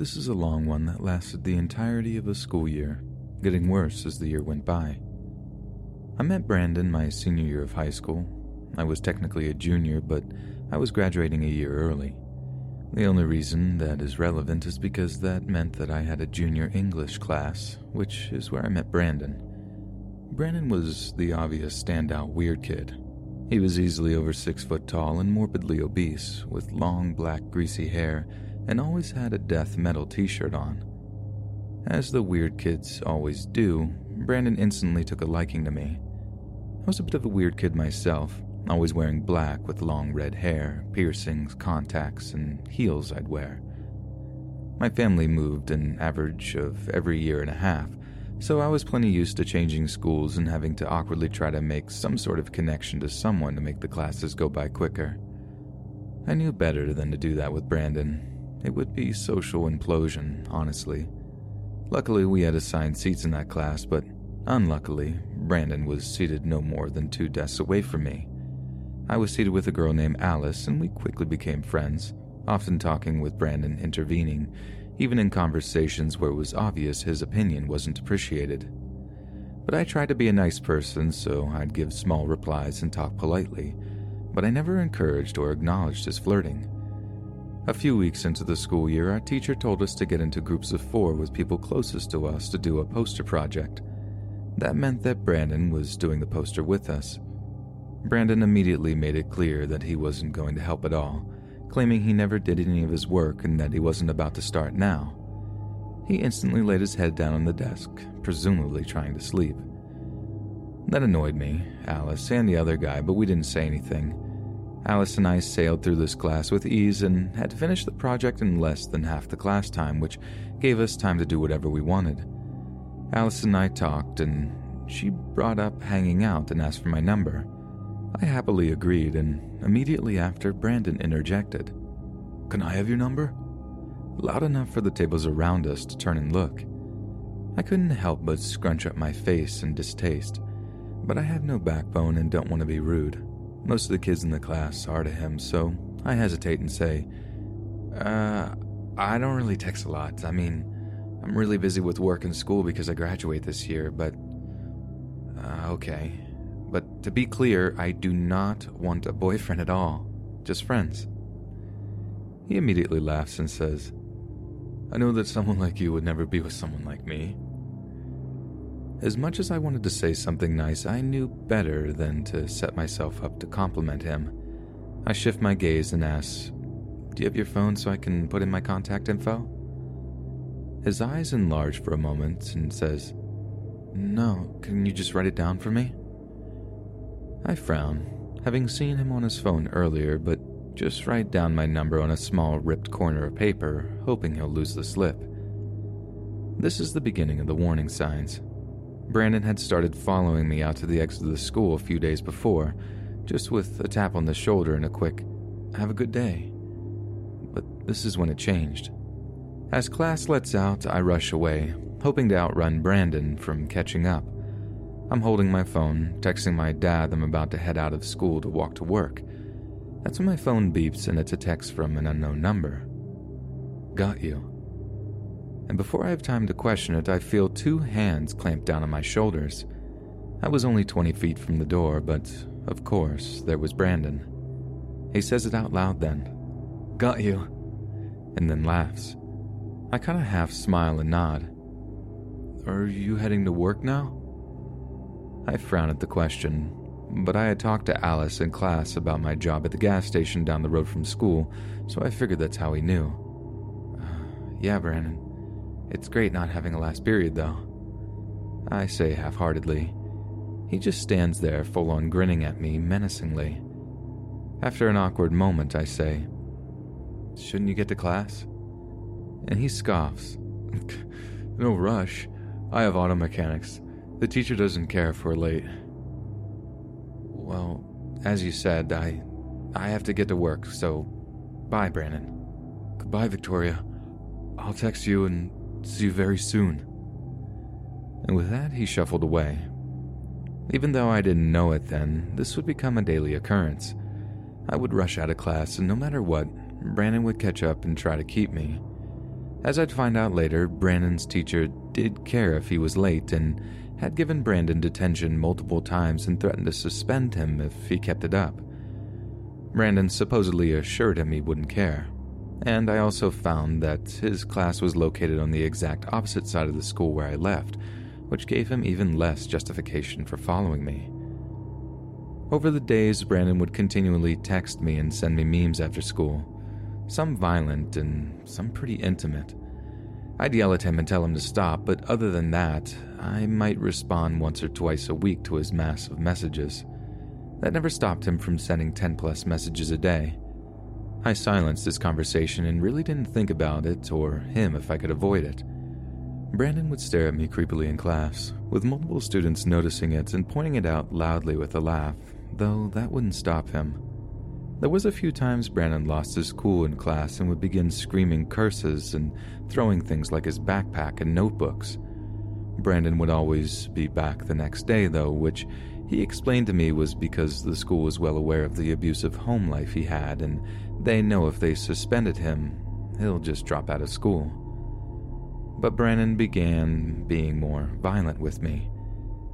This is a long one that lasted the entirety of a school year, getting worse as the year went by. I met Brandon my senior year of high school. I was technically a junior, but I was graduating a year early. The only reason that is relevant is because that meant that I had a junior English class, which is where I met Brandon. Brandon was the obvious standout weird kid. He was easily over six foot tall and morbidly obese, with long black greasy hair, and always had a death metal t shirt on. As the weird kids always do, Brandon instantly took a liking to me. I was a bit of a weird kid myself, always wearing black with long red hair, piercings, contacts, and heels I'd wear. My family moved an average of every year and a half, so I was plenty used to changing schools and having to awkwardly try to make some sort of connection to someone to make the classes go by quicker. I knew better than to do that with Brandon. It would be social implosion, honestly. Luckily, we had assigned seats in that class, but unluckily, Brandon was seated no more than two desks away from me. I was seated with a girl named Alice, and we quickly became friends, often talking with Brandon intervening, even in conversations where it was obvious his opinion wasn't appreciated. But I tried to be a nice person, so I'd give small replies and talk politely, but I never encouraged or acknowledged his flirting. A few weeks into the school year, our teacher told us to get into groups of four with people closest to us to do a poster project. That meant that Brandon was doing the poster with us. Brandon immediately made it clear that he wasn't going to help at all, claiming he never did any of his work and that he wasn't about to start now. He instantly laid his head down on the desk, presumably trying to sleep. That annoyed me, Alice, and the other guy, but we didn't say anything. Alice and I sailed through this class with ease and had finished the project in less than half the class time, which gave us time to do whatever we wanted. Alice and I talked, and she brought up hanging out and asked for my number. I happily agreed, and immediately after, Brandon interjected. Can I have your number? Loud enough for the tables around us to turn and look. I couldn't help but scrunch up my face in distaste, but I have no backbone and don't want to be rude. Most of the kids in the class are to him, so I hesitate and say, Uh, I don't really text a lot. I mean, I'm really busy with work and school because I graduate this year, but. Uh, okay. But to be clear, I do not want a boyfriend at all, just friends. He immediately laughs and says, I know that someone like you would never be with someone like me. As much as I wanted to say something nice, I knew better than to set myself up to compliment him. I shift my gaze and ask, Do you have your phone so I can put in my contact info? His eyes enlarge for a moment and says, No, can you just write it down for me? I frown, having seen him on his phone earlier, but just write down my number on a small ripped corner of paper, hoping he'll lose the slip. This is the beginning of the warning signs. Brandon had started following me out to the exit of the school a few days before, just with a tap on the shoulder and a quick, have a good day. But this is when it changed. As class lets out, I rush away, hoping to outrun Brandon from catching up. I'm holding my phone, texting my dad I'm about to head out of school to walk to work. That's when my phone beeps and it's a text from an unknown number. Got you. And before I have time to question it, I feel two hands clamp down on my shoulders. I was only 20 feet from the door, but of course, there was Brandon. He says it out loud then. Got you. And then laughs. I kind of half smile and nod. Are you heading to work now? I frown at the question, but I had talked to Alice in class about my job at the gas station down the road from school, so I figured that's how he knew. Uh, yeah, Brandon. It's great not having a last period, though. I say half heartedly. He just stands there, full on grinning at me menacingly. After an awkward moment, I say, Shouldn't you get to class? And he scoffs. no rush. I have auto mechanics. The teacher doesn't care if we're late. Well, as you said, I I have to get to work, so bye, Brandon. Goodbye, Victoria. I'll text you and see you very soon. And with that, he shuffled away. Even though I didn't know it then, this would become a daily occurrence. I would rush out of class, and no matter what, Brandon would catch up and try to keep me. As I'd find out later, Brandon's teacher did care if he was late and had given Brandon detention multiple times and threatened to suspend him if he kept it up. Brandon supposedly assured him he wouldn't care. And I also found that his class was located on the exact opposite side of the school where I left, which gave him even less justification for following me. Over the days, Brandon would continually text me and send me memes after school, some violent and some pretty intimate. I'd yell at him and tell him to stop, but other than that, I might respond once or twice a week to his mass of messages. That never stopped him from sending 10 plus messages a day. I silenced this conversation and really didn't think about it or him if I could avoid it. Brandon would stare at me creepily in class, with multiple students noticing it and pointing it out loudly with a laugh, though that wouldn't stop him. There was a few times Brandon lost his cool in class and would begin screaming curses and throwing things like his backpack and notebooks. Brandon would always be back the next day, though, which he explained to me was because the school was well aware of the abusive home life he had, and they know if they suspended him, he'll just drop out of school. But Brandon began being more violent with me.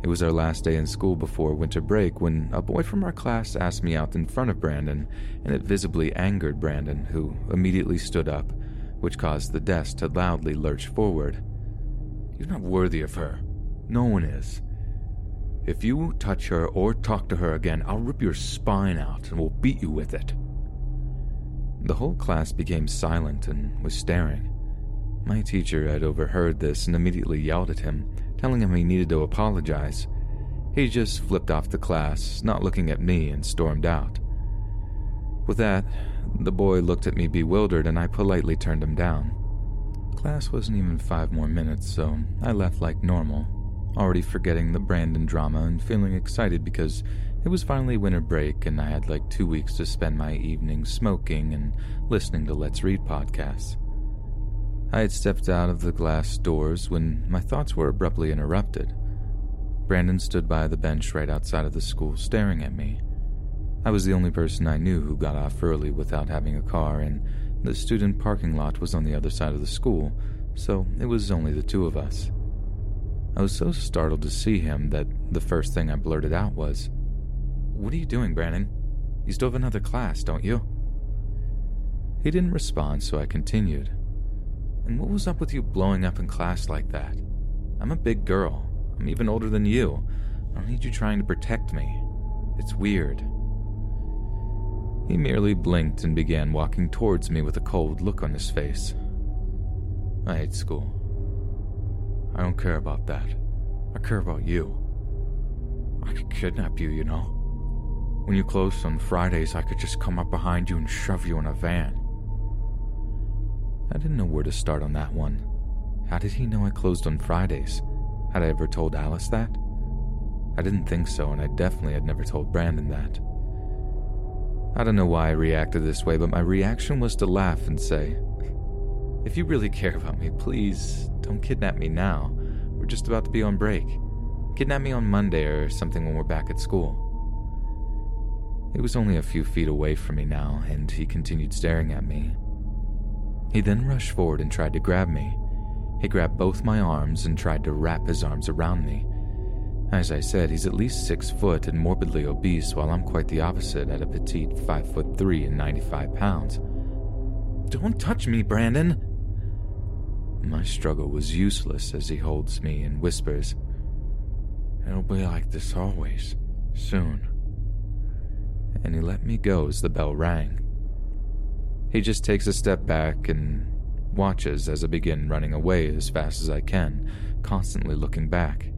It was our last day in school before winter break when a boy from our class asked me out in front of Brandon, and it visibly angered Brandon, who immediately stood up, which caused the desk to loudly lurch forward. You're not worthy of her. No one is. If you touch her or talk to her again, I'll rip your spine out and will beat you with it. The whole class became silent and was staring. My teacher had overheard this and immediately yelled at him, telling him he needed to apologize. He just flipped off the class, not looking at me, and stormed out. With that, the boy looked at me bewildered and I politely turned him down. Class wasn't even five more minutes, so I left like normal, already forgetting the Brandon drama and feeling excited because it was finally winter break and I had like two weeks to spend my evenings smoking and listening to Let's Read podcasts. I had stepped out of the glass doors when my thoughts were abruptly interrupted. Brandon stood by the bench right outside of the school staring at me. I was the only person I knew who got off early without having a car, and the student parking lot was on the other side of the school, so it was only the two of us. I was so startled to see him that the first thing I blurted out was, What are you doing, Brandon? You still have another class, don't you? He didn't respond, so I continued. And what was up with you blowing up in class like that? I'm a big girl. I'm even older than you. I don't need you trying to protect me. It's weird. He merely blinked and began walking towards me with a cold look on his face. I hate school. I don't care about that. I care about you. I could kidnap you, you know. When you closed on Fridays, I could just come up behind you and shove you in a van. I didn't know where to start on that one. How did he know I closed on Fridays? Had I ever told Alice that? I didn't think so, and I definitely had never told Brandon that. I don't know why I reacted this way, but my reaction was to laugh and say, if you really care about me, please don't kidnap me now. We're just about to be on break. Kidnap me on Monday or something when we're back at school. He was only a few feet away from me now, and he continued staring at me. He then rushed forward and tried to grab me. He grabbed both my arms and tried to wrap his arms around me. As I said, he's at least six foot and morbidly obese, while I'm quite the opposite at a petite five foot three and 95 pounds. Don't touch me, Brandon! My struggle was useless as he holds me and whispers, It'll be like this always, soon. And he let me go as the bell rang. He just takes a step back and watches as I begin running away as fast as I can, constantly looking back.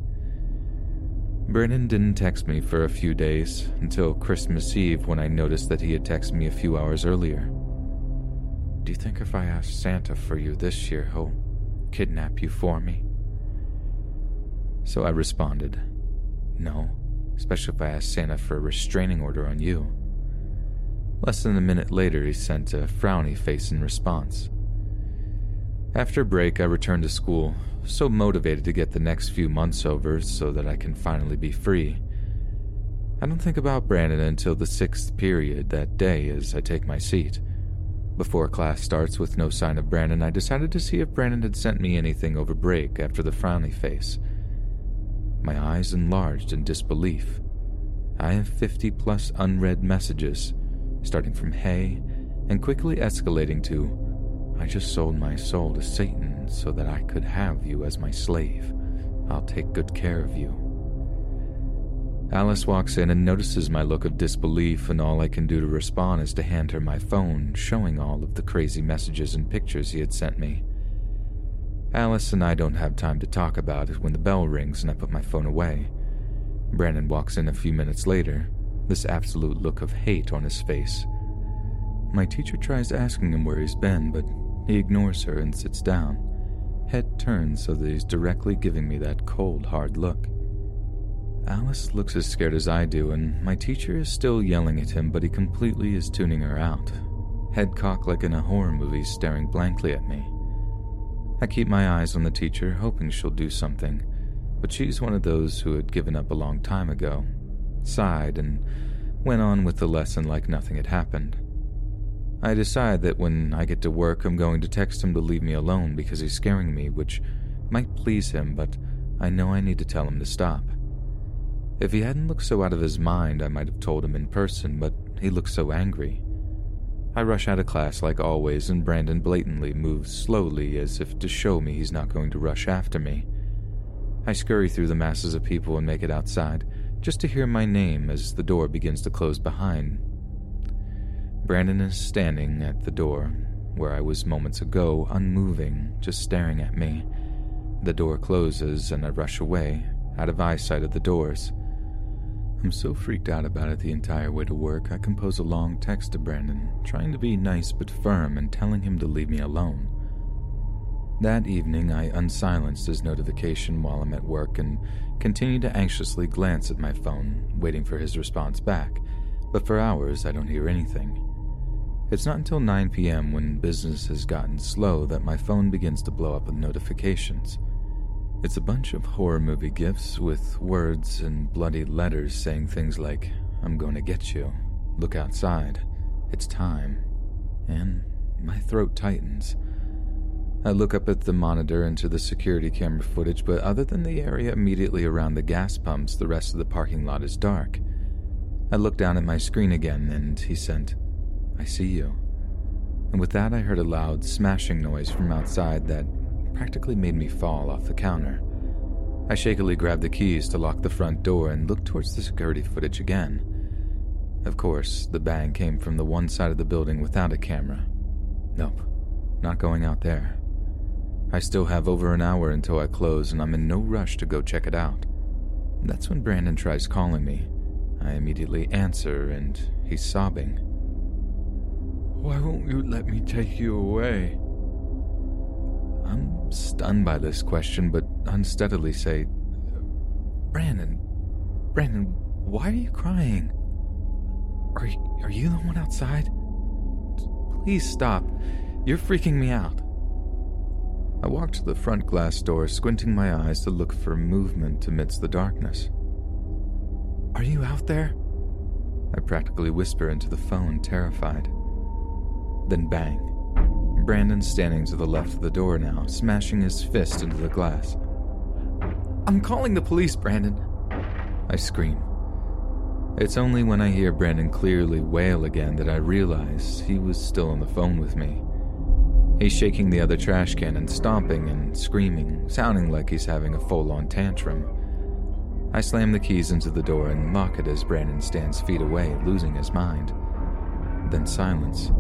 Brennan didn't text me for a few days until Christmas Eve when I noticed that he had texted me a few hours earlier. Do you think if I ask Santa for you this year, he'll kidnap you for me? So I responded, No, especially if I ask Santa for a restraining order on you. Less than a minute later, he sent a frowny face in response. After break, I returned to school, so motivated to get the next few months over so that I can finally be free. I don't think about Brandon until the sixth period that day as I take my seat. Before class starts with no sign of Brandon, I decided to see if Brandon had sent me anything over break after the frowny face. My eyes enlarged in disbelief. I have 50 plus unread messages, starting from hey and quickly escalating to I just sold my soul to Satan so that I could have you as my slave. I'll take good care of you. Alice walks in and notices my look of disbelief, and all I can do to respond is to hand her my phone, showing all of the crazy messages and pictures he had sent me. Alice and I don't have time to talk about it when the bell rings and I put my phone away. Brandon walks in a few minutes later, this absolute look of hate on his face. My teacher tries asking him where he's been, but he ignores her and sits down, head turned so that he's directly giving me that cold, hard look. Alice looks as scared as I do, and my teacher is still yelling at him, but he completely is tuning her out, head cocked like in a horror movie, staring blankly at me. I keep my eyes on the teacher, hoping she'll do something, but she's one of those who had given up a long time ago, sighed, and went on with the lesson like nothing had happened. I decide that when I get to work, I'm going to text him to leave me alone because he's scaring me, which might please him, but I know I need to tell him to stop. If he hadn't looked so out of his mind, I might have told him in person, but he looks so angry. I rush out of class like always, and Brandon blatantly moves slowly as if to show me he's not going to rush after me. I scurry through the masses of people and make it outside, just to hear my name as the door begins to close behind Brandon is standing at the door, where I was moments ago, unmoving, just staring at me. The door closes and I rush away, out of eyesight of the doors. I'm so freaked out about it the entire way to work, I compose a long text to Brandon, trying to be nice but firm and telling him to leave me alone. That evening, I unsilenced his notification while I'm at work and continue to anxiously glance at my phone, waiting for his response back, but for hours I don't hear anything. It's not until 9 p.m. when business has gotten slow that my phone begins to blow up with notifications. It's a bunch of horror movie gifs with words and bloody letters saying things like, I'm going to get you, look outside, it's time, and my throat tightens. I look up at the monitor into the security camera footage, but other than the area immediately around the gas pumps, the rest of the parking lot is dark. I look down at my screen again, and he sent, I see you. And with that, I heard a loud smashing noise from outside that practically made me fall off the counter. I shakily grabbed the keys to lock the front door and looked towards the security footage again. Of course, the bang came from the one side of the building without a camera. Nope, not going out there. I still have over an hour until I close, and I'm in no rush to go check it out. That's when Brandon tries calling me. I immediately answer, and he's sobbing. Why won't you let me take you away? I'm stunned by this question, but unsteadily say, Brandon, Brandon, why are you crying? Are you, are you the one outside? Please stop. You're freaking me out. I walked to the front glass door, squinting my eyes to look for movement amidst the darkness. Are you out there? I practically whisper into the phone, terrified. Then bang. Brandon's standing to the left of the door now, smashing his fist into the glass. I'm calling the police, Brandon. I scream. It's only when I hear Brandon clearly wail again that I realize he was still on the phone with me. He's shaking the other trash can and stomping and screaming, sounding like he's having a full on tantrum. I slam the keys into the door and lock it as Brandon stands feet away, losing his mind. Then silence.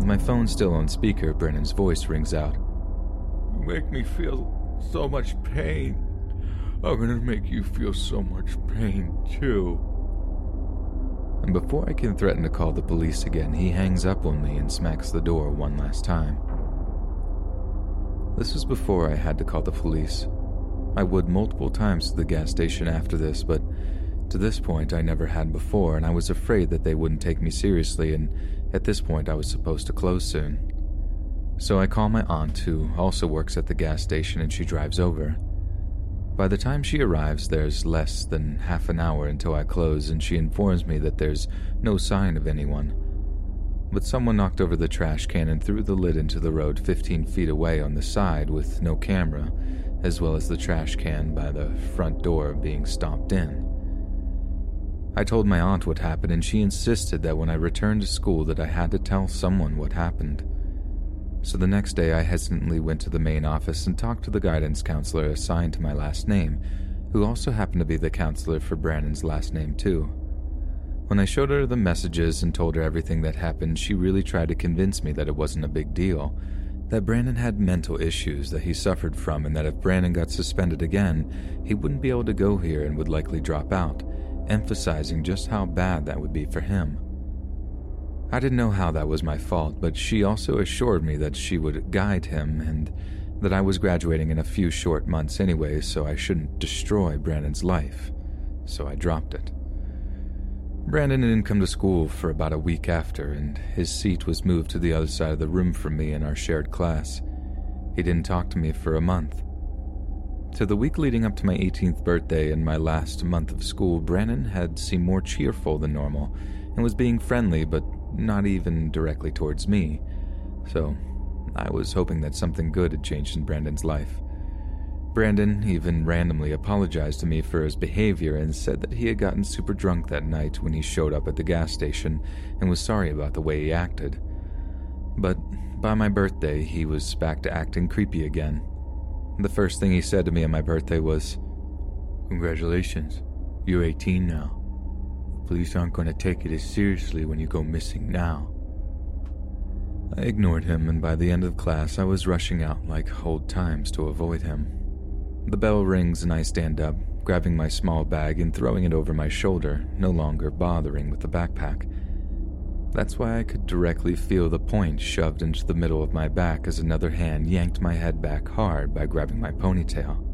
With my phone still on speaker, Brennan's voice rings out. You make me feel so much pain. I'm gonna make you feel so much pain, too. And before I can threaten to call the police again, he hangs up on me and smacks the door one last time. This was before I had to call the police. I would multiple times to the gas station after this, but to this point I never had before, and I was afraid that they wouldn't take me seriously, and at this point I was supposed to close soon. So I call my aunt, who also works at the gas station, and she drives over. By the time she arrives, there's less than half an hour until I close, and she informs me that there's no sign of anyone. But someone knocked over the trash can and threw the lid into the road 15 feet away on the side with no camera, as well as the trash can by the front door being stomped in. I told my aunt what happened, and she insisted that when I returned to school that I had to tell someone what happened. So the next day, I hesitantly went to the main office and talked to the guidance counselor assigned to my last name, who also happened to be the counselor for Brandon's last name, too. When I showed her the messages and told her everything that happened, she really tried to convince me that it wasn't a big deal, that Brandon had mental issues that he suffered from, and that if Brandon got suspended again, he wouldn't be able to go here and would likely drop out, emphasizing just how bad that would be for him. I didn't know how that was my fault, but she also assured me that she would guide him and that I was graduating in a few short months anyway, so I shouldn't destroy Brandon's life. So I dropped it. Brandon didn't come to school for about a week after, and his seat was moved to the other side of the room from me in our shared class. He didn't talk to me for a month. To the week leading up to my 18th birthday and my last month of school, Brandon had seemed more cheerful than normal and was being friendly but not even directly towards me, so I was hoping that something good had changed in Brandon's life. Brandon even randomly apologized to me for his behavior and said that he had gotten super drunk that night when he showed up at the gas station and was sorry about the way he acted. But by my birthday, he was back to acting creepy again. The first thing he said to me on my birthday was, Congratulations, you're 18 now The police aren't going to take it as seriously when you go missing now. I ignored him, and by the end of class, I was rushing out like old times to avoid him. The bell rings, and I stand up, grabbing my small bag and throwing it over my shoulder, no longer bothering with the backpack. That's why I could directly feel the point shoved into the middle of my back as another hand yanked my head back hard by grabbing my ponytail.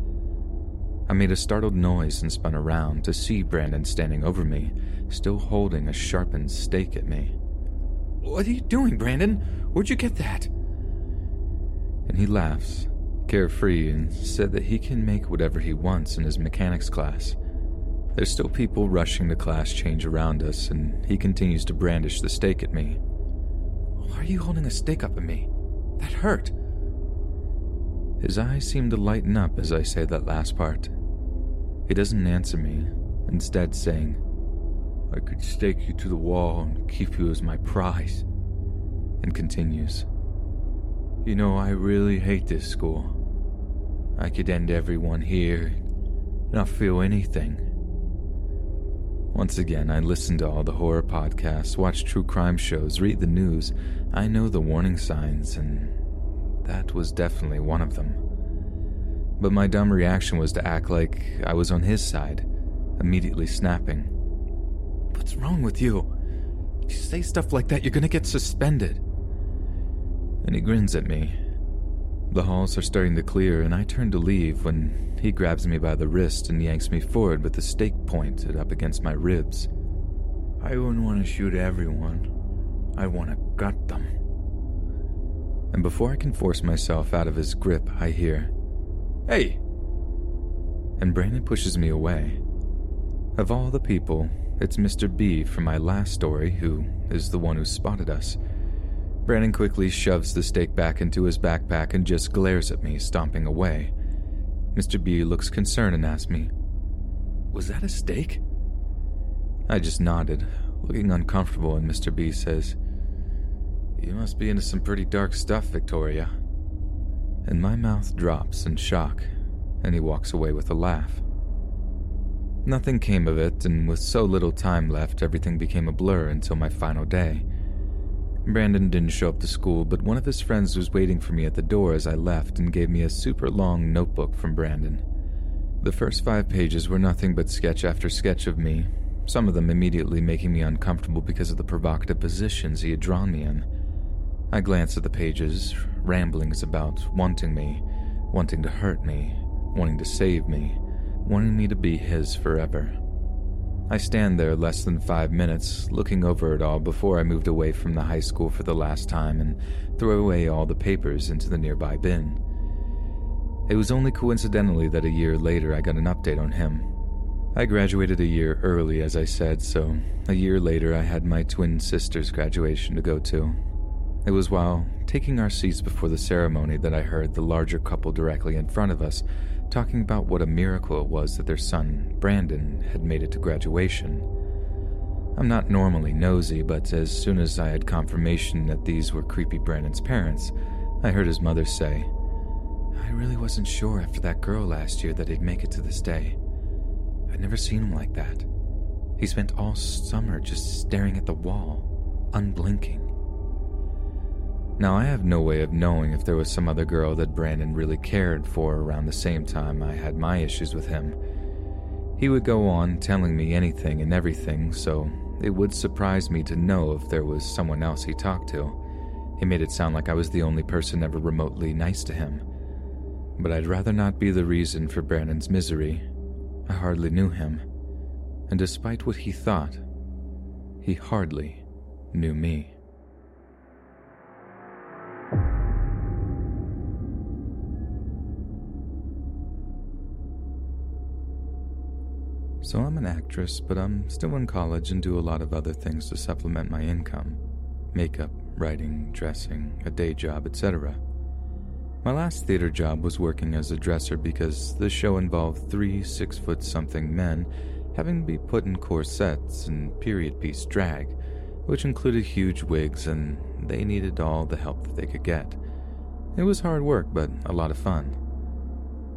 I made a startled noise and spun around to see Brandon standing over me, still holding a sharpened stake at me. What are you doing, Brandon? Where'd you get that? And he laughs, carefree, and said that he can make whatever he wants in his mechanics class. There's still people rushing to class change around us, and he continues to brandish the stake at me. Why are you holding a stake up at me? That hurt. His eyes seem to lighten up as I say that last part. He doesn't answer me, instead saying, I could stake you to the wall and keep you as my prize, and continues, You know, I really hate this school. I could end everyone here, not feel anything. Once again, I listen to all the horror podcasts, watch true crime shows, read the news. I know the warning signs, and that was definitely one of them. But my dumb reaction was to act like I was on his side, immediately snapping. What's wrong with you? If you say stuff like that, you're gonna get suspended. And he grins at me. The halls are starting to clear, and I turn to leave when he grabs me by the wrist and yanks me forward with the stake pointed up against my ribs. I wouldn't want to shoot everyone. I want to gut them. And before I can force myself out of his grip, I hear, Hey! And Brandon pushes me away. Of all the people, it's Mr. B from my last story who is the one who spotted us. Brandon quickly shoves the stake back into his backpack and just glares at me, stomping away. Mr. B looks concerned and asks me, Was that a stake? I just nodded, looking uncomfortable, and Mr. B says, You must be into some pretty dark stuff, Victoria and my mouth drops in shock, and he walks away with a laugh. Nothing came of it, and with so little time left, everything became a blur until my final day. Brandon didn't show up to school, but one of his friends was waiting for me at the door as I left and gave me a super long notebook from Brandon. The first five pages were nothing but sketch after sketch of me, some of them immediately making me uncomfortable because of the provocative positions he had drawn me in. I glanced at the pages, ramblings about wanting me, wanting to hurt me, wanting to save me, wanting me to be his forever. I stand there less than five minutes, looking over it all before I moved away from the high school for the last time and threw away all the papers into the nearby bin. It was only coincidentally that a year later I got an update on him. I graduated a year early, as I said, so a year later I had my twin sister's graduation to go to. It was while taking our seats before the ceremony that I heard the larger couple directly in front of us talking about what a miracle it was that their son, Brandon, had made it to graduation. I'm not normally nosy, but as soon as I had confirmation that these were creepy Brandon's parents, I heard his mother say, I really wasn't sure after that girl last year that he'd make it to this day. I'd never seen him like that. He spent all summer just staring at the wall, unblinking. Now, I have no way of knowing if there was some other girl that Brandon really cared for around the same time I had my issues with him. He would go on telling me anything and everything, so it would surprise me to know if there was someone else he talked to. He made it sound like I was the only person ever remotely nice to him but I'd rather not be the reason for Brandon's misery. I hardly knew him, and despite what he thought, he hardly knew me. So I'm an actress, but I'm still in college and do a lot of other things to supplement my income makeup, writing, dressing, a day job, etc. My last theater job was working as a dresser because the show involved three six foot something men having to be put in corsets and period piece drag, which included huge wigs, and they needed all the help that they could get. It was hard work, but a lot of fun.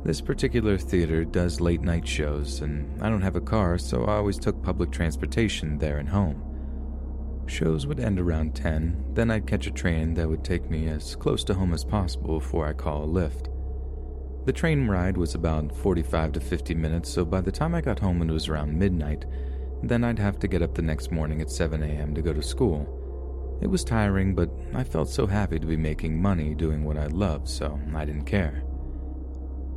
This particular theater does late night shows, and I don't have a car, so I always took public transportation there and home. Shows would end around 10, then I'd catch a train that would take me as close to home as possible before I call a Lyft. The train ride was about 45 to 50 minutes, so by the time I got home it was around midnight. Then I'd have to get up the next morning at 7 a.m. to go to school. It was tiring, but I felt so happy to be making money doing what I loved, so I didn't care.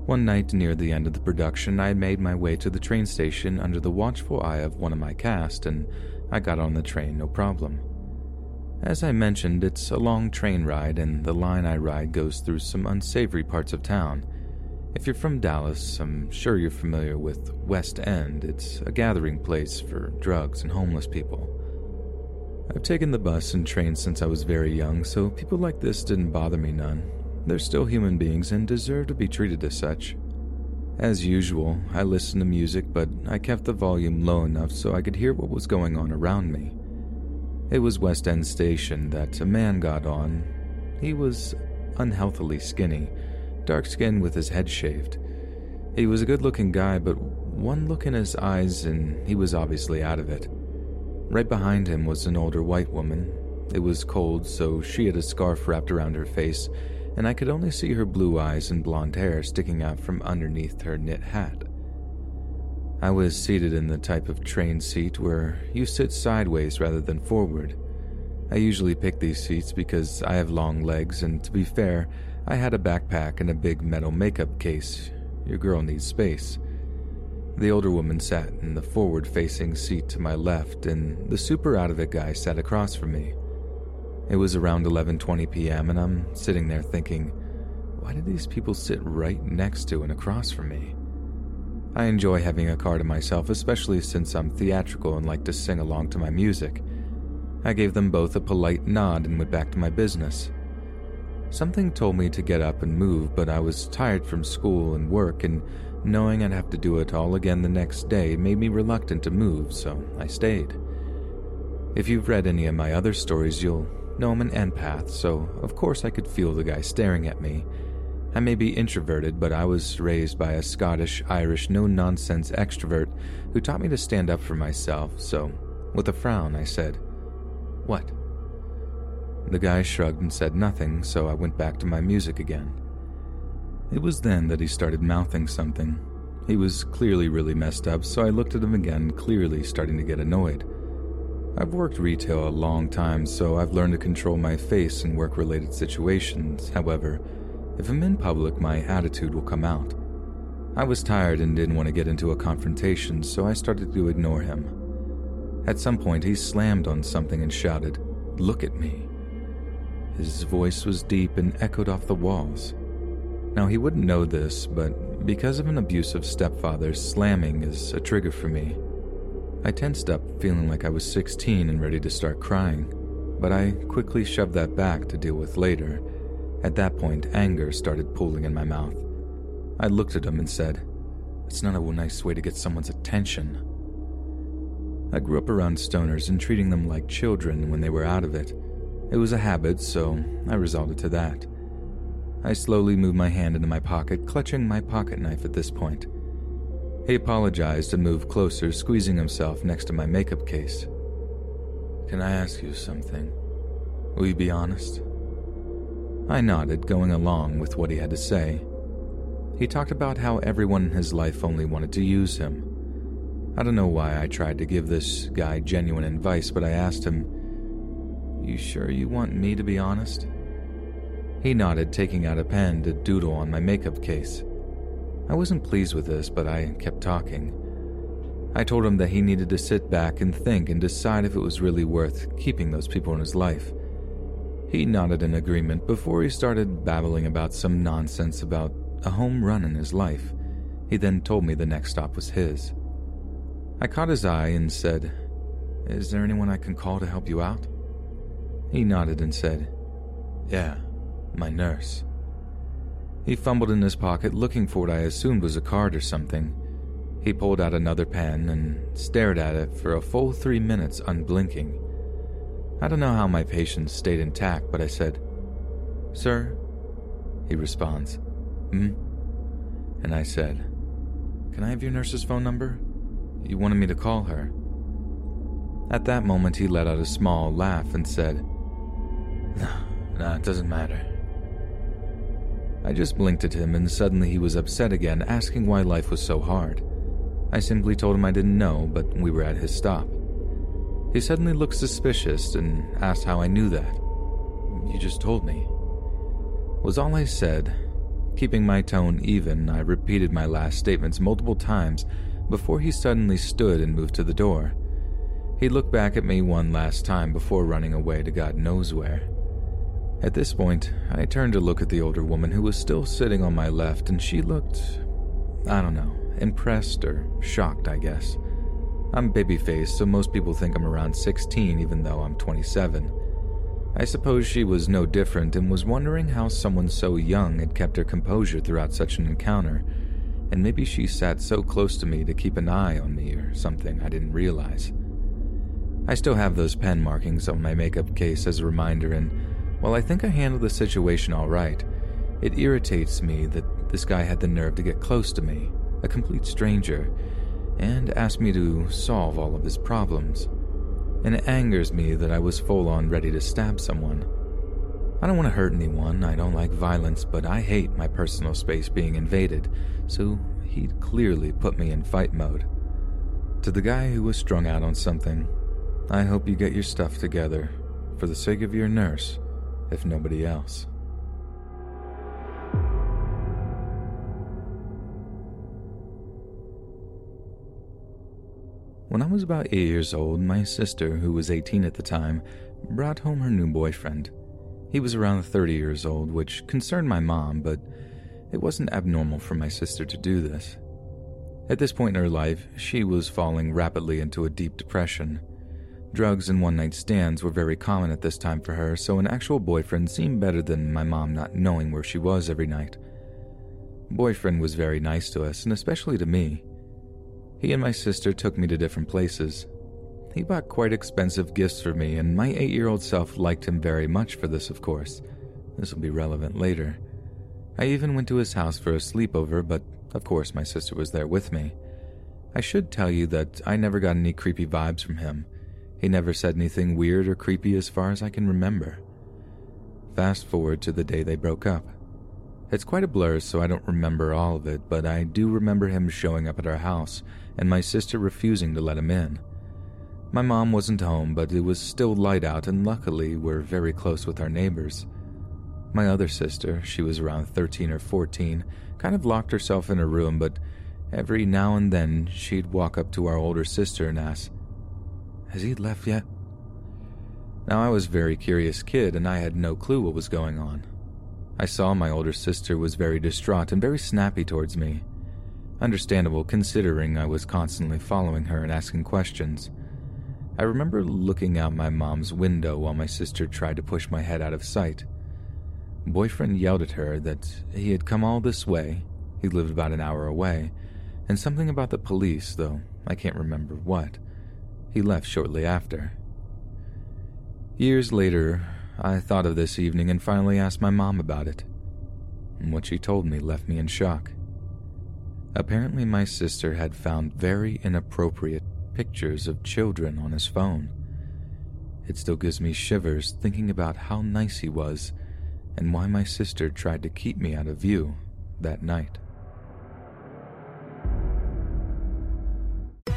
One night near the end of the production, I made my way to the train station under the watchful eye of one of my cast and I got on the train no problem. As I mentioned, it's a long train ride, and the line I ride goes through some unsavory parts of town. If you're from Dallas, I'm sure you're familiar with West End. It's a gathering place for drugs and homeless people. I've taken the bus and train since I was very young, so people like this didn't bother me none. They're still human beings and deserve to be treated as such. As usual, I listened to music, but I kept the volume low enough so I could hear what was going on around me. It was West End Station that a man got on. He was unhealthily skinny, dark skinned with his head shaved. He was a good looking guy, but one look in his eyes and he was obviously out of it. Right behind him was an older white woman. It was cold, so she had a scarf wrapped around her face and I could only see her blue eyes and blonde hair sticking out from underneath her knit hat. I was seated in the type of train seat where you sit sideways rather than forward. I usually pick these seats because I have long legs, and to be fair, I had a backpack and a big metal makeup case. Your girl needs space. The older woman sat in the forward facing seat to my left, and the super out of it guy sat across from me. It was around 11:20 p.m. and I'm sitting there thinking, why did these people sit right next to and across from me? I enjoy having a car to myself, especially since I'm theatrical and like to sing along to my music. I gave them both a polite nod and went back to my business. Something told me to get up and move, but I was tired from school and work, and knowing I'd have to do it all again the next day made me reluctant to move, so I stayed. If you've read any of my other stories, you'll know I'm an empath, so of course I could feel the guy staring at me. I may be introverted, but I was raised by a Scottish, Irish, no nonsense extrovert who taught me to stand up for myself, so with a frown I said, What? The guy shrugged and said nothing, so I went back to my music again. It was then that he started mouthing something. He was clearly really messed up, so I looked at him again, clearly starting to get annoyed. I've worked retail a long time, so I've learned to control my face in work related situations. However, if I'm in public, my attitude will come out. I was tired and didn't want to get into a confrontation, so I started to ignore him. At some point, he slammed on something and shouted, Look at me. His voice was deep and echoed off the walls. Now, he wouldn't know this, but because of an abusive stepfather, slamming is a trigger for me. I tensed up, feeling like I was 16 and ready to start crying, but I quickly shoved that back to deal with later. At that point, anger started pooling in my mouth. I looked at him and said, It's not a nice way to get someone's attention. I grew up around stoners and treating them like children when they were out of it. It was a habit, so I resorted to that. I slowly moved my hand into my pocket, clutching my pocket knife at this point. He apologized and moved closer, squeezing himself next to my makeup case. Can I ask you something? Will you be honest? I nodded, going along with what he had to say. He talked about how everyone in his life only wanted to use him. I don't know why I tried to give this guy genuine advice, but I asked him, You sure you want me to be honest? He nodded, taking out a pen to doodle on my makeup case. I wasn't pleased with this, but I kept talking. I told him that he needed to sit back and think and decide if it was really worth keeping those people in his life. He nodded in agreement before he started babbling about some nonsense about a home run in his life. He then told me the next stop was his. I caught his eye and said, Is there anyone I can call to help you out? He nodded and said, Yeah, my nurse. He fumbled in his pocket looking for what I assumed was a card or something. He pulled out another pen and stared at it for a full three minutes, unblinking. I don't know how my patience stayed intact, but I said, Sir? He responds, Hmm? And I said, Can I have your nurse's phone number? You wanted me to call her. At that moment, he let out a small laugh and said, No, no, it doesn't matter. I just blinked at him, and suddenly he was upset again, asking why life was so hard. I simply told him I didn't know, but we were at his stop. He suddenly looked suspicious and asked how I knew that. You just told me. Was all I said. Keeping my tone even, I repeated my last statements multiple times before he suddenly stood and moved to the door. He looked back at me one last time before running away to God knows where. At this point, I turned to look at the older woman who was still sitting on my left, and she looked, I don't know, impressed or shocked, I guess. I'm baby-faced, so most people think I'm around 16, even though I'm 27. I suppose she was no different and was wondering how someone so young had kept her composure throughout such an encounter, and maybe she sat so close to me to keep an eye on me or something I didn't realize. I still have those pen markings on my makeup case as a reminder, and while I think I handled the situation all right, it irritates me that this guy had the nerve to get close to me, a complete stranger, and ask me to solve all of his problems. And it angers me that I was full on ready to stab someone. I don't want to hurt anyone, I don't like violence, but I hate my personal space being invaded, so he'd clearly put me in fight mode. To the guy who was strung out on something, I hope you get your stuff together, for the sake of your nurse if nobody else. When I was about eight years old, my sister, who was 18 at the time, brought home her new boyfriend. He was around 30 years old, which concerned my mom, but it wasn't abnormal for my sister to do this. At this point in her life, she was falling rapidly into a deep depression. Drugs and one night stands were very common at this time for her, so an actual boyfriend seemed better than my mom not knowing where she was every night. Boyfriend was very nice to us, and especially to me. He and my sister took me to different places. He bought quite expensive gifts for me, and my eight year old self liked him very much for this, of course. This will be relevant later. I even went to his house for a sleepover, but of course my sister was there with me. I should tell you that I never got any creepy vibes from him. He never said anything weird or creepy as far as I can remember. Fast forward to the day they broke up. It's quite a blur, so I don't remember all of it, but I do remember him showing up at our house and my sister refusing to let him in. My mom wasn't home, but it was still light out, and luckily we're very close with our neighbors. My other sister, she was around 13 or 14, kind of locked herself in her room, but every now and then she'd walk up to our older sister and ask, Has he left yet? Now, I was a very curious kid and I had no clue what was going on. I saw my older sister was very distraught and very snappy towards me. Understandable considering I was constantly following her and asking questions. I remember looking out my mom's window while my sister tried to push my head out of sight. Boyfriend yelled at her that he had come all this way, he lived about an hour away, and something about the police, though I can't remember what. He left shortly after. Years later, I thought of this evening and finally asked my mom about it. What she told me left me in shock. Apparently, my sister had found very inappropriate pictures of children on his phone. It still gives me shivers thinking about how nice he was and why my sister tried to keep me out of view that night.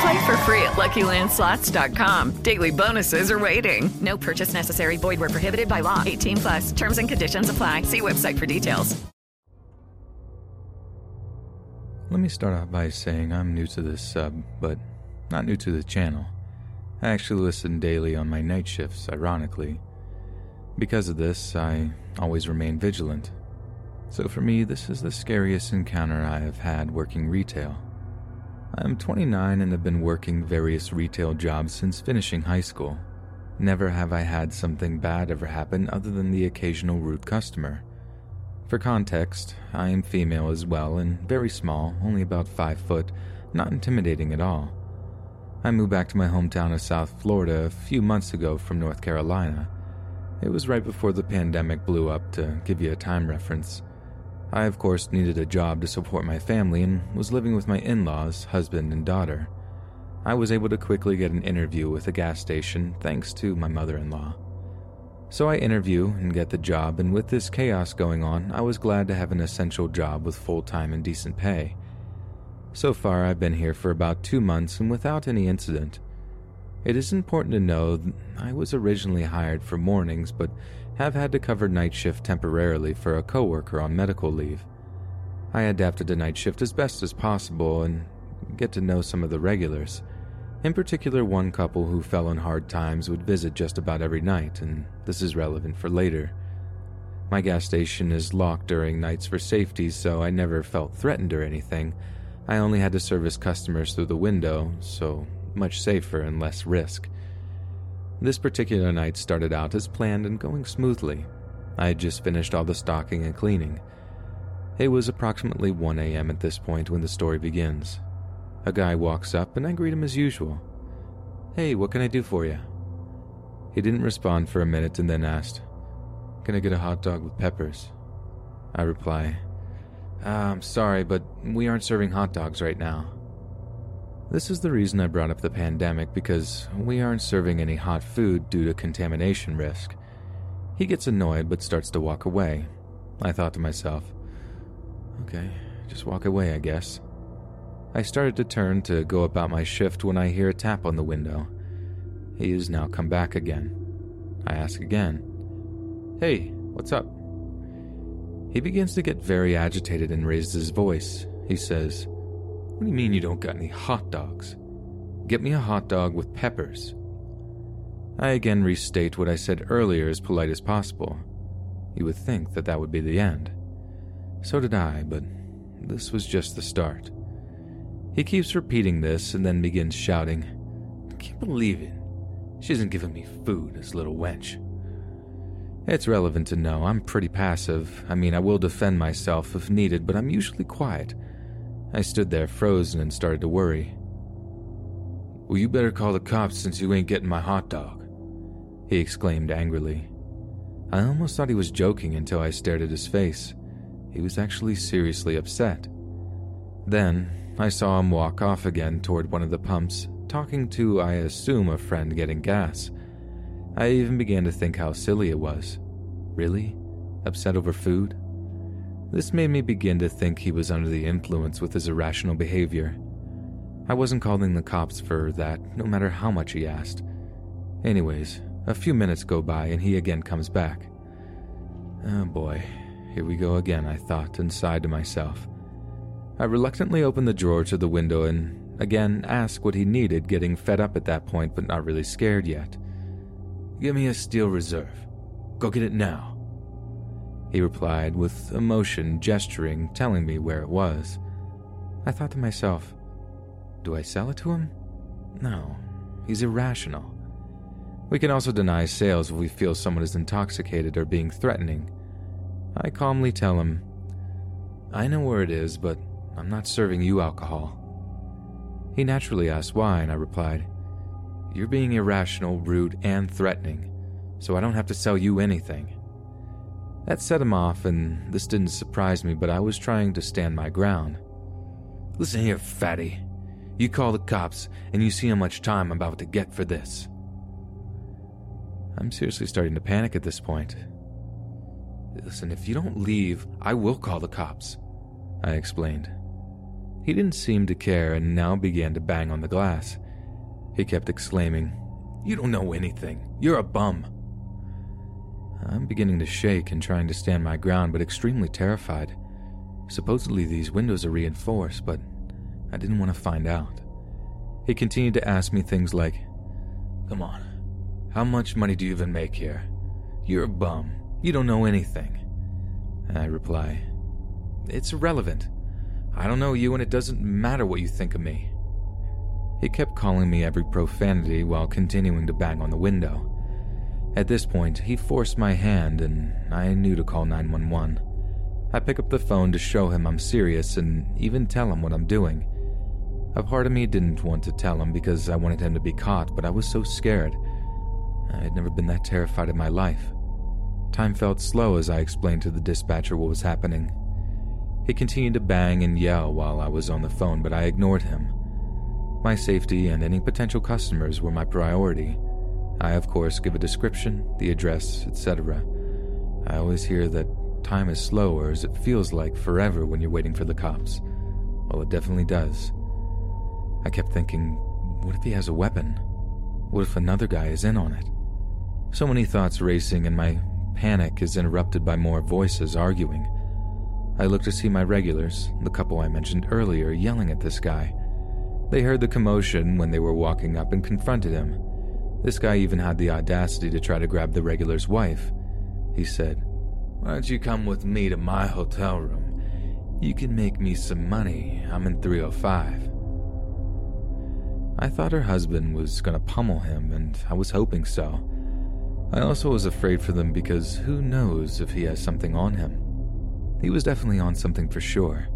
Play for free at LuckyLandSlots.com. Daily bonuses are waiting. No purchase necessary. Void where prohibited by law. 18 plus. Terms and conditions apply. See website for details. Let me start off by saying I'm new to this sub, but not new to the channel. I actually listen daily on my night shifts, ironically. Because of this, I always remain vigilant. So for me, this is the scariest encounter I have had working retail. I am 29 and have been working various retail jobs since finishing high school. Never have I had something bad ever happen other than the occasional rude customer. For context, I am female as well and very small, only about 5 foot, not intimidating at all. I moved back to my hometown of South Florida a few months ago from North Carolina. It was right before the pandemic blew up, to give you a time reference. I, of course, needed a job to support my family and was living with my in laws, husband, and daughter. I was able to quickly get an interview with a gas station thanks to my mother in law. So I interview and get the job, and with this chaos going on, I was glad to have an essential job with full time and decent pay. So far, I've been here for about two months and without any incident. It is important to know I was originally hired for mornings, but have had to cover night shift temporarily for a coworker on medical leave. I adapted to night shift as best as possible and get to know some of the regulars. In particular, one couple who fell on hard times would visit just about every night, and this is relevant for later. My gas station is locked during nights for safety, so I never felt threatened or anything. I only had to service customers through the window, so much safer and less risk. This particular night started out as planned and going smoothly. I had just finished all the stocking and cleaning. It was approximately 1 a.m. at this point when the story begins. A guy walks up and I greet him as usual. Hey, what can I do for you? He didn't respond for a minute and then asked, Can I get a hot dog with peppers? I reply, ah, I'm sorry, but we aren't serving hot dogs right now. This is the reason I brought up the pandemic because we aren't serving any hot food due to contamination risk. He gets annoyed but starts to walk away. I thought to myself, okay, just walk away, I guess. I started to turn to go about my shift when I hear a tap on the window. He has now come back again. I ask again, Hey, what's up? He begins to get very agitated and raises his voice. He says, What do you mean you don't got any hot dogs? Get me a hot dog with peppers. I again restate what I said earlier as polite as possible. You would think that that would be the end. So did I, but this was just the start. He keeps repeating this and then begins shouting, I can't believe it. She isn't giving me food, this little wench. It's relevant to know I'm pretty passive. I mean, I will defend myself if needed, but I'm usually quiet. I stood there frozen and started to worry. Well, you better call the cops since you ain't getting my hot dog, he exclaimed angrily. I almost thought he was joking until I stared at his face. He was actually seriously upset. Then, I saw him walk off again toward one of the pumps, talking to, I assume, a friend getting gas. I even began to think how silly it was. Really? Upset over food? This made me begin to think he was under the influence with his irrational behavior. I wasn't calling the cops for that, no matter how much he asked. Anyways, a few minutes go by and he again comes back. Oh boy, here we go again, I thought and sighed to myself. I reluctantly opened the drawer to the window and again asked what he needed, getting fed up at that point but not really scared yet. Give me a steel reserve. Go get it now. He replied with emotion, gesturing, telling me where it was. I thought to myself, do I sell it to him? No, he's irrational. We can also deny sales if we feel someone is intoxicated or being threatening. I calmly tell him, I know where it is, but I'm not serving you alcohol. He naturally asked why, and I replied, You're being irrational, rude, and threatening, so I don't have to sell you anything. That set him off, and this didn't surprise me, but I was trying to stand my ground. Listen here, fatty. You call the cops, and you see how much time I'm about to get for this. I'm seriously starting to panic at this point. Listen, if you don't leave, I will call the cops, I explained. He didn't seem to care and now began to bang on the glass. He kept exclaiming, You don't know anything. You're a bum. I'm beginning to shake and trying to stand my ground, but extremely terrified. Supposedly, these windows are reinforced, but I didn't want to find out. He continued to ask me things like, Come on, how much money do you even make here? You're a bum. You don't know anything. I reply, It's irrelevant. I don't know you, and it doesn't matter what you think of me. He kept calling me every profanity while continuing to bang on the window. At this point, he forced my hand, and I knew to call 911. I pick up the phone to show him I'm serious and even tell him what I'm doing. A part of me didn't want to tell him because I wanted him to be caught, but I was so scared. I had never been that terrified in my life. Time felt slow as I explained to the dispatcher what was happening. He continued to bang and yell while I was on the phone, but I ignored him. My safety and any potential customers were my priority. I, of course, give a description, the address, etc. I always hear that time is slower as it feels like forever when you're waiting for the cops. Well, it definitely does. I kept thinking, what if he has a weapon? What if another guy is in on it? So many thoughts racing, and my panic is interrupted by more voices arguing. I look to see my regulars, the couple I mentioned earlier, yelling at this guy. They heard the commotion when they were walking up and confronted him. This guy even had the audacity to try to grab the regular's wife. He said, Why don't you come with me to my hotel room? You can make me some money. I'm in 305. I thought her husband was going to pummel him, and I was hoping so. I also was afraid for them because who knows if he has something on him. He was definitely on something for sure.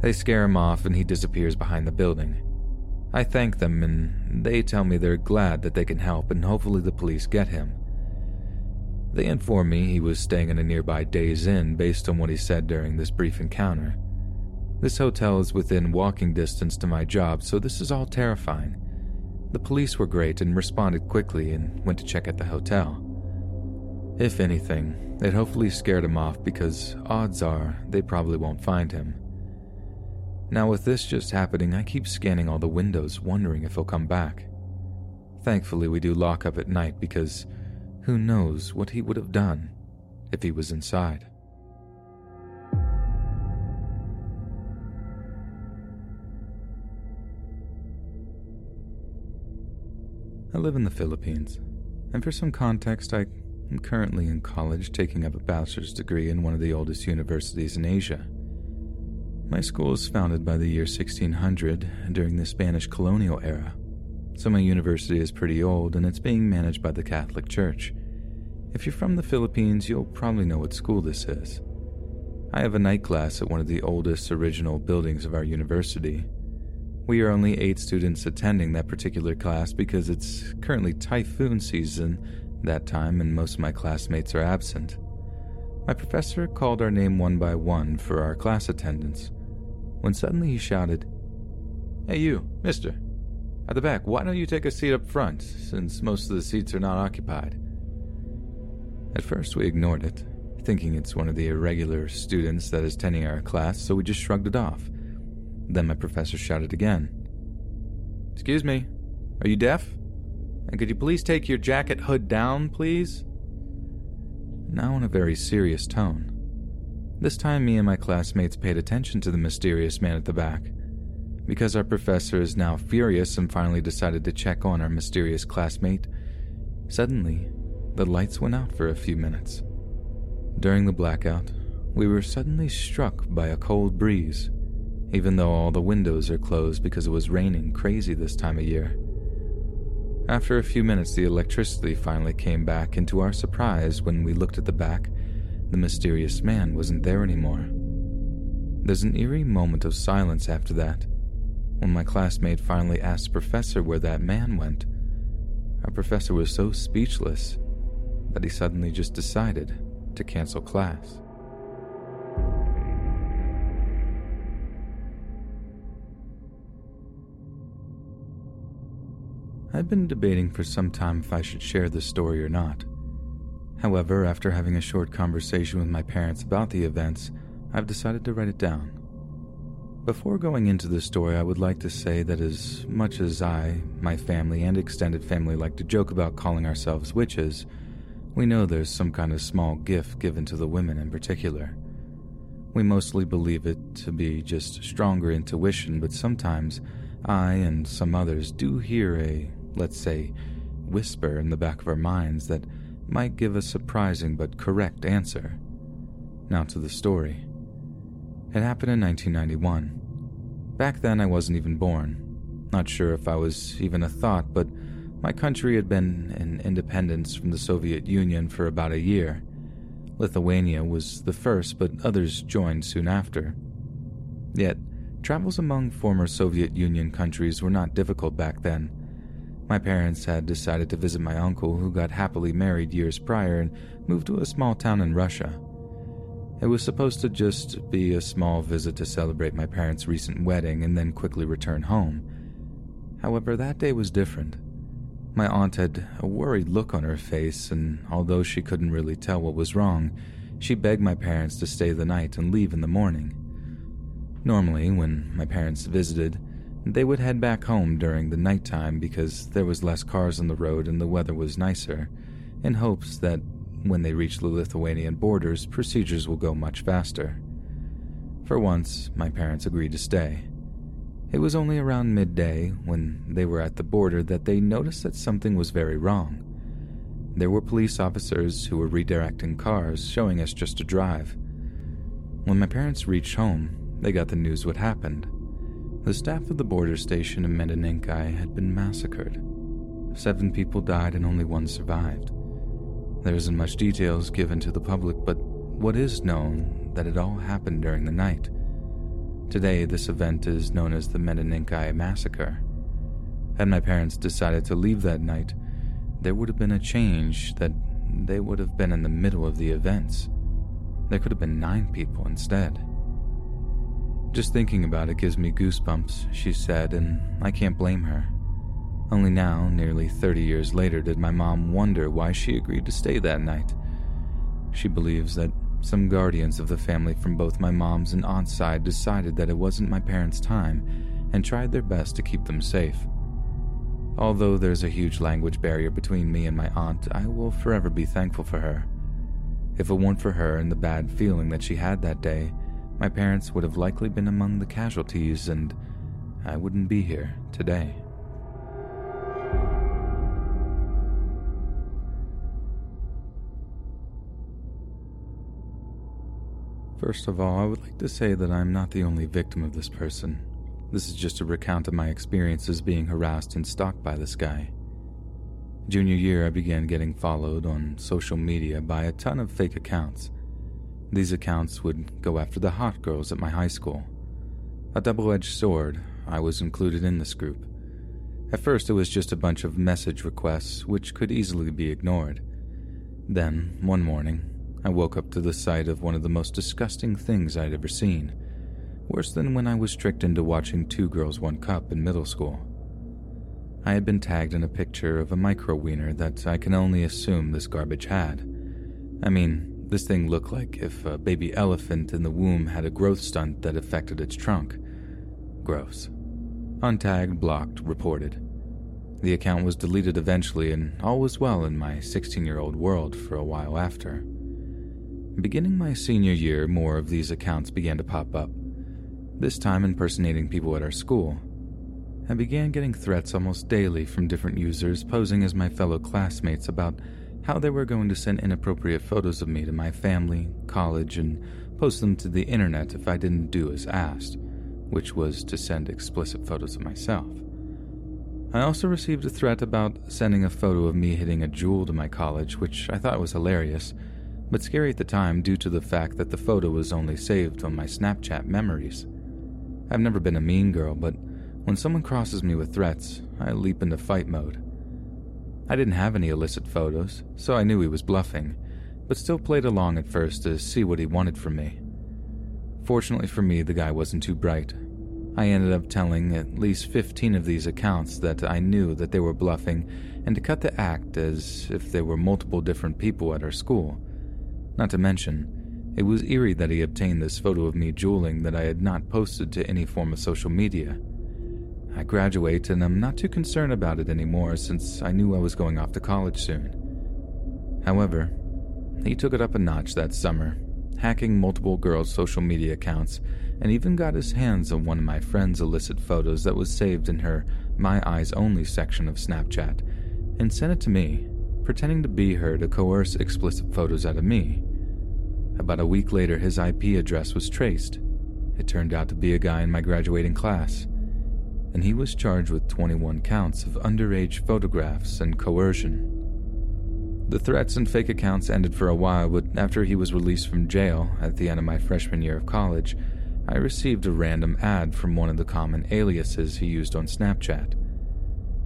They scare him off and he disappears behind the building. I thank them and they tell me they're glad that they can help and hopefully the police get him. They inform me he was staying in a nearby Days Inn based on what he said during this brief encounter. This hotel is within walking distance to my job, so this is all terrifying. The police were great and responded quickly and went to check at the hotel. If anything, it hopefully scared him off because odds are they probably won't find him. Now, with this just happening, I keep scanning all the windows, wondering if he'll come back. Thankfully, we do lock up at night because who knows what he would have done if he was inside. I live in the Philippines. And for some context, I am currently in college taking up a bachelor's degree in one of the oldest universities in Asia. My school was founded by the year 1600 during the Spanish colonial era, so my university is pretty old and it's being managed by the Catholic Church. If you're from the Philippines, you'll probably know what school this is. I have a night class at one of the oldest original buildings of our university. We are only eight students attending that particular class because it's currently typhoon season that time and most of my classmates are absent. My professor called our name one by one for our class attendance, when suddenly he shouted, Hey, you, mister, at the back, why don't you take a seat up front, since most of the seats are not occupied? At first, we ignored it, thinking it's one of the irregular students that is attending our class, so we just shrugged it off. Then my professor shouted again Excuse me, are you deaf? And could you please take your jacket hood down, please? Now, in a very serious tone. This time, me and my classmates paid attention to the mysterious man at the back. Because our professor is now furious and finally decided to check on our mysterious classmate, suddenly, the lights went out for a few minutes. During the blackout, we were suddenly struck by a cold breeze, even though all the windows are closed because it was raining crazy this time of year. After a few minutes, the electricity finally came back, and to our surprise, when we looked at the back, the mysterious man wasn't there anymore. There's an eerie moment of silence after that, when my classmate finally asked the professor where that man went. Our professor was so speechless that he suddenly just decided to cancel class. I've been debating for some time if I should share this story or not. However, after having a short conversation with my parents about the events, I've decided to write it down. Before going into the story, I would like to say that as much as I, my family, and extended family like to joke about calling ourselves witches, we know there's some kind of small gift given to the women in particular. We mostly believe it to be just stronger intuition, but sometimes I and some others do hear a, let's say, whisper in the back of our minds that might give a surprising but correct answer. Now to the story. It happened in 1991. Back then, I wasn't even born. Not sure if I was even a thought, but my country had been in independence from the Soviet Union for about a year. Lithuania was the first, but others joined soon after. Yet, travels among former Soviet Union countries were not difficult back then. My parents had decided to visit my uncle, who got happily married years prior and moved to a small town in Russia. It was supposed to just be a small visit to celebrate my parents' recent wedding and then quickly return home. However, that day was different. My aunt had a worried look on her face, and although she couldn't really tell what was wrong, she begged my parents to stay the night and leave in the morning. Normally, when my parents visited, they would head back home during the nighttime because there was less cars on the road and the weather was nicer, in hopes that when they reach the Lithuanian borders, procedures will go much faster. For once, my parents agreed to stay. It was only around midday, when they were at the border, that they noticed that something was very wrong. There were police officers who were redirecting cars, showing us just to drive. When my parents reached home, they got the news what happened. The staff of the border station in Medininkai had been massacred. Seven people died and only one survived. There isn't much details given to the public, but what is known that it all happened during the night. Today, this event is known as the Medininkai Massacre. Had my parents decided to leave that night, there would have been a change that they would have been in the middle of the events. There could have been nine people instead. Just thinking about it gives me goosebumps, she said, and I can't blame her. Only now, nearly 30 years later, did my mom wonder why she agreed to stay that night. She believes that some guardians of the family from both my mom's and aunt's side decided that it wasn't my parents' time and tried their best to keep them safe. Although there's a huge language barrier between me and my aunt, I will forever be thankful for her. If it weren't for her and the bad feeling that she had that day, my parents would have likely been among the casualties, and I wouldn't be here today. First of all, I would like to say that I'm not the only victim of this person. This is just a recount of my experiences being harassed and stalked by this guy. Junior year, I began getting followed on social media by a ton of fake accounts these accounts would go after the hot girls at my high school. A double edged sword, I was included in this group. At first, it was just a bunch of message requests, which could easily be ignored. Then, one morning, I woke up to the sight of one of the most disgusting things I'd ever seen. Worse than when I was tricked into watching Two Girls, One Cup in middle school. I had been tagged in a picture of a micro wiener that I can only assume this garbage had. I mean, this thing looked like if a baby elephant in the womb had a growth stunt that affected its trunk. Gross. Untagged, blocked, reported. The account was deleted eventually, and all was well in my 16 year old world for a while after. Beginning my senior year, more of these accounts began to pop up, this time impersonating people at our school. I began getting threats almost daily from different users posing as my fellow classmates about how they were going to send inappropriate photos of me to my family, college, and post them to the internet if I didn't do as asked, which was to send explicit photos of myself. I also received a threat about sending a photo of me hitting a Juul to my college, which I thought was hilarious but scary at the time due to the fact that the photo was only saved on my Snapchat memories. I've never been a mean girl, but when someone crosses me with threats, I leap into fight mode. I didn't have any illicit photos, so I knew he was bluffing, but still played along at first to see what he wanted from me. Fortunately for me, the guy wasn't too bright. I ended up telling at least 15 of these accounts that I knew that they were bluffing and to cut the act as if they were multiple different people at our school. Not to mention, it was eerie that he obtained this photo of me juuling that I had not posted to any form of social media. I graduate and I'm not too concerned about it anymore since I knew I was going off to college soon. However, he took it up a notch that summer, hacking multiple girls' social media accounts, and even got his hands on one of my friend's illicit photos that was saved in her My Eyes Only section of Snapchat, and sent it to me, pretending to be her to coerce explicit photos out of me. About a week later, his IP address was traced. It turned out to be a guy in my graduating class, and he was charged with 21 counts of underage photographs and coercion. The threats and fake accounts ended for a while, but after he was released from jail at the end of my freshman year of college, I received a random add from one of the common aliases he used on Snapchat.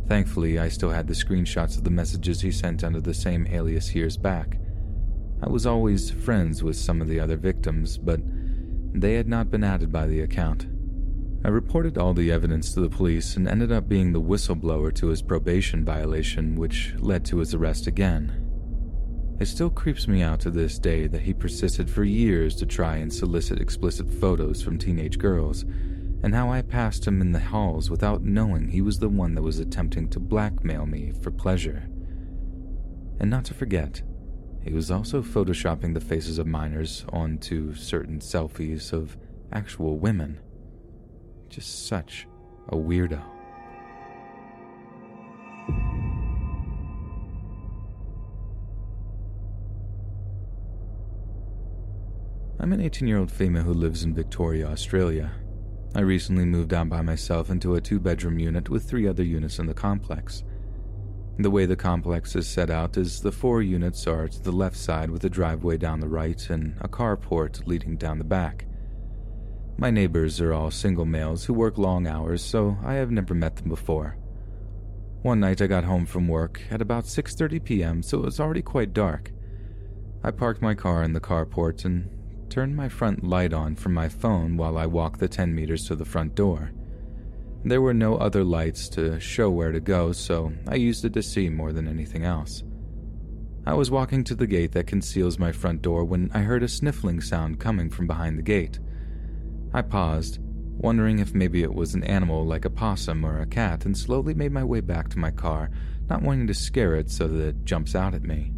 Thankfully, I still had the screenshots of the messages he sent under the same alias years back. I was always friends with some of the other victims, but they had not been added by the account. I reported all the evidence to the police and ended up being the whistleblower to his probation violation, which led to his arrest again. It still creeps me out to this day that he persisted for years to try and solicit explicit photos from teenage girls, and how I passed him in the halls without knowing he was the one that was attempting to blackmail me for pleasure. And not to forget, he was also photoshopping the faces of minors onto certain selfies of actual women. Just such a weirdo. I'm an 18 year old female who lives in Victoria, Australia. I recently moved out by myself into a two bedroom unit with three other units in the complex. The way the complex is set out is the four units are to the left side with a driveway down the right and a carport leading down the back. My neighbors are all single males who work long hours, so I have never met them before. One night I got home from work at about 6:30 p.m., so it was already quite dark. I parked my car in the carport and turned my front light on from my phone while I walked the 10 meters to the front door. There were no other lights to show where to go, so I used it to see more than anything else. I was walking to the gate that conceals my front door when I heard a sniffling sound coming from behind the gate. I paused, wondering if maybe it was an animal like a possum or a cat, and slowly made my way back to my car, not wanting to scare it so that it jumps out at me.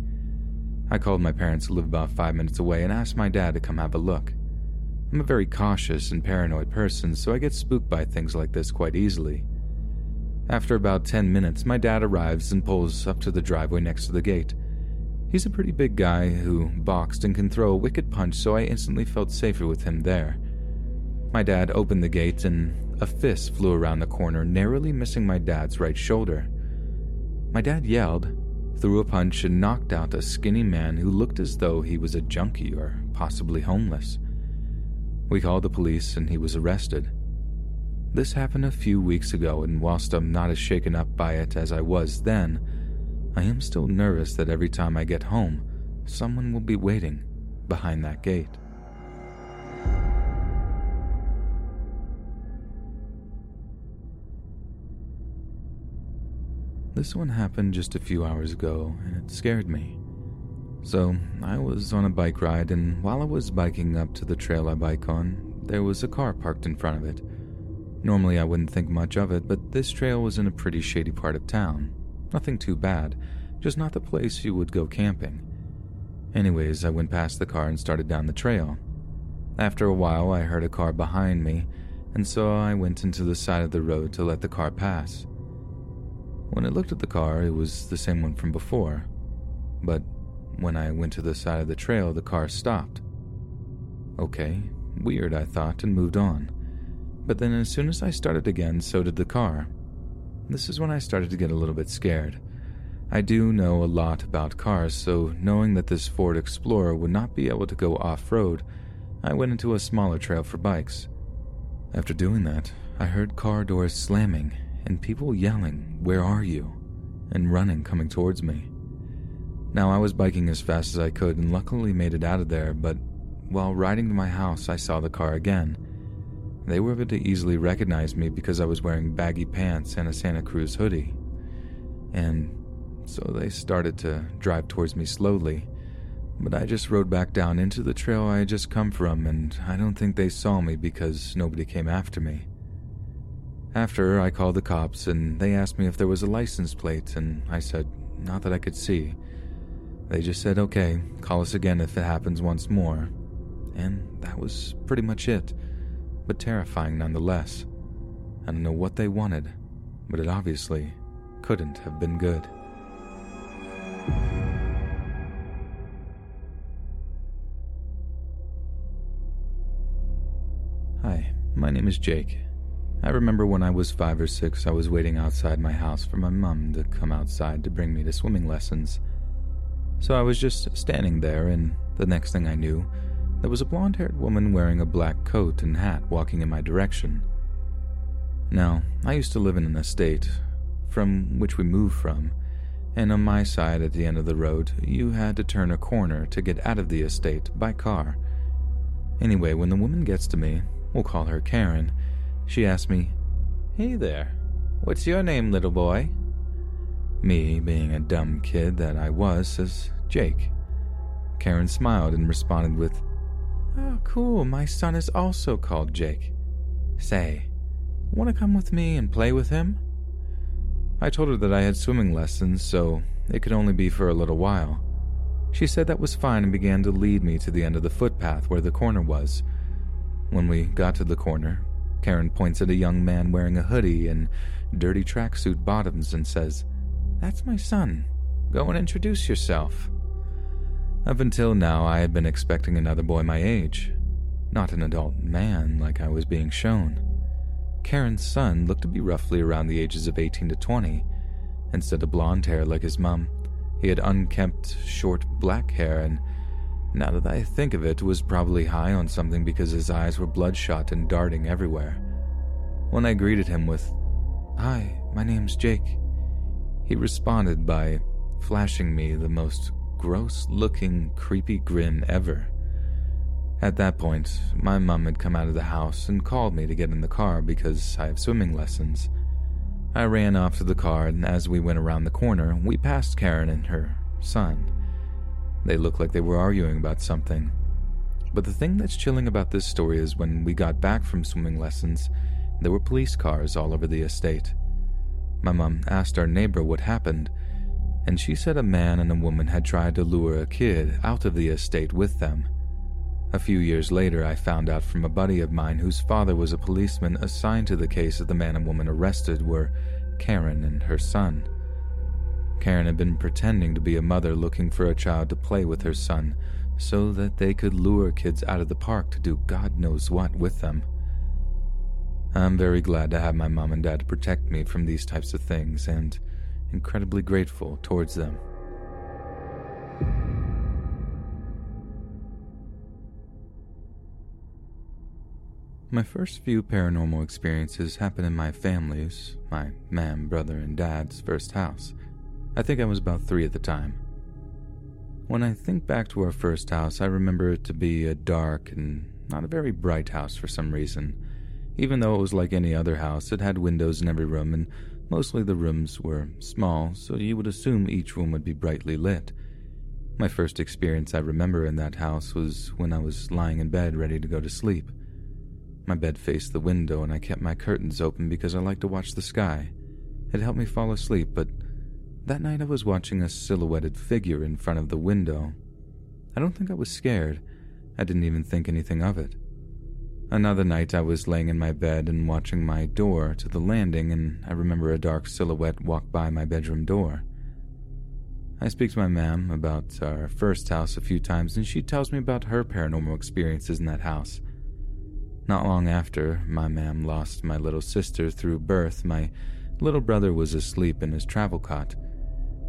I called my parents who live about five minutes away and asked my dad to come have a look. I'm a very cautious and paranoid person, so I get spooked by things like this quite easily. After about 10 minutes, my dad arrives and pulls up to the driveway next to the gate. He's a pretty big guy who boxed and can throw a wicked punch, so I instantly felt safer with him there. My dad opened the gate and a fist flew around the corner, narrowly missing my dad's right shoulder. My dad yelled, threw a punch, and knocked out a skinny man who looked as though he was a junkie or possibly homeless. We called the police and he was arrested. This happened a few weeks ago, and whilst I'm not as shaken up by it as I was then, I am still nervous that every time I get home, someone will be waiting behind that gate. This one happened just a few hours ago, and it scared me. So, I was on a bike ride, and while I was biking up to the trail I bike on, there was a car parked in front of it. Normally, I wouldn't think much of it, but this trail was in a pretty shady part of town. Nothing too bad, just not the place you would go camping. Anyways, I went past the car and started down the trail. After a while, I heard a car behind me, and so I went into the side of the road to let the car pass. When I looked at the car, it was the same one from before. But when I went to the side of the trail, the car stopped. Okay, weird, I thought, and moved on. But then as soon as I started again, so did the car. This is when I started to get a little bit scared. I do know a lot about cars, so knowing that this Ford Explorer would not be able to go off road, I went into a smaller trail for bikes. After doing that, I heard car doors slamming and people yelling, Where are you? and running coming towards me. Now, I was biking as fast as I could and luckily made it out of there, but while riding to my house, I saw the car again. They were able to easily recognize me because I was wearing baggy pants and a Santa Cruz hoodie. And so they started to drive towards me slowly. But I just rode back down into the trail I had just come from, and I don't think they saw me because nobody came after me. After, I called the cops and they asked me if there was a license plate, and I said, not that I could see. They just said, okay, call us again if it happens once more. And that was pretty much it, but terrifying nonetheless. I don't know what they wanted, but it obviously couldn't have been good. Hi, my name is Jake. I remember when I was five or six, I was waiting outside my house for my mum to come outside to bring me to swimming lessons. So I was just standing there, and the next thing I knew, there was a blonde haired woman wearing a black coat and hat walking in my direction. Now, I used to live in an estate, from which we moved from, and on my side at the end of the road, you had to turn a corner to get out of the estate by car. Anyway, when the woman gets to me, we'll call her Karen, she asked me, Hey there, what's your name, little boy? Me, being a dumb kid that I was, says Jake. Karen smiled and responded with, Oh, cool, my son is also called Jake. Say, want to come with me and play with him? I told her that I had swimming lessons, so it could only be for a little while. She said that was fine and began to lead me to the end of the footpath where the corner was. When we got to the corner, Karen points at a young man wearing a hoodie and dirty tracksuit bottoms and says, That's my son. Go and introduce yourself. Up until now, I had been expecting another boy my age, not an adult man like I was being shown. Karen's son looked to be roughly around the ages of 18 to 20. Instead of blonde hair like his mum, he had unkempt, short black hair and now that I think of it, was probably high on something because his eyes were bloodshot and darting everywhere. When I greeted him with, Hi, my name's Jake, he responded by flashing me the most gross looking, creepy grin ever. At that point, my mum had come out of the house and called me to get in the car because I have swimming lessons. I ran off to the car, and as we went around the corner, we passed Karen and her son. They looked like they were arguing about something. But the thing that's chilling about this story is when we got back from swimming lessons, there were police cars all over the estate. My mom asked our neighbor what happened, and she said a man and a woman had tried to lure a kid out of the estate with them. A few years later, I found out from a buddy of mine whose father was a policeman assigned to the case of the man and woman arrested were Karen and her son. Karen had been pretending to be a mother looking for a child to play with her son so that they could lure kids out of the park to do God knows what with them. I'm very glad to have my mom and dad protect me from these types of things and incredibly grateful towards them. My first few paranormal experiences happened in my family's, my mam, brother, and dad's first house. I think I was about three at the time. When I think back to our first house, I remember it to be a dark and not a very bright house for some reason. Even though it was like any other house, it had windows in every room, and mostly the rooms were small, so you would assume each room would be brightly lit. My first experience I remember in that house was when I was lying in bed ready to go to sleep. My bed faced the window, and I kept my curtains open because I liked to watch the sky. It helped me fall asleep, but that night I was watching a silhouetted figure in front of the window. I don't think I was scared. I didn't even think anything of it. Another night I was laying in my bed and watching my door to the landing, and I remember a dark silhouette walk by my bedroom door. I speak to my ma'am about our first house a few times, and she tells me about her paranormal experiences in that house. Not long after, my ma'am lost my little sister through birth. My little brother was asleep in his travel cot.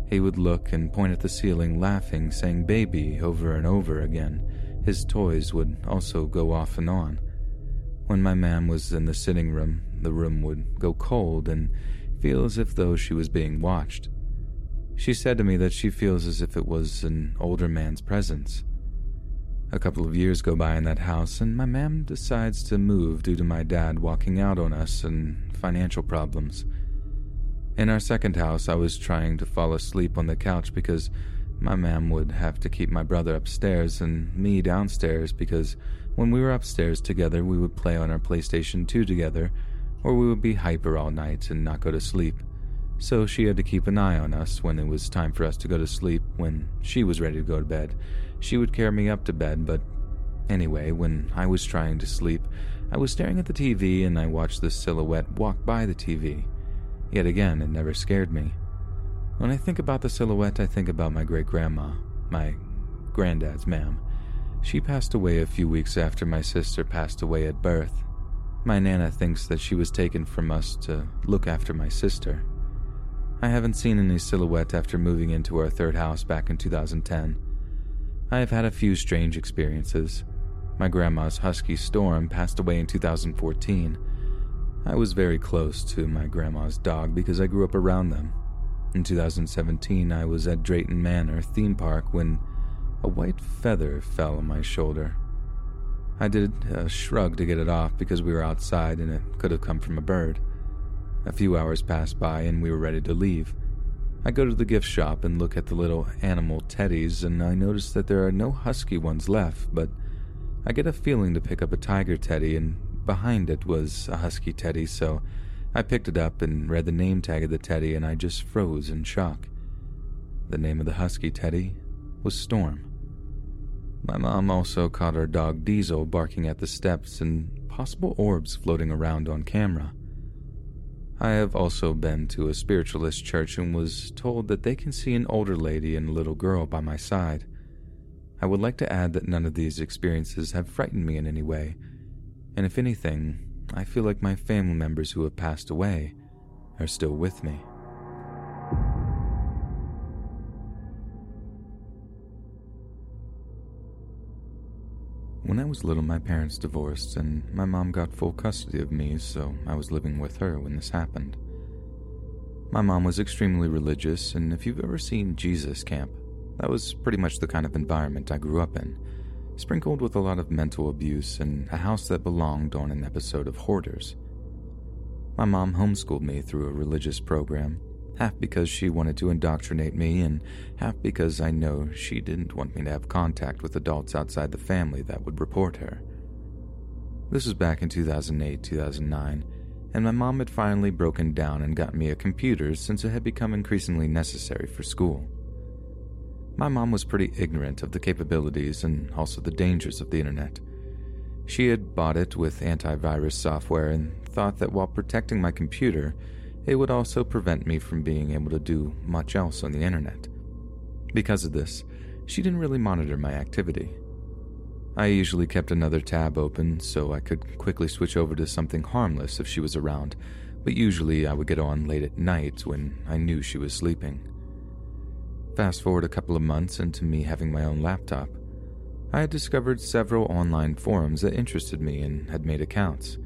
He would look and point at the ceiling, laughing, saying baby over and over again. His toys would also go off and on. When my mam was in the sitting room, the room would go cold and feel as if though she was being watched. She said to me that she feels as if it was an older man's presence. A couple of years go by in that house, and my mam decides to move due to my dad walking out on us and financial problems. In our second house, I was trying to fall asleep on the couch because my mam would have to keep my brother upstairs and me downstairs because when we were upstairs together, we would play on our PlayStation 2 together, or we would be hyper all night and not go to sleep. So she had to keep an eye on us when it was time for us to go to sleep when she was ready to go to bed. She would carry me up to bed, but anyway, when I was trying to sleep, I was staring at the TV and I watched the silhouette walk by the TV. Yet again, it never scared me. When I think about the silhouette, I think about my great grandma, my granddad's mam. She passed away a few weeks after my sister passed away at birth. My Nana thinks that she was taken from us to look after my sister. I haven't seen any silhouette after moving into our third house back in 2010. I have had a few strange experiences. My grandma's husky Storm passed away in 2014. I was very close to my grandma's dog because I grew up around them. In 2017, I was at Drayton Manor theme park when a white feather fell on my shoulder. I did a shrug to get it off because we were outside and it could have come from a bird. A few hours passed by and we were ready to leave. I go to the gift shop and look at the little animal teddies, and I notice that there are no husky ones left, but I get a feeling to pick up a tiger teddy, and Behind it was a husky teddy, so I picked it up and read the name tag of the teddy, and I just froze in shock. The name of the husky teddy was Storm. My mom also caught our dog Diesel barking at the steps and possible orbs floating around on camera. I have also been to a spiritualist church and was told that they can see an older lady and a little girl by my side. I would like to add that none of these experiences have frightened me in any way, and if anything, I feel like my family members who have passed away are still with me. When I was little, my parents divorced, and my mom got full custody of me, so I was living with her when this happened. My mom was extremely religious, and if you've ever seen Jesus Camp, that was pretty much the kind of environment I grew up in sprinkled with a lot of mental abuse and a house that belonged on an episode of Hoarders. My mom homeschooled me through a religious program, half because she wanted to indoctrinate me, and half because I know she didn't want me to have contact with adults outside the family that would report her. This was back in 2008 2009, and my mom had finally broken down and got me a computer since it had become increasingly necessary for school. My mom was pretty ignorant of the capabilities and also the dangers of the internet. She had bought it with antivirus software and thought that while protecting my computer, It would also prevent me from being able to do much else on the internet. Because of this, she didn't really monitor my activity. I usually kept another tab open so I could quickly switch over to something harmless if she was around, but usually I would get on late at night when I knew she was sleeping. Fast forward a couple of months into me having my own laptop. I had discovered several online forums that interested me and had made accounts.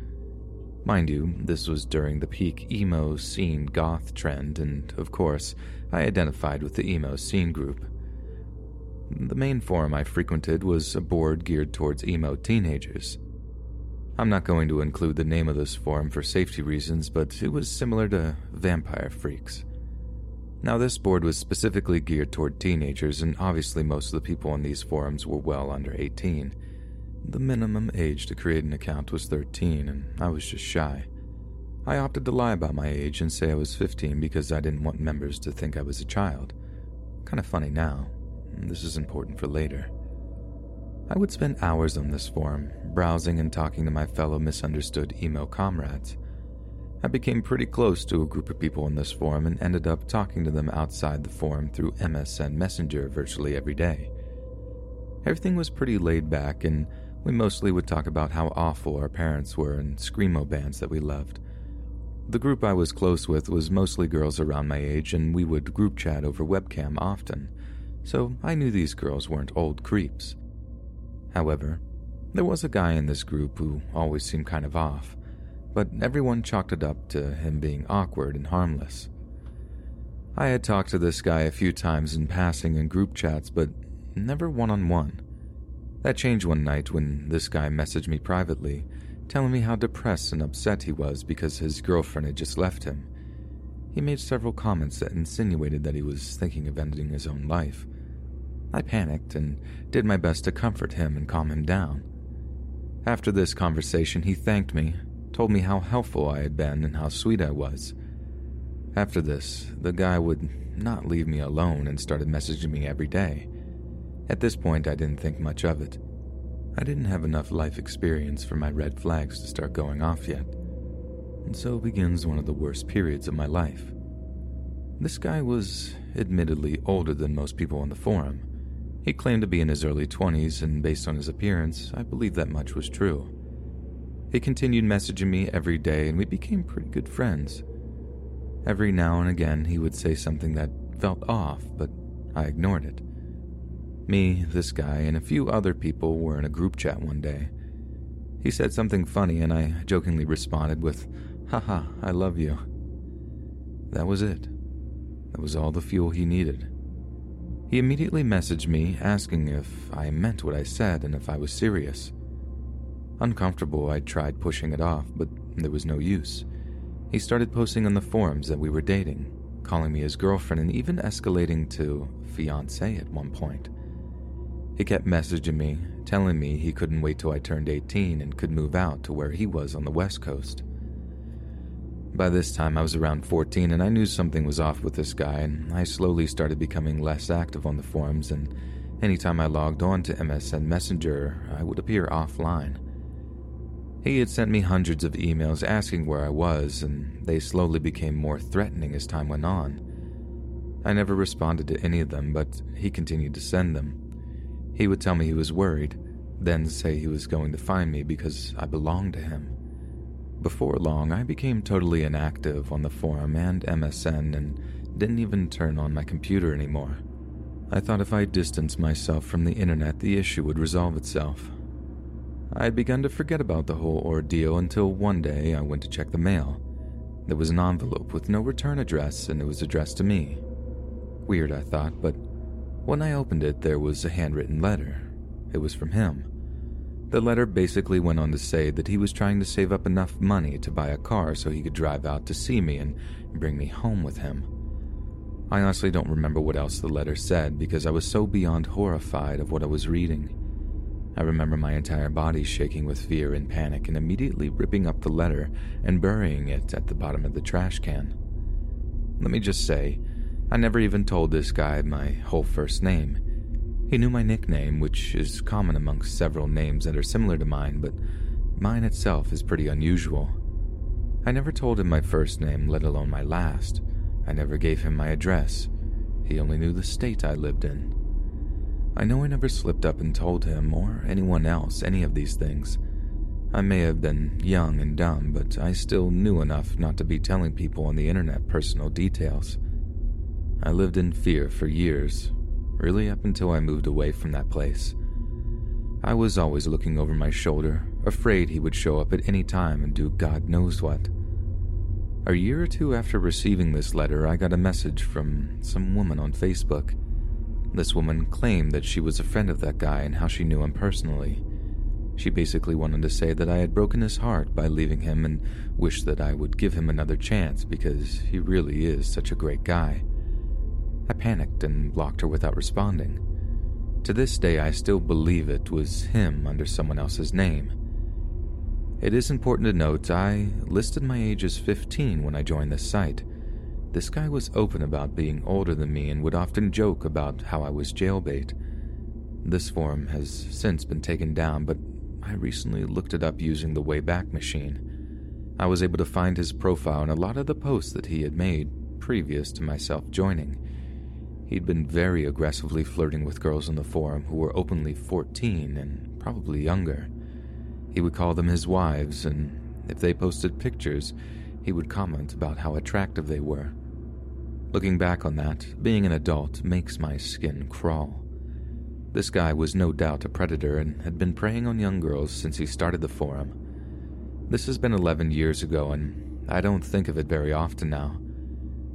Mind you, this was during the peak emo scene goth trend, and of course, I identified with the emo scene group. The main forum I frequented was a board geared towards emo teenagers. I'm not going to include the name of this forum for safety reasons, but it was similar to Vampire Freaks. Now, this board was specifically geared toward teenagers, and obviously, most of the people on these forums were well under 18. The minimum age to create an account was 13, and I was just shy. I opted to lie about my age and say I was 15 because I didn't want members to think I was a child. Kind of funny now. This is important for later. I would spend hours on this forum, browsing and talking to my fellow misunderstood emo comrades. I became pretty close to a group of people in this forum and ended up talking to them outside the forum through MSN Messenger virtually every day. Everything was pretty laid back, and we mostly would talk about how awful our parents were and screamo bands that we loved. The group I was close with was mostly girls around my age, and we would group chat over webcam often, so I knew these girls weren't old creeps. However, there was a guy in this group who always seemed kind of off but everyone chalked it up to him being awkward and harmless. I had talked to this guy a few times in passing in group chats, but never one on one. That changed one night when this guy messaged me privately, telling me how depressed and upset he was because his girlfriend had just left him. He made several comments that insinuated that he was thinking of ending his own life. I panicked and did my best to comfort him and calm him down. After this conversation, he thanked me told me how helpful I had been and how sweet I was. After this, the guy would not leave me alone and started messaging me every day. At this point, I didn't think much of it. I didn't have enough life experience for my red flags to start going off yet. And so begins one of the worst periods of my life. This guy was admittedly older than most people on the forum. He claimed to be in his early 20s, and based on his appearance, I believe that much was true. He continued messaging me every day, and we became pretty good friends. Every now and again, he would say something that felt off, but I ignored it. Me, this guy, and a few other people were in a group chat one day. He said something funny, and I jokingly responded with, Haha, I love you. That was it. That was all the fuel he needed. He immediately messaged me asking if I meant what I said and if I was serious. Uncomfortable, I tried pushing it off, but there was no use. He started posting on the forums that we were dating, calling me his girlfriend, and even escalating to fiance at one point. He kept messaging me, telling me he couldn't wait till I turned 18 and could move out to where he was on the West Coast. By this time, I was around 14 and I knew something was off with this guy, and I slowly started becoming less active on the forums. And anytime I logged on to MSN Messenger, I would appear offline. He had sent me hundreds of emails asking where I was, and they slowly became more threatening as time went on. I never responded to any of them, but he continued to send them. He would tell me he was worried, then say he was going to find me because I belonged to him. Before long, I became totally inactive on the forum and MSN and didn't even turn on my computer anymore. I thought if I distanced myself from the internet, the issue would resolve itself. I had begun to forget about the whole ordeal until one day I went to check the mail. There was an envelope with no return address and it was addressed to me. Weird, I thought, but when I opened it, there was a handwritten letter. It was from him. The letter basically went on to say that he was trying to save up enough money to buy a car so he could drive out to see me and bring me home with him. I honestly don't remember what else the letter said because I was so beyond horrified of what I was reading. I remember my entire body shaking with fear and panic and immediately ripping up the letter and burying it at the bottom of the trash can. Let me just say, I never even told this guy my whole first name. He knew my nickname, which is common amongst several names that are similar to mine, but mine itself is pretty unusual. I never told him my first name, let alone my last. I never gave him my address. He only knew the state I lived in. I know I never slipped up and told him or anyone else any of these things. I may have been young and dumb, but I still knew enough not to be telling people on the internet personal details. I lived in fear for years, really up until I moved away from that place. I was always looking over my shoulder, afraid he would show up at any time and do God knows what. A year or two after receiving this letter, I got a message from some woman on Facebook. This woman claimed that she was a friend of that guy and how she knew him personally. She basically wanted to say that I had broken his heart by leaving him and wished that I would give him another chance because he really is such a great guy. I panicked and blocked her without responding. To this day, I still believe it was him under someone else's name. It is important to note I listed my age as 15 when I joined this site. This guy was open about being older than me and would often joke about how I was jailbait. This forum has since been taken down, but I recently looked it up using the Wayback Machine. I was able to find his profile and a lot of the posts that he had made previous to myself joining. He'd been very aggressively flirting with girls on the forum who were openly 14 and probably younger. He would call them his wives, and if they posted pictures, he would comment about how attractive they were. Looking back on that, being an adult makes my skin crawl. This guy was no doubt a predator and had been preying on young girls since he started the forum. This has been 11 years ago, and I don't think of it very often now.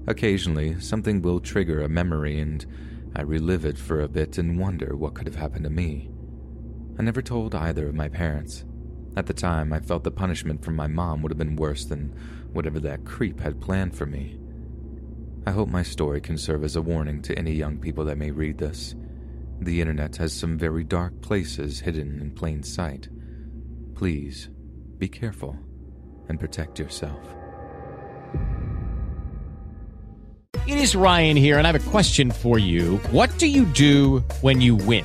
Occasionally, something will trigger a memory, and I relive it for a bit and wonder what could have happened to me. I never told either of my parents. At the time, I felt the punishment from my mom would have been worse than whatever that creep had planned for me. I hope my story can serve as a warning to any young people that may read this. The internet has some very dark places hidden in plain sight. Please, be careful and protect yourself. It is Ryan here, and I have a question for you. What do you do when you win?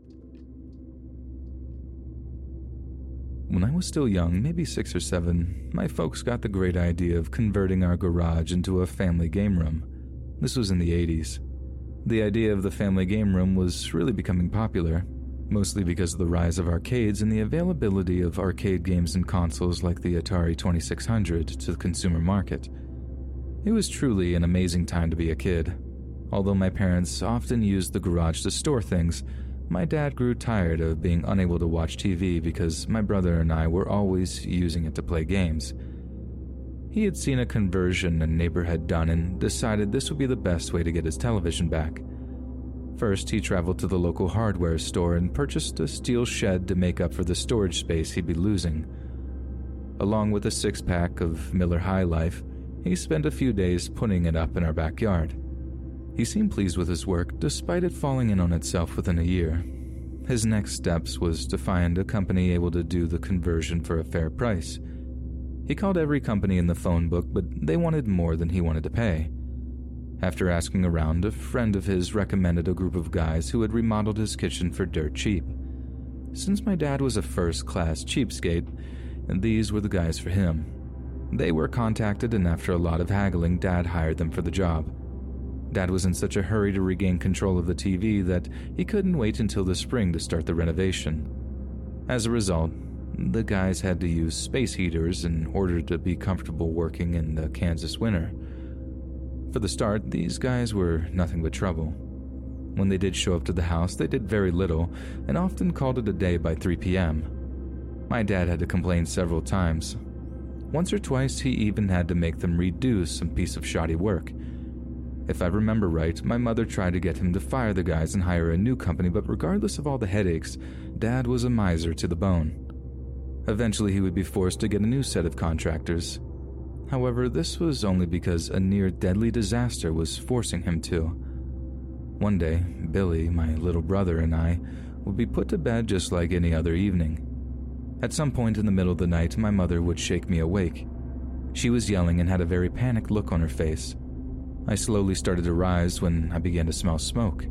When I was still young, maybe six or seven, my folks got the great idea of converting our garage into a family game room. This was in the 80s. The idea of the family game room was really becoming popular, mostly because of the rise of arcades and the availability of arcade games and consoles like the Atari 2600 to the consumer market. It was truly an amazing time to be a kid. Although my parents often used the garage to store things, my dad grew tired of being unable to watch TV because my brother and I were always using it to play games. He had seen a conversion a neighbor had done and decided this would be the best way to get his television back. First, he traveled to the local hardware store and purchased a steel shed to make up for the storage space he'd be losing. Along with a six pack of Miller High Life, he spent a few days putting it up in our backyard. He seemed pleased with his work, despite it falling in on itself within a year. His next steps was to find a company able to do the conversion for a fair price. He called every company in the phone book, but they wanted more than he wanted to pay. After asking around, a friend of his recommended a group of guys who had remodeled his kitchen for dirt cheap. Since my dad was a first class cheapskate, these were the guys for him. They were contacted, and after a lot of haggling, Dad hired them for the job. Dad was in such a hurry to regain control of the TV that he couldn't wait until the spring to start the renovation. As a result, the guys had to use space heaters in order to be comfortable working in the Kansas winter. For the start, these guys were nothing but trouble. When they did show up to the house, they did very little and often called it a day by 3 p.m. My dad had to complain several times. Once or twice, he even had to make them redo some piece of shoddy work if I remember right, my mother tried to get him to fire the guys and hire a new company, but regardless of all the headaches, Dad was a miser to the bone. Eventually, he would be forced to get a new set of contractors. However, this was only because a near deadly disaster was forcing him to. One day, Billy, my little brother, and I would be put to bed just like any other evening. At some point in the middle of the night, my mother would shake me awake. She was yelling and had a very panicked look on her face. I slowly started to rise when I began to smell smoke.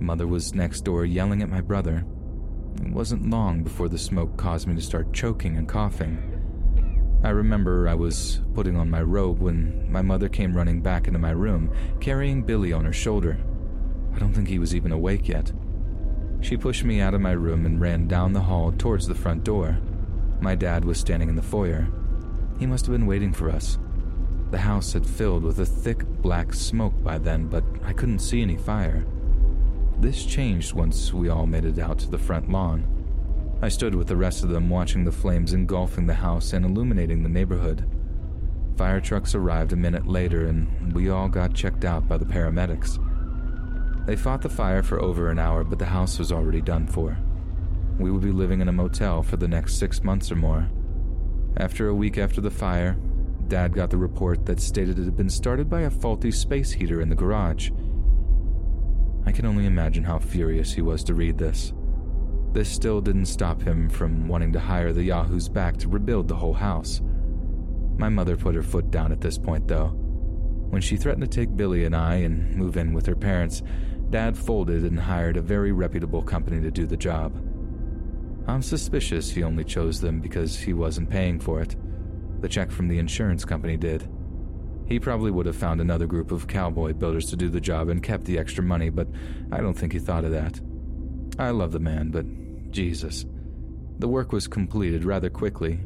Mother was next door yelling at my brother. It wasn't long before the smoke caused me to start choking and coughing. I remember I was putting on my robe when my mother came running back into my room, carrying Billy on her shoulder. I don't think he was even awake yet. She pushed me out of my room and ran down the hall towards the front door. My dad was standing in the foyer. He must have been waiting for us. The house had filled with a thick black smoke by then, but I couldn't see any fire. This changed once we all made it out to the front lawn. I stood with the rest of them watching the flames engulfing the house and illuminating the neighborhood. Fire trucks arrived a minute later and we all got checked out by the paramedics. They fought the fire for over an hour, but the house was already done for. We would be living in a motel for the next six months or more. After a week after the fire, Dad got the report that stated it had been started by a faulty space heater in the garage. I can only imagine how furious he was to read this. This still didn't stop him from wanting to hire the Yahoos back to rebuild the whole house. My mother put her foot down at this point, though. When she threatened to take Billy and I and move in with her parents, Dad folded and hired a very reputable company to do the job. I'm suspicious he only chose them because he wasn't paying for it. The check from the insurance company did. He probably would have found another group of cowboy builders to do the job and kept the extra money, but I don't think he thought of that. I love the man, but Jesus. The work was completed rather quickly.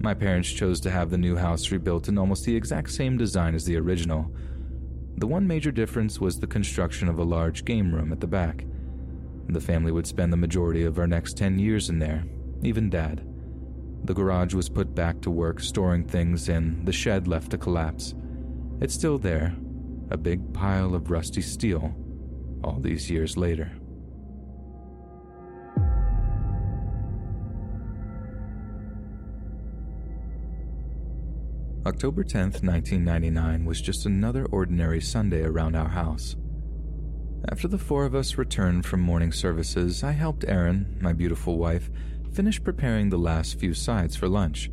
My parents chose to have the new house rebuilt in almost the exact same design as the original. The one major difference was the construction of a large game room at the back. The family would spend the majority of our next 10 years in there, even Dad. The garage was put back to work storing things, and the shed left to collapse. It's still there, a big pile of rusty steel, all these years later. October 10th, 1999 was just another ordinary Sunday around our house. After the four of us returned from morning services, I helped Erin, my beautiful wife, finish preparing the last few sides for lunch.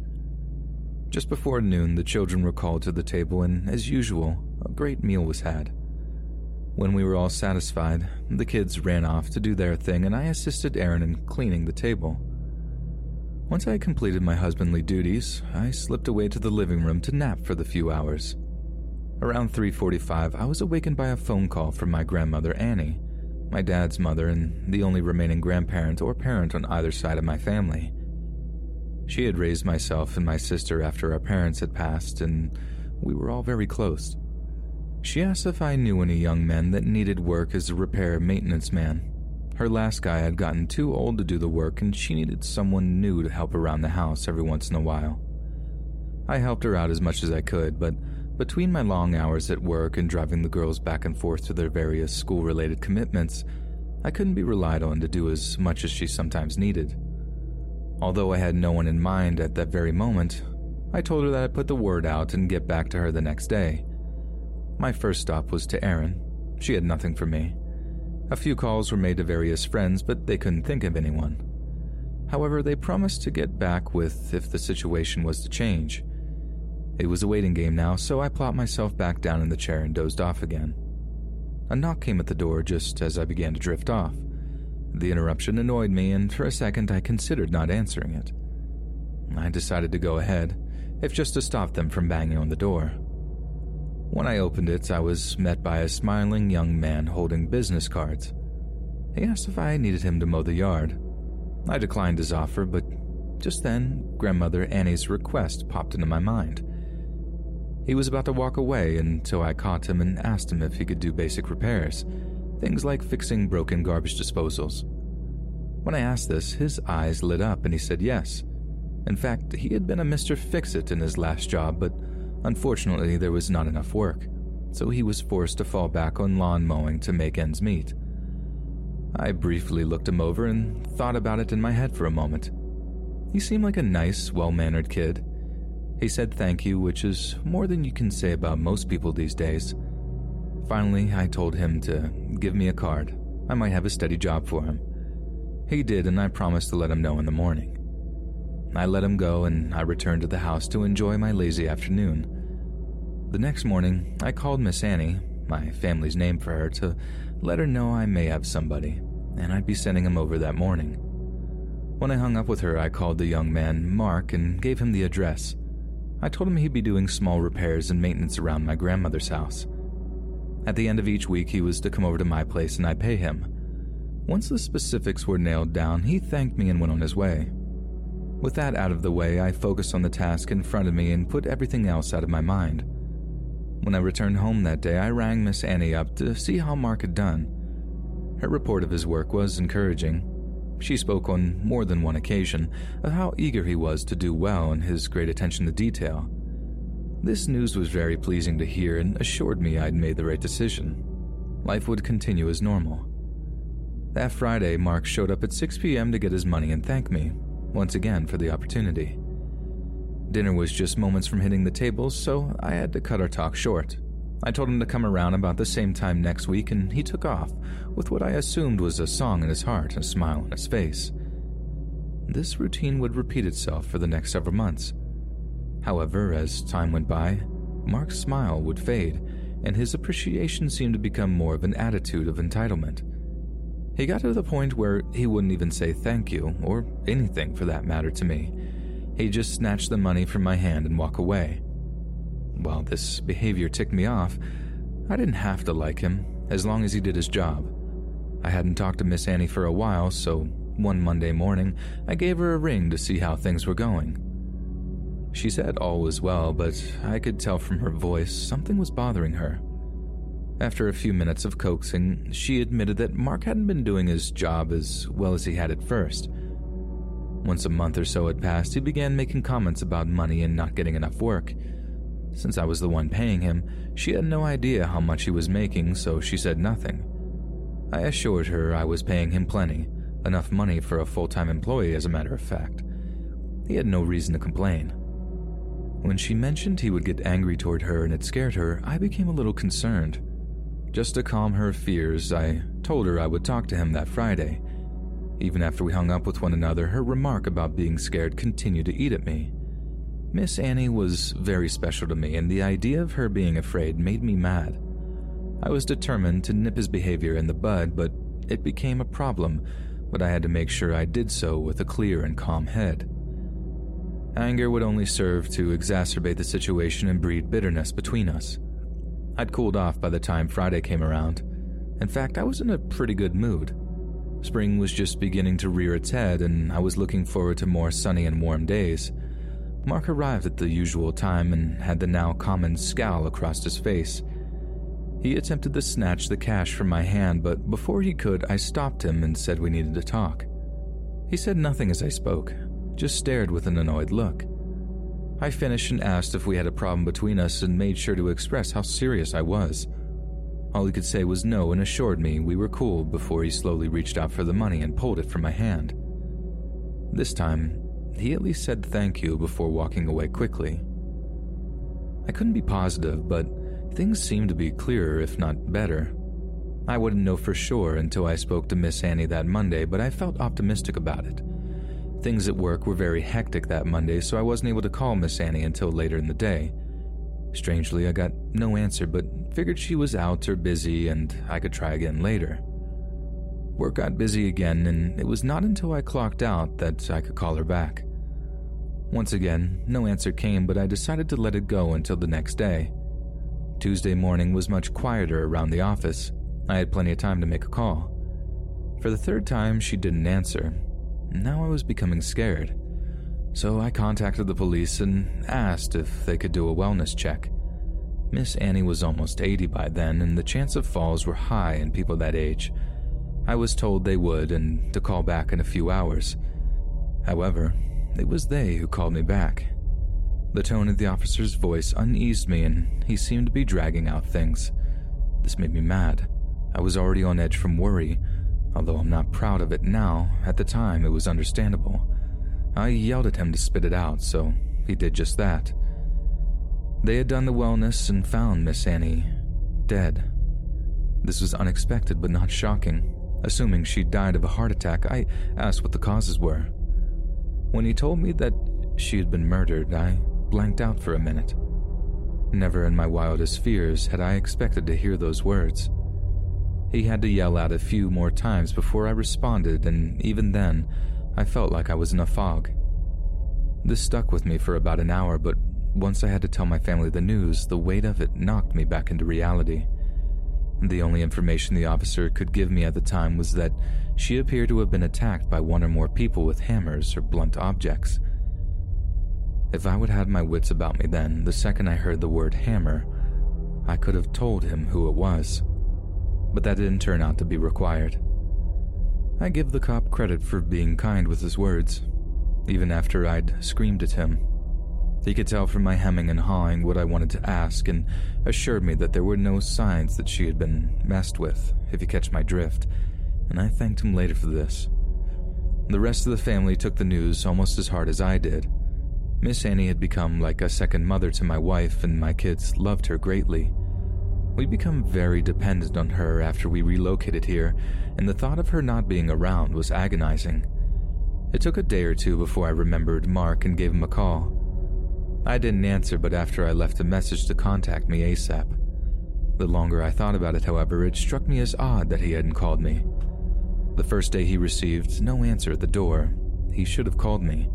Just before noon, the children were called to the table, and as usual, a great meal was had. When we were all satisfied, the kids ran off to do their thing, and I assisted Erin in cleaning the table. Once I had completed my husbandly duties, I slipped away to the living room to nap for the few hours. Around 3:45, I was awakened by a phone call from my grandmother Annie, my dad's mother and the only remaining grandparent or parent on either side of my family. She had raised myself and my sister after our parents had passed, and we were all very close. She asked if I knew any young men that needed work as a repair maintenance man. Her last guy had gotten too old to do the work, and she needed someone new to help around the house every once in a while. I helped her out as much as I could, but between my long hours at work and driving the girls back and forth to their various school related commitments, I couldn't be relied on to do as much as she sometimes needed. Although I had no one in mind at that very moment, I told her that I'd put the word out and get back to her the next day. My first stop was to Erin. She had nothing for me. A few calls were made to various friends, but they couldn't think of anyone. However, they promised to get back with if the situation was to change. It was a waiting game now, so I plopped myself back down in the chair and dozed off again. A knock came at the door just as I began to drift off. The interruption annoyed me, and for a second I considered not answering it. I decided to go ahead, if just to stop them from banging on the door. When I opened it, I was met by a smiling young man holding business cards. He asked if I needed him to mow the yard. I declined his offer, but just then, Grandmother Annie's request popped into my mind. He was about to walk away until I caught him and asked him if he could do basic repairs, things like fixing broken garbage disposals. When I asked this, his eyes lit up and he said yes. In fact, he had been a Mr. Fix It in his last job, but Unfortunately, there was not enough work, so he was forced to fall back on lawn mowing to make ends meet. I briefly looked him over and thought about it in my head for a moment. He seemed like a nice, well mannered kid. He said thank you, which is more than you can say about most people these days. Finally, I told him to give me a card. I might have a steady job for him. He did, and I promised to let him know in the morning. I let him go, and I returned to the house to enjoy my lazy afternoon. The next morning, I called Miss Annie, my family's name for her, to let her know I may have somebody, and I'd be sending him over that morning. When I hung up with her, I called the young man, Mark, and gave him the address. I told him he'd be doing small repairs and maintenance around my grandmother's house. At the end of each week, he was to come over to my place and I'd pay him. Once the specifics were nailed down, he thanked me and went on his way. With that out of the way, I focused on the task in front of me and put everything else out of my mind. When I returned home that day, I rang Miss Annie up to see how Mark had done. Her report of his work was encouraging. She spoke on more than one occasion of how eager he was to do well and his great attention to detail. This news was very pleasing to hear and assured me I'd made the right decision. Life would continue as normal. That Friday, Mark showed up at 6 p.m. to get his money and thank me, once again, for the opportunity. Dinner was just moments from hitting the table, so I had to cut our talk short. I told him to come around about the same time next week, and he took off, with what I assumed was a song in his heart and a smile on his face. This routine would repeat itself for the next several months. However, as time went by, Mark's smile would fade, and his appreciation seemed to become more of an attitude of entitlement. He got to the point where he wouldn't even say thank you, or anything for that matter, to me. He'd just snatch the money from my hand and walk away. While this behavior ticked me off, I didn't have to like him as long as he did his job. I hadn't talked to Miss Annie for a while, so one Monday morning I gave her a ring to see how things were going. She said all was well, but I could tell from her voice something was bothering her. After a few minutes of coaxing, she admitted that Mark hadn't been doing his job as well as he had at first. Once a month or so had passed, he began making comments about money and not getting enough work. Since I was the one paying him, she had no idea how much he was making, so she said nothing. I assured her I was paying him plenty, enough money for a full time employee, as a matter of fact. He had no reason to complain. When she mentioned he would get angry toward her and it scared her, I became a little concerned. Just to calm her fears, I told her I would talk to him that Friday. Even after we hung up with one another, her remark about being scared continued to eat at me. Miss Annie was very special to me, and the idea of her being afraid made me mad. I was determined to nip his behavior in the bud, but it became a problem, but I had to make sure I did so with a clear and calm head. Anger would only serve to exacerbate the situation and breed bitterness between us. I'd cooled off by the time Friday came around. In fact, I was in a pretty good mood. Spring was just beginning to rear its head, and I was looking forward to more sunny and warm days. Mark arrived at the usual time and had the now common scowl across his face. He attempted to snatch the cash from my hand, but before he could, I stopped him and said we needed to talk. He said nothing as I spoke, just stared with an annoyed look. I finished and asked if we had a problem between us and made sure to express how serious I was. All he could say was no and assured me we were cool before he slowly reached out for the money and pulled it from my hand. This time, he at least said thank you before walking away quickly. I couldn't be positive, but things seemed to be clearer, if not better. I wouldn't know for sure until I spoke to Miss Annie that Monday, but I felt optimistic about it. Things at work were very hectic that Monday, so I wasn't able to call Miss Annie until later in the day. Strangely, I got no answer, but figured she was out or busy and I could try again later. Work got busy again, and it was not until I clocked out that I could call her back. Once again, no answer came, but I decided to let it go until the next day. Tuesday morning was much quieter around the office. I had plenty of time to make a call. For the third time, she didn't answer. Now I was becoming scared. So I contacted the police and asked if they could do a wellness check. Miss Annie was almost 80 by then, and the chance of falls were high in people that age. I was told they would and to call back in a few hours. However, it was they who called me back. The tone of the officer's voice uneased me, and he seemed to be dragging out things. This made me mad. I was already on edge from worry. Although I'm not proud of it now, at the time it was understandable. I yelled at him to spit it out, so he did just that. They had done the wellness and found Miss Annie dead. This was unexpected but not shocking. Assuming she died of a heart attack, I asked what the causes were. When he told me that she had been murdered, I blanked out for a minute. Never in my wildest fears had I expected to hear those words. He had to yell out a few more times before I responded, and even then, I felt like I was in a fog. This stuck with me for about an hour, but once I had to tell my family the news, the weight of it knocked me back into reality. The only information the officer could give me at the time was that she appeared to have been attacked by one or more people with hammers or blunt objects. If I would have had my wits about me then, the second I heard the word hammer, I could have told him who it was. But that didn't turn out to be required. I give the cop credit for being kind with his words, even after I'd screamed at him. He could tell from my hemming and hawing what I wanted to ask and assured me that there were no signs that she had been messed with, if you catch my drift, and I thanked him later for this. The rest of the family took the news almost as hard as I did. Miss Annie had become like a second mother to my wife, and my kids loved her greatly. We'd become very dependent on her after we relocated here, and the thought of her not being around was agonizing. It took a day or two before I remembered Mark and gave him a call. I didn't answer, but after I left a message to contact me ASAP. The longer I thought about it, however, it struck me as odd that he hadn't called me. The first day he received no answer at the door, he should have called me.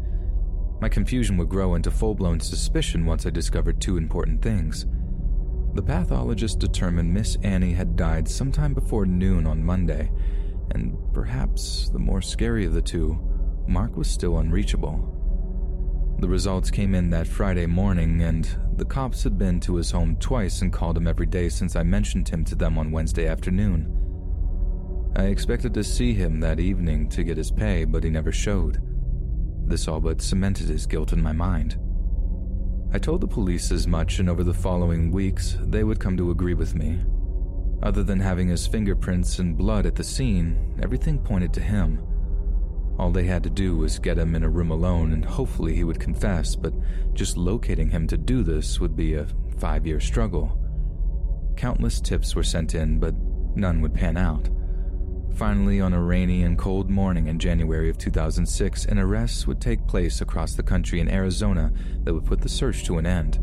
My confusion would grow into full blown suspicion once I discovered two important things. The pathologist determined Miss Annie had died sometime before noon on Monday, and perhaps the more scary of the two, Mark was still unreachable. The results came in that Friday morning, and the cops had been to his home twice and called him every day since I mentioned him to them on Wednesday afternoon. I expected to see him that evening to get his pay, but he never showed. This all but cemented his guilt in my mind. I told the police as much, and over the following weeks, they would come to agree with me. Other than having his fingerprints and blood at the scene, everything pointed to him. All they had to do was get him in a room alone, and hopefully he would confess, but just locating him to do this would be a five year struggle. Countless tips were sent in, but none would pan out. Finally, on a rainy and cold morning in January of 2006, an arrest would take place across the country in Arizona that would put the search to an end.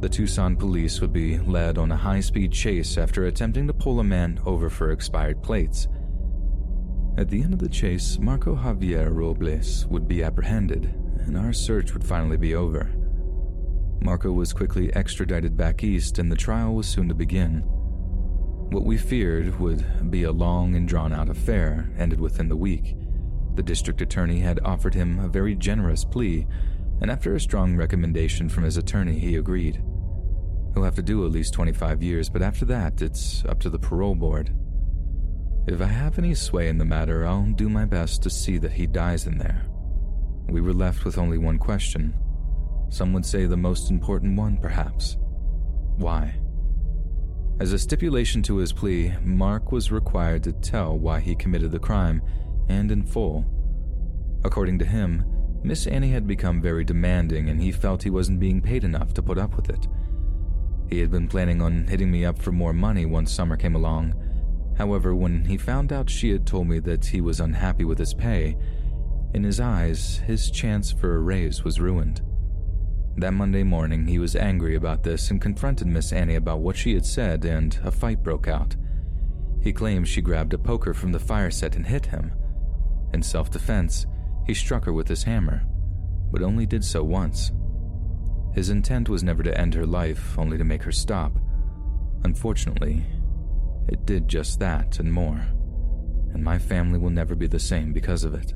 The Tucson police would be led on a high speed chase after attempting to pull a man over for expired plates. At the end of the chase, Marco Javier Robles would be apprehended, and our search would finally be over. Marco was quickly extradited back east, and the trial was soon to begin. What we feared would be a long and drawn out affair ended within the week. The district attorney had offered him a very generous plea, and after a strong recommendation from his attorney, he agreed. He'll have to do at least 25 years, but after that, it's up to the parole board. If I have any sway in the matter, I'll do my best to see that he dies in there. We were left with only one question. Some would say the most important one, perhaps. Why? As a stipulation to his plea, Mark was required to tell why he committed the crime, and in full. According to him, Miss Annie had become very demanding and he felt he wasn't being paid enough to put up with it. He had been planning on hitting me up for more money once summer came along, However, when he found out she had told me that he was unhappy with his pay, in his eyes, his chance for a raise was ruined. That Monday morning, he was angry about this and confronted Miss Annie about what she had said, and a fight broke out. He claimed she grabbed a poker from the fire set and hit him. In self defense, he struck her with his hammer, but only did so once. His intent was never to end her life, only to make her stop. Unfortunately, it did just that and more, and my family will never be the same because of it.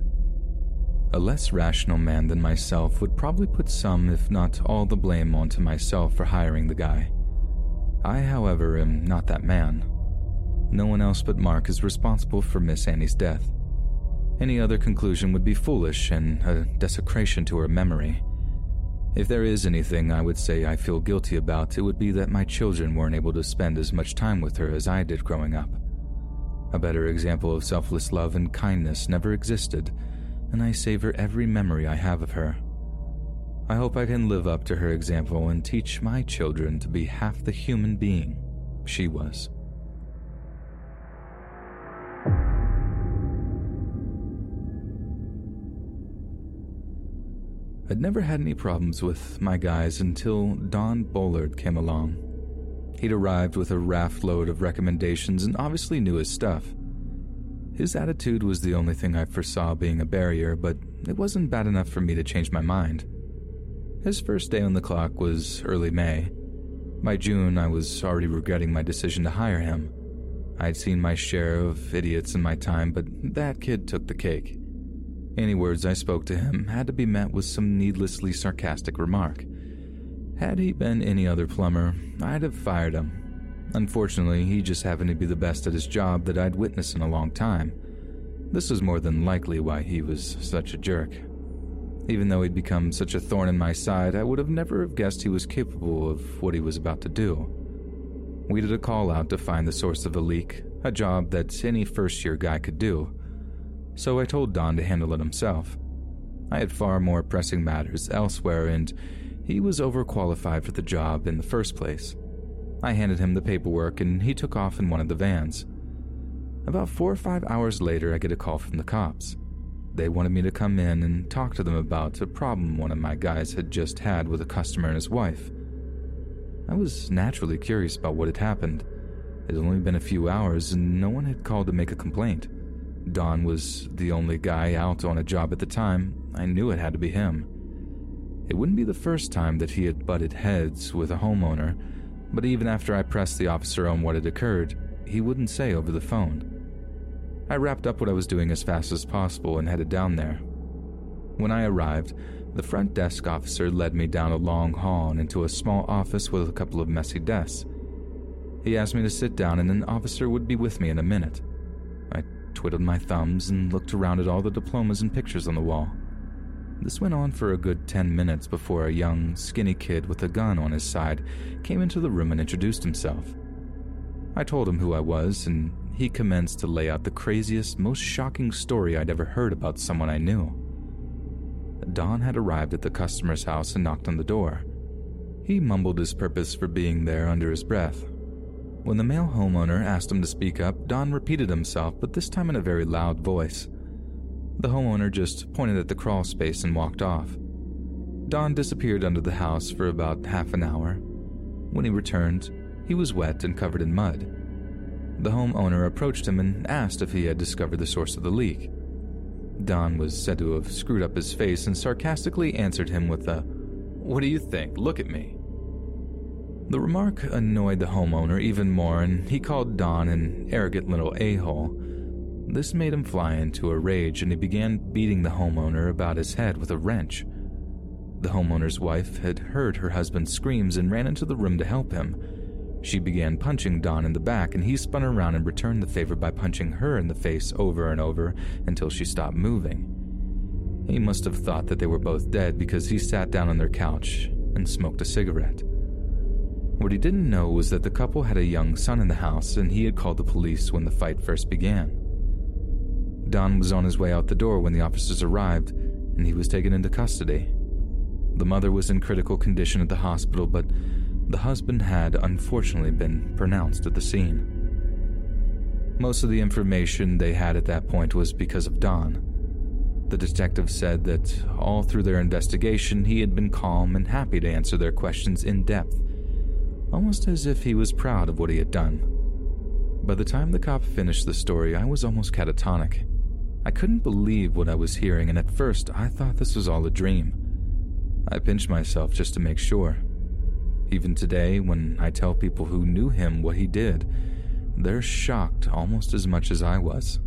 A less rational man than myself would probably put some, if not all, the blame onto myself for hiring the guy. I, however, am not that man. No one else but Mark is responsible for Miss Annie's death. Any other conclusion would be foolish and a desecration to her memory. If there is anything I would say I feel guilty about, it would be that my children weren't able to spend as much time with her as I did growing up. A better example of selfless love and kindness never existed, and I savor every memory I have of her. I hope I can live up to her example and teach my children to be half the human being she was. I'd never had any problems with my guys until Don Bullard came along. He'd arrived with a raft load of recommendations and obviously knew his stuff. His attitude was the only thing I foresaw being a barrier, but it wasn't bad enough for me to change my mind. His first day on the clock was early May. By June, I was already regretting my decision to hire him. I'd seen my share of idiots in my time, but that kid took the cake. Any words I spoke to him had to be met with some needlessly sarcastic remark. Had he been any other plumber, I'd have fired him. Unfortunately, he just happened to be the best at his job that I'd witnessed in a long time. This was more than likely why he was such a jerk. Even though he'd become such a thorn in my side, I would have never have guessed he was capable of what he was about to do. We did a call out to find the source of the leak, a job that any first year guy could do so I told Don to handle it himself. I had far more pressing matters elsewhere, and he was overqualified for the job in the first place. I handed him the paperwork, and he took off in one of the vans. About four or five hours later, I get a call from the cops. They wanted me to come in and talk to them about a problem one of my guys had just had with a customer and his wife. I was naturally curious about what had happened. It had only been a few hours, and no one had called to make a complaint. Don was the only guy out on a job at the time. I knew it had to be him. It wouldn't be the first time that he had butted heads with a homeowner, but even after I pressed the officer on what had occurred, he wouldn't say over the phone. I wrapped up what I was doing as fast as possible and headed down there. When I arrived, the front desk officer led me down a long hall and into a small office with a couple of messy desks. He asked me to sit down and an officer would be with me in a minute twiddled my thumbs, and looked around at all the diplomas and pictures on the wall. This went on for a good 10 minutes before a young, skinny kid with a gun on his side came into the room and introduced himself. I told him who I was, and he commenced to lay out the craziest, most shocking story I'd ever heard about someone I knew. Don had arrived at the customer's house and knocked on the door. He mumbled his purpose for being there under his breath, when the male homeowner asked him to speak up, Don repeated himself, but this time in a very loud voice. The homeowner just pointed at the crawl space and walked off. Don disappeared under the house for about half an hour. When he returned, he was wet and covered in mud. The homeowner approached him and asked if he had discovered the source of the leak. Don was said to have screwed up his face and sarcastically answered him with a, What do you think? Look at me. The remark annoyed the homeowner even more, and he called Don an arrogant little a hole. This made him fly into a rage, and he began beating the homeowner about his head with a wrench. The homeowner's wife had heard her husband's screams and ran into the room to help him. She began punching Don in the back, and he spun around and returned the favor by punching her in the face over and over until she stopped moving. He must have thought that they were both dead because he sat down on their couch and smoked a cigarette. What he didn't know was that the couple had a young son in the house and he had called the police when the fight first began. Don was on his way out the door when the officers arrived and he was taken into custody. The mother was in critical condition at the hospital, but the husband had unfortunately been pronounced at the scene. Most of the information they had at that point was because of Don. The detective said that all through their investigation, he had been calm and happy to answer their questions in depth almost as if he was proud of what he had done. By the time the cop finished the story, I was almost catatonic. I couldn't believe what I was hearing, and at first I thought this was all a dream. I pinched myself just to make sure. Even today, when I tell people who knew him what he did, they're shocked almost as much as I was.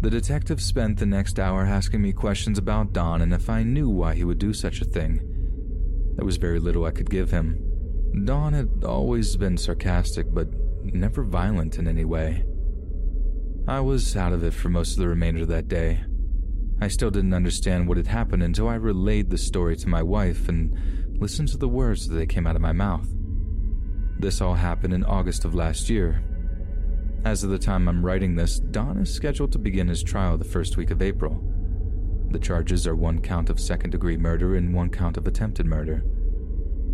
The detective spent the next hour asking me questions about Don and if I knew why he would do such a thing. There was very little I could give him, Don had always been sarcastic, but never violent in any way. I was out of it for most of the remainder of that day. I still didn't understand what had happened until I relayed the story to my wife and listened to the words that came out of my mouth. This all happened in August of last year. As of the time I'm writing this, Don is scheduled to begin his trial the first week of April. The charges are one count of second degree murder and one count of attempted murder.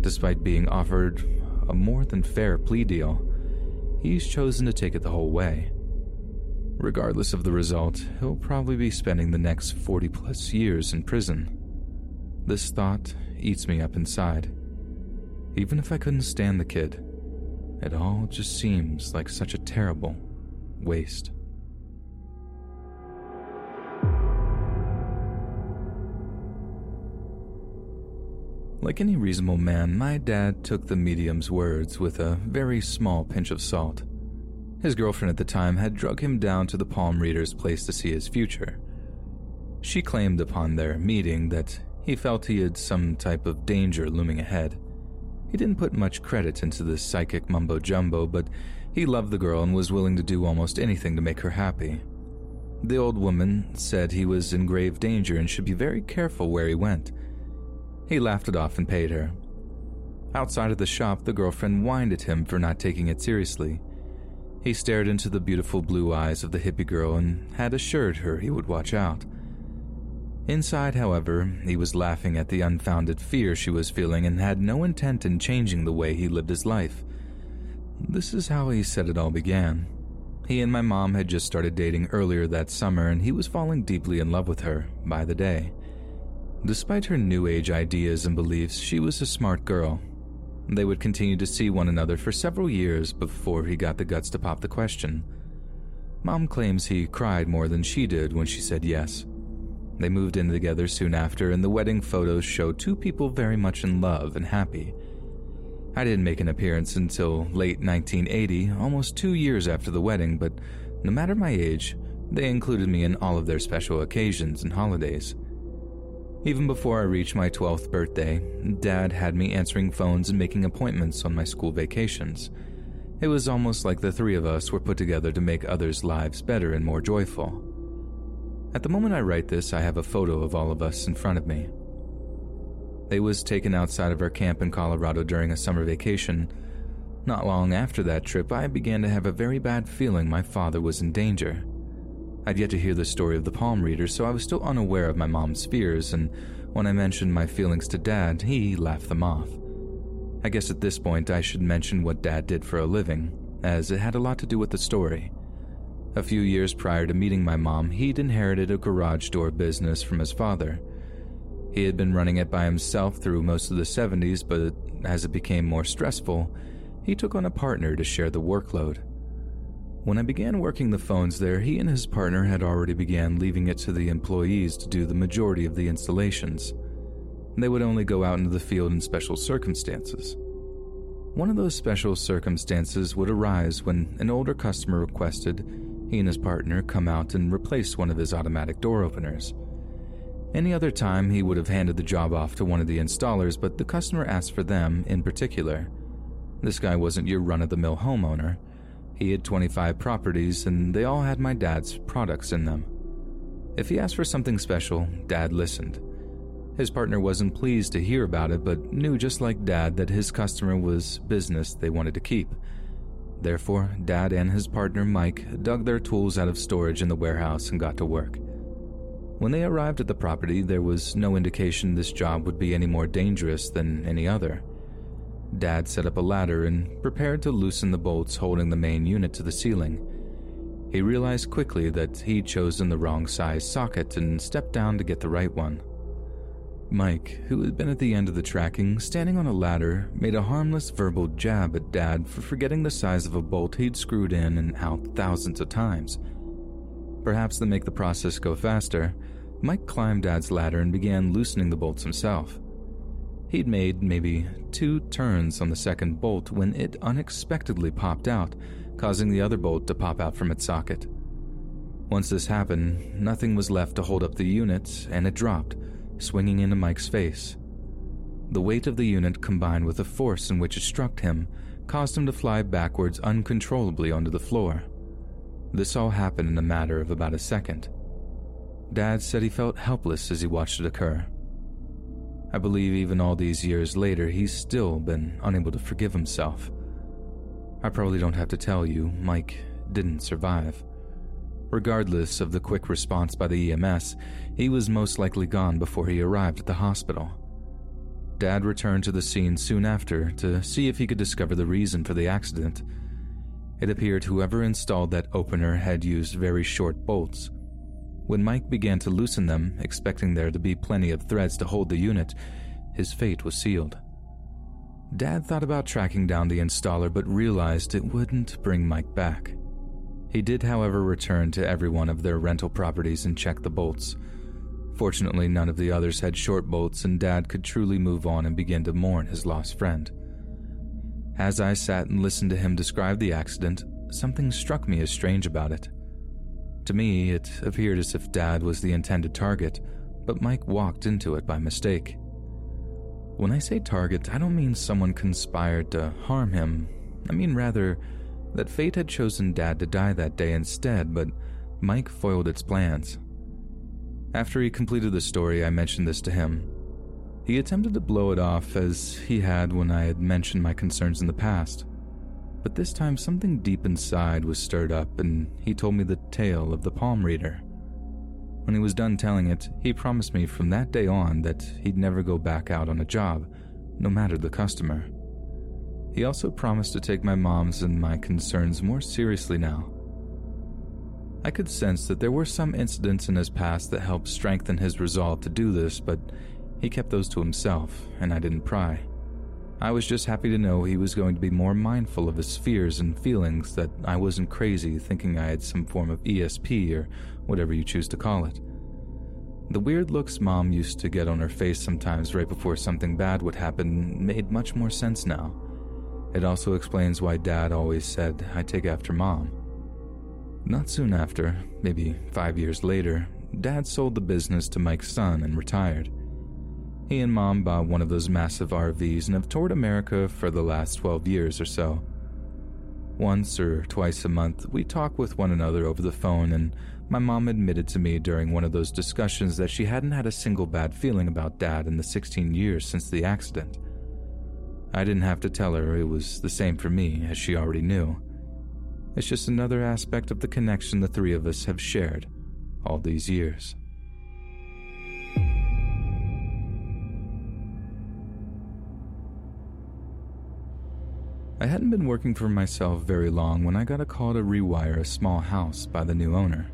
Despite being offered a more than fair plea deal, he's chosen to take it the whole way. Regardless of the result, he'll probably be spending the next 40 plus years in prison. This thought eats me up inside. Even if I couldn't stand the kid, it all just seems like such a terrible waste. Like any reasonable man, my dad took the medium's words with a very small pinch of salt. His girlfriend at the time had drug him down to the palm reader's place to see his future. She claimed upon their meeting that he felt he had some type of danger looming ahead. He didn't put much credit into this psychic mumbo jumbo, but he loved the girl and was willing to do almost anything to make her happy. The old woman said he was in grave danger and should be very careful where he went. He laughed it off and paid her. Outside of the shop, the girlfriend whined at him for not taking it seriously. He stared into the beautiful blue eyes of the hippie girl and had assured her he would watch out. Inside, however, he was laughing at the unfounded fear she was feeling and had no intent in changing the way he lived his life. This is how he said it all began. He and my mom had just started dating earlier that summer, and he was falling deeply in love with her by the day. Despite her new age ideas and beliefs, she was a smart girl they would continue to see one another for several years before he got the guts to pop the question. Mom claims he cried more than she did when she said yes. They moved in together soon after, and the wedding photos show two people very much in love and happy. I didn't make an appearance until late 1980, almost two years after the wedding, but no matter my age, they included me in all of their special occasions and holidays. Even before I reached my 12th birthday, Dad had me answering phones and making appointments on my school vacations. It was almost like the three of us were put together to make others' lives better and more joyful. At the moment I write this, I have a photo of all of us in front of me. It was taken outside of our camp in Colorado during a summer vacation. Not long after that trip, I began to have a very bad feeling my father was in danger. I'd yet to hear the story of the palm reader, so I was still unaware of my mom's fears, and when I mentioned my feelings to Dad, he laughed them off. I guess at this point I should mention what Dad did for a living, as it had a lot to do with the story. A few years prior to meeting my mom, he'd inherited a garage door business from his father. He had been running it by himself through most of the 70s, but as it became more stressful, he took on a partner to share the workload. When I began working the phones there, he and his partner had already began leaving it to the employees to do the majority of the installations. They would only go out into the field in special circumstances. One of those special circumstances would arise when an older customer requested he and his partner come out and replace one of his automatic door openers. Any other time, he would have handed the job off to one of the installers, but the customer asked for them in particular. This guy wasn't your run of the mill homeowner. He had 25 properties, and they all had my dad's products in them. If he asked for something special, Dad listened. His partner wasn't pleased to hear about it, but knew just like Dad that his customer was business they wanted to keep. Therefore, Dad and his partner Mike dug their tools out of storage in the warehouse and got to work. When they arrived at the property, there was no indication this job would be any more dangerous than any other. Dad set up a ladder and prepared to loosen the bolts holding the main unit to the ceiling. He realized quickly that he'd chosen the wrong size socket and stepped down to get the right one. Mike, who had been at the end of the tracking, standing on a ladder, made a harmless verbal jab at Dad for forgetting the size of a bolt he'd screwed in and out thousands of times. Perhaps to make the process go faster, Mike climbed Dad's ladder and began loosening the bolts himself. He'd made maybe two turns on the second bolt when it unexpectedly popped out, causing the other bolt to pop out from its socket. Once this happened, nothing was left to hold up the unit, and it dropped, swinging into Mike's face. The weight of the unit combined with the force in which it struck him caused him to fly backwards uncontrollably onto the floor. This all happened in a matter of about a second. Dad said he felt helpless as he watched it occur. I believe even all these years later, he's still been unable to forgive himself. I probably don't have to tell you, Mike didn't survive. Regardless of the quick response by the EMS, he was most likely gone before he arrived at the hospital. Dad returned to the scene soon after to see if he could discover the reason for the accident. It appeared whoever installed that opener had used very short bolts. When Mike began to loosen them, expecting there to be plenty of threads to hold the unit, his fate was sealed. Dad thought about tracking down the installer but realized it wouldn't bring Mike back. He did, however, return to every one of their rental properties and check the bolts. Fortunately, none of the others had short bolts, and Dad could truly move on and begin to mourn his lost friend. As I sat and listened to him describe the accident, something struck me as strange about it. To me, it appeared as if Dad was the intended target, but Mike walked into it by mistake. When I say target, I don't mean someone conspired to harm him. I mean rather that fate had chosen Dad to die that day instead, but Mike foiled its plans. After he completed the story, I mentioned this to him. He attempted to blow it off as he had when I had mentioned my concerns in the past. But this time, something deep inside was stirred up, and he told me the tale of the palm reader. When he was done telling it, he promised me from that day on that he'd never go back out on a job, no matter the customer. He also promised to take my mom's and my concerns more seriously now. I could sense that there were some incidents in his past that helped strengthen his resolve to do this, but he kept those to himself, and I didn't pry. I was just happy to know he was going to be more mindful of his fears and feelings, that I wasn't crazy thinking I had some form of ESP or whatever you choose to call it. The weird looks mom used to get on her face sometimes right before something bad would happen made much more sense now. It also explains why Dad always said, I take after Mom. Not soon after, maybe five years later, Dad sold the business to Mike's son and retired. He and Mom bought one of those massive RVs and have toured America for the last 12 years or so. Once or twice a month, we talk with one another over the phone, and my mom admitted to me during one of those discussions that she hadn't had a single bad feeling about Dad in the 16 years since the accident. I didn't have to tell her it was the same for me, as she already knew. It's just another aspect of the connection the three of us have shared all these years. I hadn't been working for myself very long when I got a call to rewire a small house by the new owner.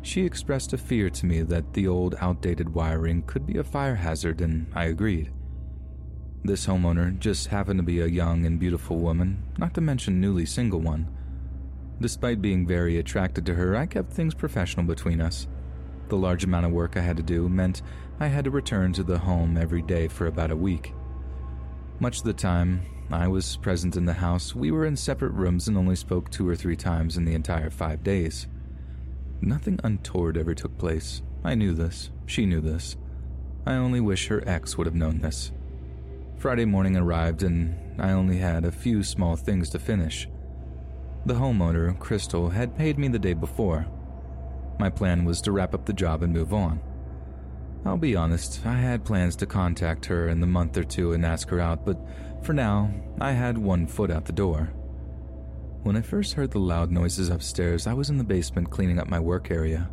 She expressed a fear to me that the old, outdated wiring could be a fire hazard, and I agreed. This homeowner just happened to be a young and beautiful woman, not to mention newly single one. Despite being very attracted to her, I kept things professional between us. The large amount of work I had to do meant I had to return to the home every day for about a week. Much of the time I was present in the house, we were in separate rooms and only spoke two or three times in the entire five days. Nothing untoward ever took place. I knew this. She knew this. I only wish her ex would have known this. Friday morning arrived, and I only had a few small things to finish. The homeowner, Crystal, had paid me the day before. My plan was to wrap up the job and move on. I'll be honest, I had plans to contact her in the month or two and ask her out, but for now, I had one foot out the door. When I first heard the loud noises upstairs, I was in the basement cleaning up my work area.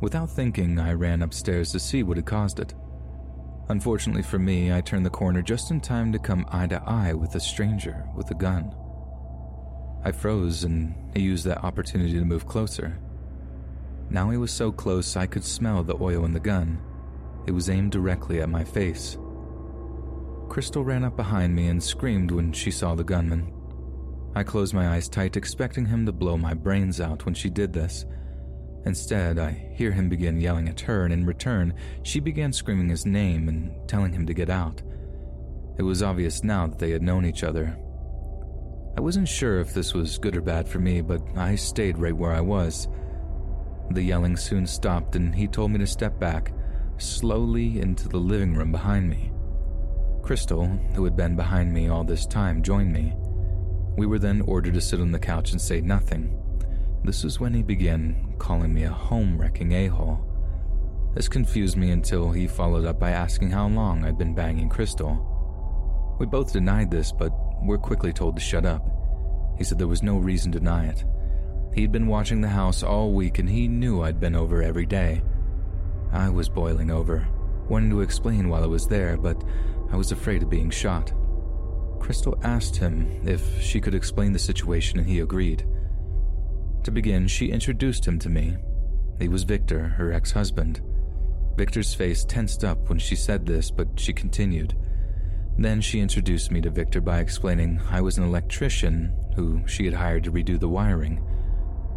Without thinking, I ran upstairs to see what had caused it. Unfortunately for me, I turned the corner just in time to come eye to eye with a stranger with a gun. I froze and used that opportunity to move closer. Now he was so close I could smell the oil in the gun. It was aimed directly at my face. Crystal ran up behind me and screamed when she saw the gunman. I closed my eyes tight, expecting him to blow my brains out when she did this Instead, I hear him begin yelling at her, and in return, she began screaming his name and telling him to get out. It was obvious now that they had known each other. I wasn't sure if this was good or bad for me, but I stayed right where I was. The yelling soon stopped, and he told me to step back, slowly into the living room behind me. Crystal, who had been behind me all this time, joined me. We were then ordered to sit on the couch and say nothing. This was when he began calling me a home wrecking a hole. This confused me until he followed up by asking how long I'd been banging Crystal. We both denied this, but were quickly told to shut up. He said there was no reason to deny it. He'd been watching the house all week and he knew I'd been over every day. I was boiling over, wanting to explain while I was there, but I was afraid of being shot. Crystal asked him if she could explain the situation and he agreed. To begin, she introduced him to me. He was Victor, her ex husband. Victor's face tensed up when she said this, but she continued. Then she introduced me to Victor by explaining I was an electrician who she had hired to redo the wiring.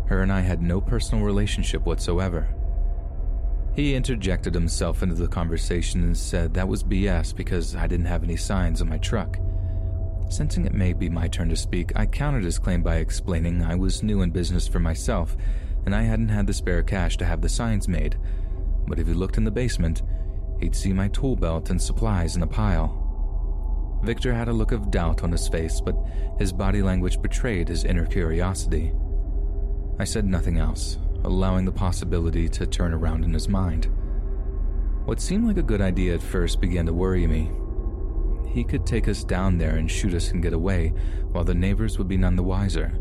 Her and I had no personal relationship whatsoever. He interjected himself into the conversation and said that was BS because I didn't have any signs on my truck. Sensing it may be my turn to speak, I countered his claim by explaining I was new in business for myself and I hadn't had the spare cash to have the signs made. But if he looked in the basement, he'd see my tool belt and supplies in a pile. Victor had a look of doubt on his face, but his body language betrayed his inner curiosity. I said nothing else, allowing the possibility to turn around in his mind. What seemed like a good idea at first began to worry me. He could take us down there and shoot us and get away, while the neighbors would be none the wiser.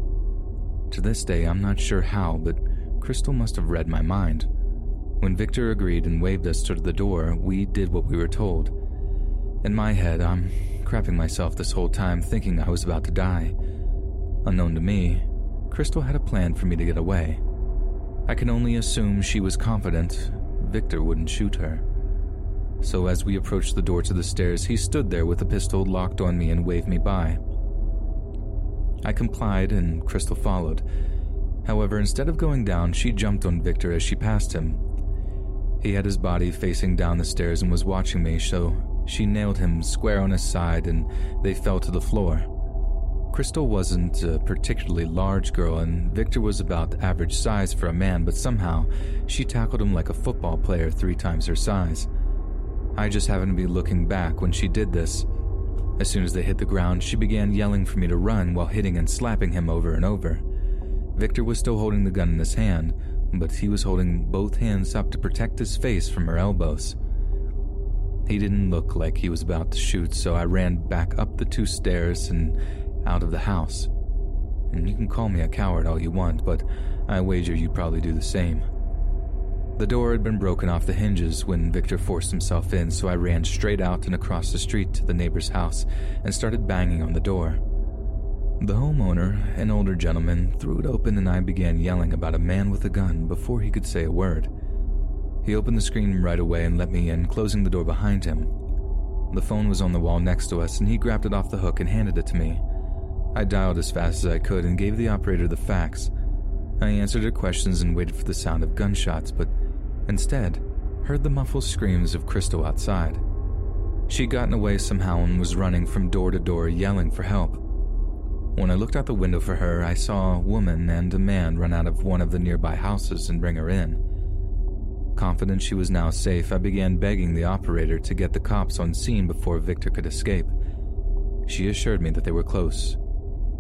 To this day, I'm not sure how, but Crystal must have read my mind. When Victor agreed and waved us to the door, we did what we were told. In my head, I'm crapping myself this whole time thinking I was about to die. Unknown to me, Crystal had a plan for me to get away. I can only assume she was confident Victor wouldn't shoot her. So as we approached the door to the stairs, he stood there with a pistol locked on me and waved me by. I complied and Crystal followed. However, instead of going down, she jumped on Victor as she passed him. He had his body facing down the stairs and was watching me, so she nailed him square on his side and they fell to the floor. Crystal wasn't a particularly large girl, and Victor was about average size for a man, but somehow she tackled him like a football player three times her size. I just happened to be looking back when she did this. As soon as they hit the ground, she began yelling for me to run while hitting and slapping him over and over. Victor was still holding the gun in his hand, but he was holding both hands up to protect his face from her elbows. He didn't look like he was about to shoot, so I ran back up the two stairs and out of the house. And you can call me a coward all you want, but I wager you'd probably do the same. The door had been broken off the hinges when Victor forced himself in, so I ran straight out and across the street to the neighbor's house and started banging on the door. The homeowner, an older gentleman, threw it open and I began yelling about a man with a gun before he could say a word. He opened the screen right away and let me in, closing the door behind him. The phone was on the wall next to us, and he grabbed it off the hook and handed it to me. I dialed as fast as I could and gave the operator the facts. I answered her questions and waited for the sound of gunshots, but instead heard the muffled screams of Crystal outside. She'd gotten away somehow and was running from door to door yelling for help. When I looked out the window for her, I saw a woman and a man run out of one of the nearby houses and bring her in. Confident she was now safe, I began begging the operator to get the cops on scene before Victor could escape. She assured me that they were close.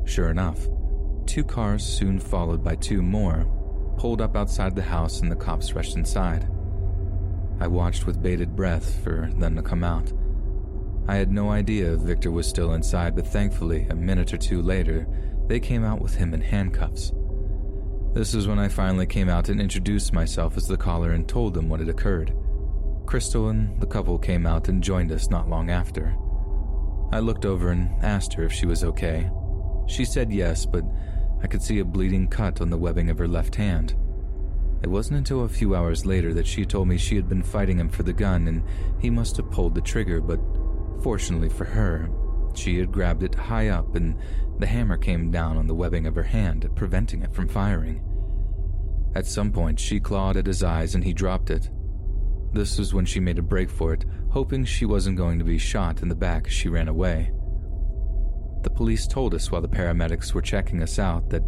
Sure enough, two cars, soon followed by two more, pulled up outside the house and the cops rushed inside. I watched with bated breath for them to come out. I had no idea Victor was still inside, but thankfully, a minute or two later, they came out with him in handcuffs. This is when I finally came out and introduced myself as the caller and told them what had occurred. Crystal and the couple came out and joined us not long after. I looked over and asked her if she was okay. She said yes, but I could see a bleeding cut on the webbing of her left hand. It wasn't until a few hours later that she told me she had been fighting him for the gun and he must have pulled the trigger, but fortunately for her, she had grabbed it high up and the hammer came down on the webbing of her hand, preventing it from firing. At some point, she clawed at his eyes and he dropped it. This was when she made a break for it, hoping she wasn't going to be shot in the back as she ran away. The police told us while the paramedics were checking us out that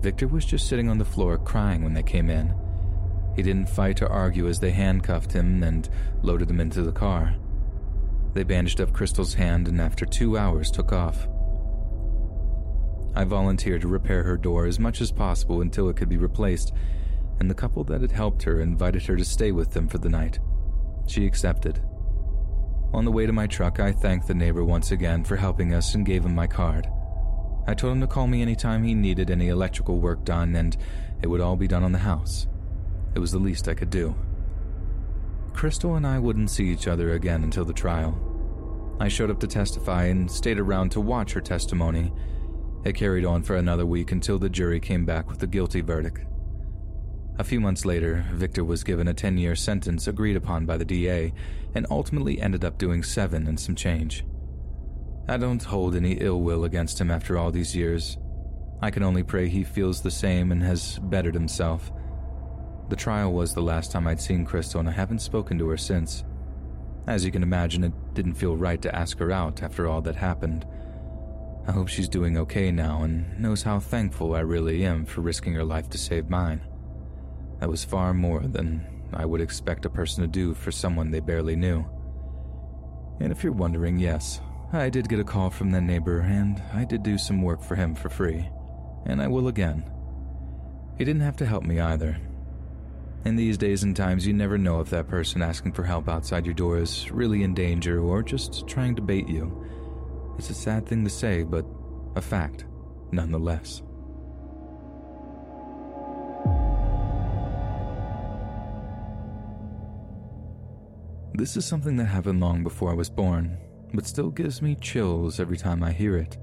Victor was just sitting on the floor crying when they came in. He didn't fight or argue as they handcuffed him and loaded him into the car. They bandaged up Crystal's hand and after two hours took off. I volunteered to repair her door as much as possible until it could be replaced, and the couple that had helped her invited her to stay with them for the night. She accepted. On the way to my truck, I thanked the neighbor once again for helping us and gave him my card. I told him to call me anytime he needed any electrical work done, and it would all be done on the house. It was the least I could do. Crystal and I wouldn't see each other again until the trial. I showed up to testify and stayed around to watch her testimony. It carried on for another week until the jury came back with a guilty verdict. A few months later, Victor was given a 10 year sentence agreed upon by the DA and ultimately ended up doing seven and some change. I don't hold any ill will against him after all these years. I can only pray he feels the same and has bettered himself. The trial was the last time I'd seen Crystal, and I haven't spoken to her since. As you can imagine, it didn't feel right to ask her out after all that happened. I hope she's doing okay now and knows how thankful I really am for risking her life to save mine. That was far more than I would expect a person to do for someone they barely knew. And if you're wondering, yes, I did get a call from that neighbor, and I did do some work for him for free. And I will again. He didn't have to help me either. In these days and times, you never know if that person asking for help outside your door is really in danger or just trying to bait you. It's a sad thing to say, but a fact, nonetheless. This is something that happened long before I was born, but still gives me chills every time I hear it.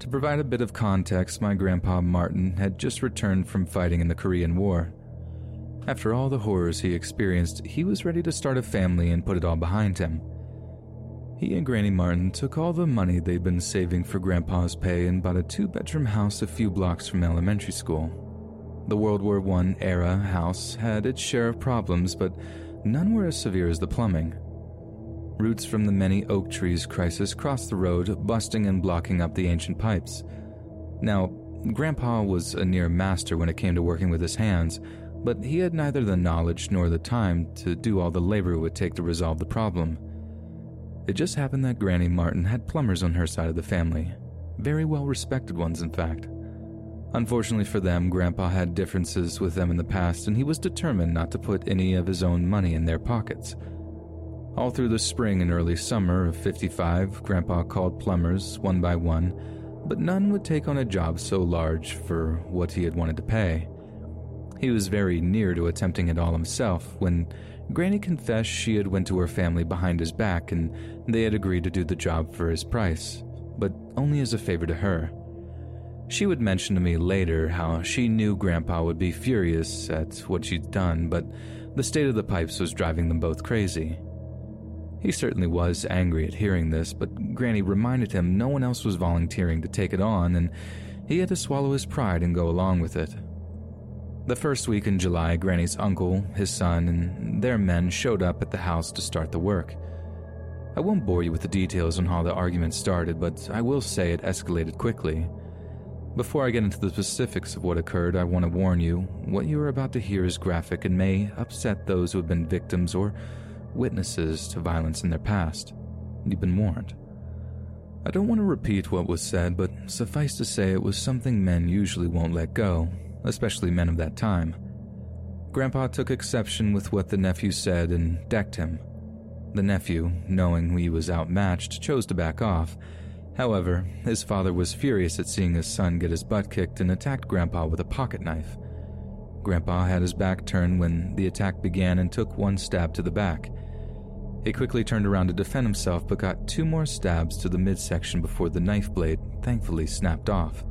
To provide a bit of context, my grandpa Martin had just returned from fighting in the Korean War. After all the horrors he experienced, he was ready to start a family and put it all behind him. He and Granny Martin took all the money they'd been saving for Grandpa's pay and bought a two bedroom house a few blocks from elementary school. The World War I era house had its share of problems, but none were as severe as the plumbing. Roots from the many oak trees crisis crossed the road, busting and blocking up the ancient pipes. Now, Grandpa was a near master when it came to working with his hands, but he had neither the knowledge nor the time to do all the labor it would take to resolve the problem. It just happened that Granny Martin had plumbers on her side of the family, very well respected ones, in fact. Unfortunately for them, Grandpa had differences with them in the past, and he was determined not to put any of his own money in their pockets. All through the spring and early summer of 55, Grandpa called plumbers one by one, but none would take on a job so large for what he had wanted to pay. He was very near to attempting it all himself when Granny confessed she had went to her family behind his back and they had agreed to do the job for his price, but only as a favor to her. She would mention to me later how she knew Grandpa would be furious at what she'd done, but the state of the pipes was driving them both crazy. He certainly was angry at hearing this, but Granny reminded him no one else was volunteering to take it on, and he had to swallow his pride and go along with it. The first week in July, Granny's uncle, his son, and their men showed up at the house to start the work. I won't bore you with the details on how the argument started, but I will say it escalated quickly. Before I get into the specifics of what occurred, I want to warn you what you are about to hear is graphic and may upset those who have been victims or witnesses to violence in their past. You've been warned. I don't want to repeat what was said, but suffice to say it was something men usually won't let go, especially men of that time. Grandpa took exception with what the nephew said and decked him. The nephew, knowing he was outmatched, chose to back off. However, his father was furious at seeing his son get his butt kicked and attacked Grandpa with a pocket knife. Grandpa had his back turned when the attack began and took one stab to the back. He quickly turned around to defend himself but got two more stabs to the midsection before the knife blade thankfully snapped off.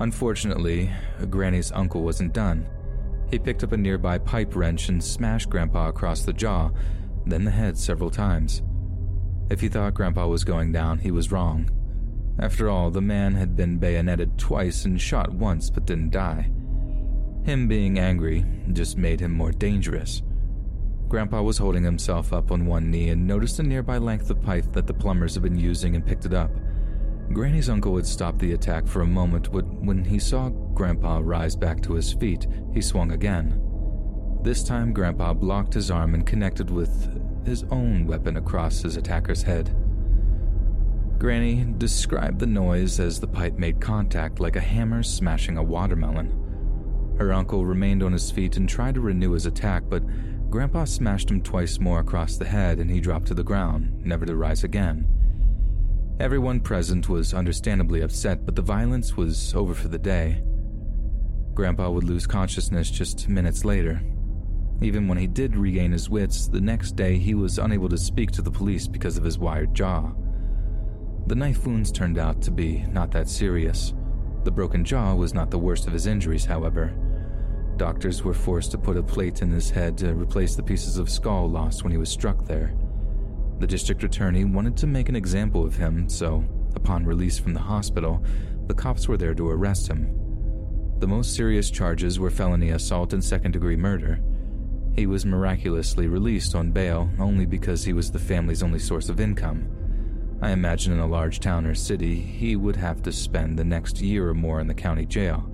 Unfortunately, Granny's uncle wasn't done. He picked up a nearby pipe wrench and smashed Grandpa across the jaw, then the head several times. If he thought Grandpa was going down, he was wrong. After all, the man had been bayoneted twice and shot once but didn't die. Him being angry just made him more dangerous. Grandpa was holding himself up on one knee and noticed a nearby length of pipe that the plumbers had been using and picked it up. Granny's uncle had stopped the attack for a moment, but when he saw Grandpa rise back to his feet, he swung again. This time, Grandpa blocked his arm and connected with his own weapon across his attacker's head. Granny described the noise as the pipe made contact like a hammer smashing a watermelon. Her uncle remained on his feet and tried to renew his attack, but Grandpa smashed him twice more across the head and he dropped to the ground, never to rise again. Everyone present was understandably upset, but the violence was over for the day. Grandpa would lose consciousness just minutes later. Even when he did regain his wits, the next day he was unable to speak to the police because of his wired jaw. The knife wounds turned out to be not that serious. The broken jaw was not the worst of his injuries, however. Doctors were forced to put a plate in his head to replace the pieces of skull lost when he was struck there. The district attorney wanted to make an example of him, so, upon release from the hospital, the cops were there to arrest him. The most serious charges were felony assault and second degree murder. He was miraculously released on bail only because he was the family's only source of income. I imagine in a large town or city, he would have to spend the next year or more in the county jail.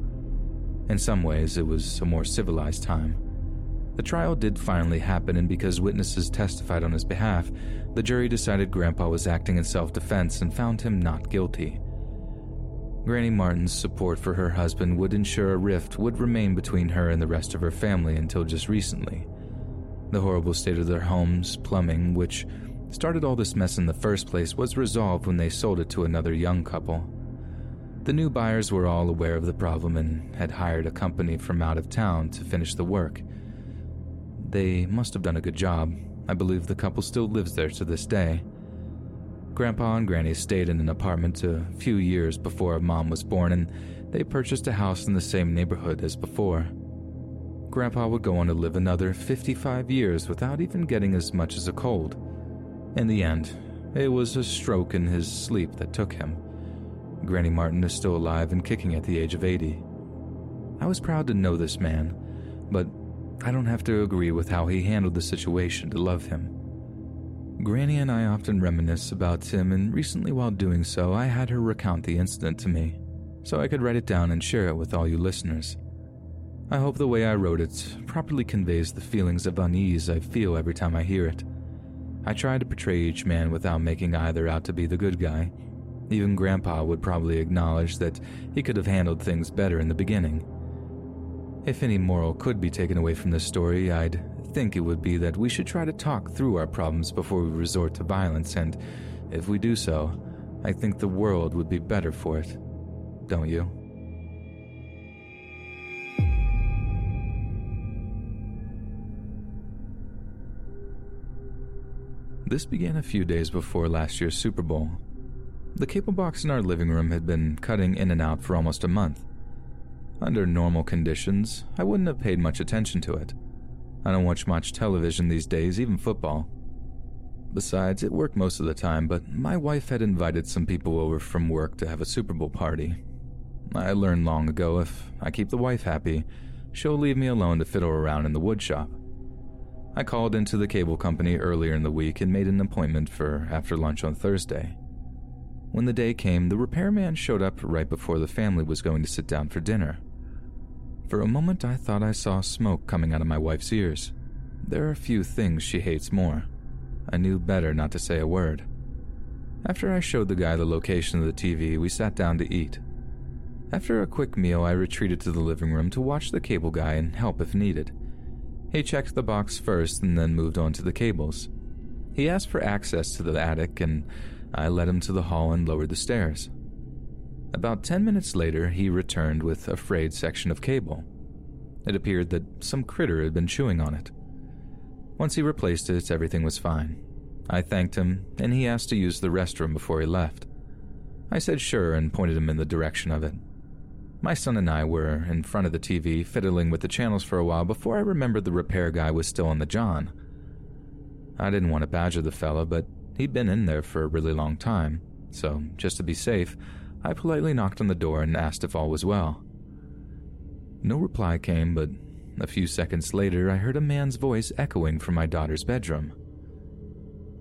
In some ways, it was a more civilized time. The trial did finally happen, and because witnesses testified on his behalf, the jury decided Grandpa was acting in self defense and found him not guilty. Granny Martin's support for her husband would ensure a rift would remain between her and the rest of her family until just recently. The horrible state of their home's plumbing, which started all this mess in the first place, was resolved when they sold it to another young couple. The new buyers were all aware of the problem and had hired a company from out of town to finish the work. They must have done a good job. I believe the couple still lives there to this day. Grandpa and Granny stayed in an apartment a few years before Mom was born, and they purchased a house in the same neighborhood as before. Grandpa would go on to live another 55 years without even getting as much as a cold. In the end, it was a stroke in his sleep that took him. Granny Martin is still alive and kicking at the age of 80. I was proud to know this man, but I don't have to agree with how he handled the situation to love him. Granny and I often reminisce about Tim, and recently, while doing so, I had her recount the incident to me, so I could write it down and share it with all you listeners. I hope the way I wrote it properly conveys the feelings of unease I feel every time I hear it. I try to portray each man without making either out to be the good guy. Even Grandpa would probably acknowledge that he could have handled things better in the beginning. If any moral could be taken away from this story, I'd think it would be that we should try to talk through our problems before we resort to violence, and if we do so, I think the world would be better for it. Don't you? This began a few days before last year's Super Bowl. The cable box in our living room had been cutting in and out for almost a month. Under normal conditions, I wouldn't have paid much attention to it. I don't watch much television these days, even football. Besides, it worked most of the time, but my wife had invited some people over from work to have a Super Bowl party. I learned long ago if I keep the wife happy, she'll leave me alone to fiddle around in the woodshop. I called into the cable company earlier in the week and made an appointment for after lunch on Thursday. When the day came, the repairman showed up right before the family was going to sit down for dinner. For a moment, I thought I saw smoke coming out of my wife's ears. There are a few things she hates more. I knew better not to say a word. After I showed the guy the location of the TV, we sat down to eat. After a quick meal, I retreated to the living room to watch the cable guy and help if needed. He checked the box first and then moved on to the cables. He asked for access to the attic, and I led him to the hall and lowered the stairs. About 10 minutes later, he returned with a frayed section of cable. It appeared that some critter had been chewing on it. Once he replaced it, everything was fine. I thanked him, and he asked to use the restroom before he left. I said sure and pointed him in the direction of it. My son and I were in front of the TV, fiddling with the channels for a while before I remembered the repair guy was still on the John. I didn't want to badger the fella, but he'd been in there for a really long time, so just to be safe, I politely knocked on the door and asked if all was well. No reply came, but a few seconds later, I heard a man's voice echoing from my daughter's bedroom.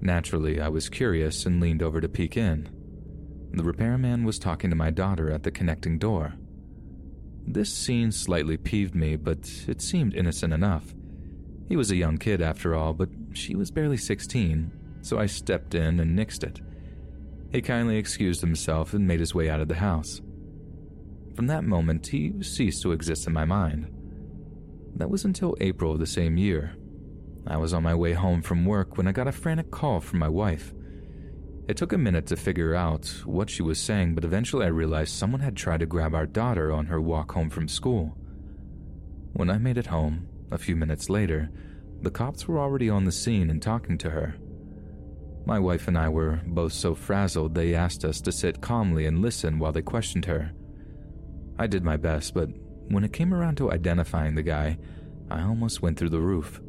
Naturally, I was curious and leaned over to peek in. The repairman was talking to my daughter at the connecting door. This scene slightly peeved me, but it seemed innocent enough. He was a young kid after all, but she was barely 16, so I stepped in and nixed it. He kindly excused himself and made his way out of the house. From that moment, he ceased to exist in my mind. That was until April of the same year. I was on my way home from work when I got a frantic call from my wife. It took a minute to figure out what she was saying, but eventually I realized someone had tried to grab our daughter on her walk home from school. When I made it home, a few minutes later, the cops were already on the scene and talking to her. My wife and I were both so frazzled they asked us to sit calmly and listen while they questioned her. I did my best, but when it came around to identifying the guy, I almost went through the roof.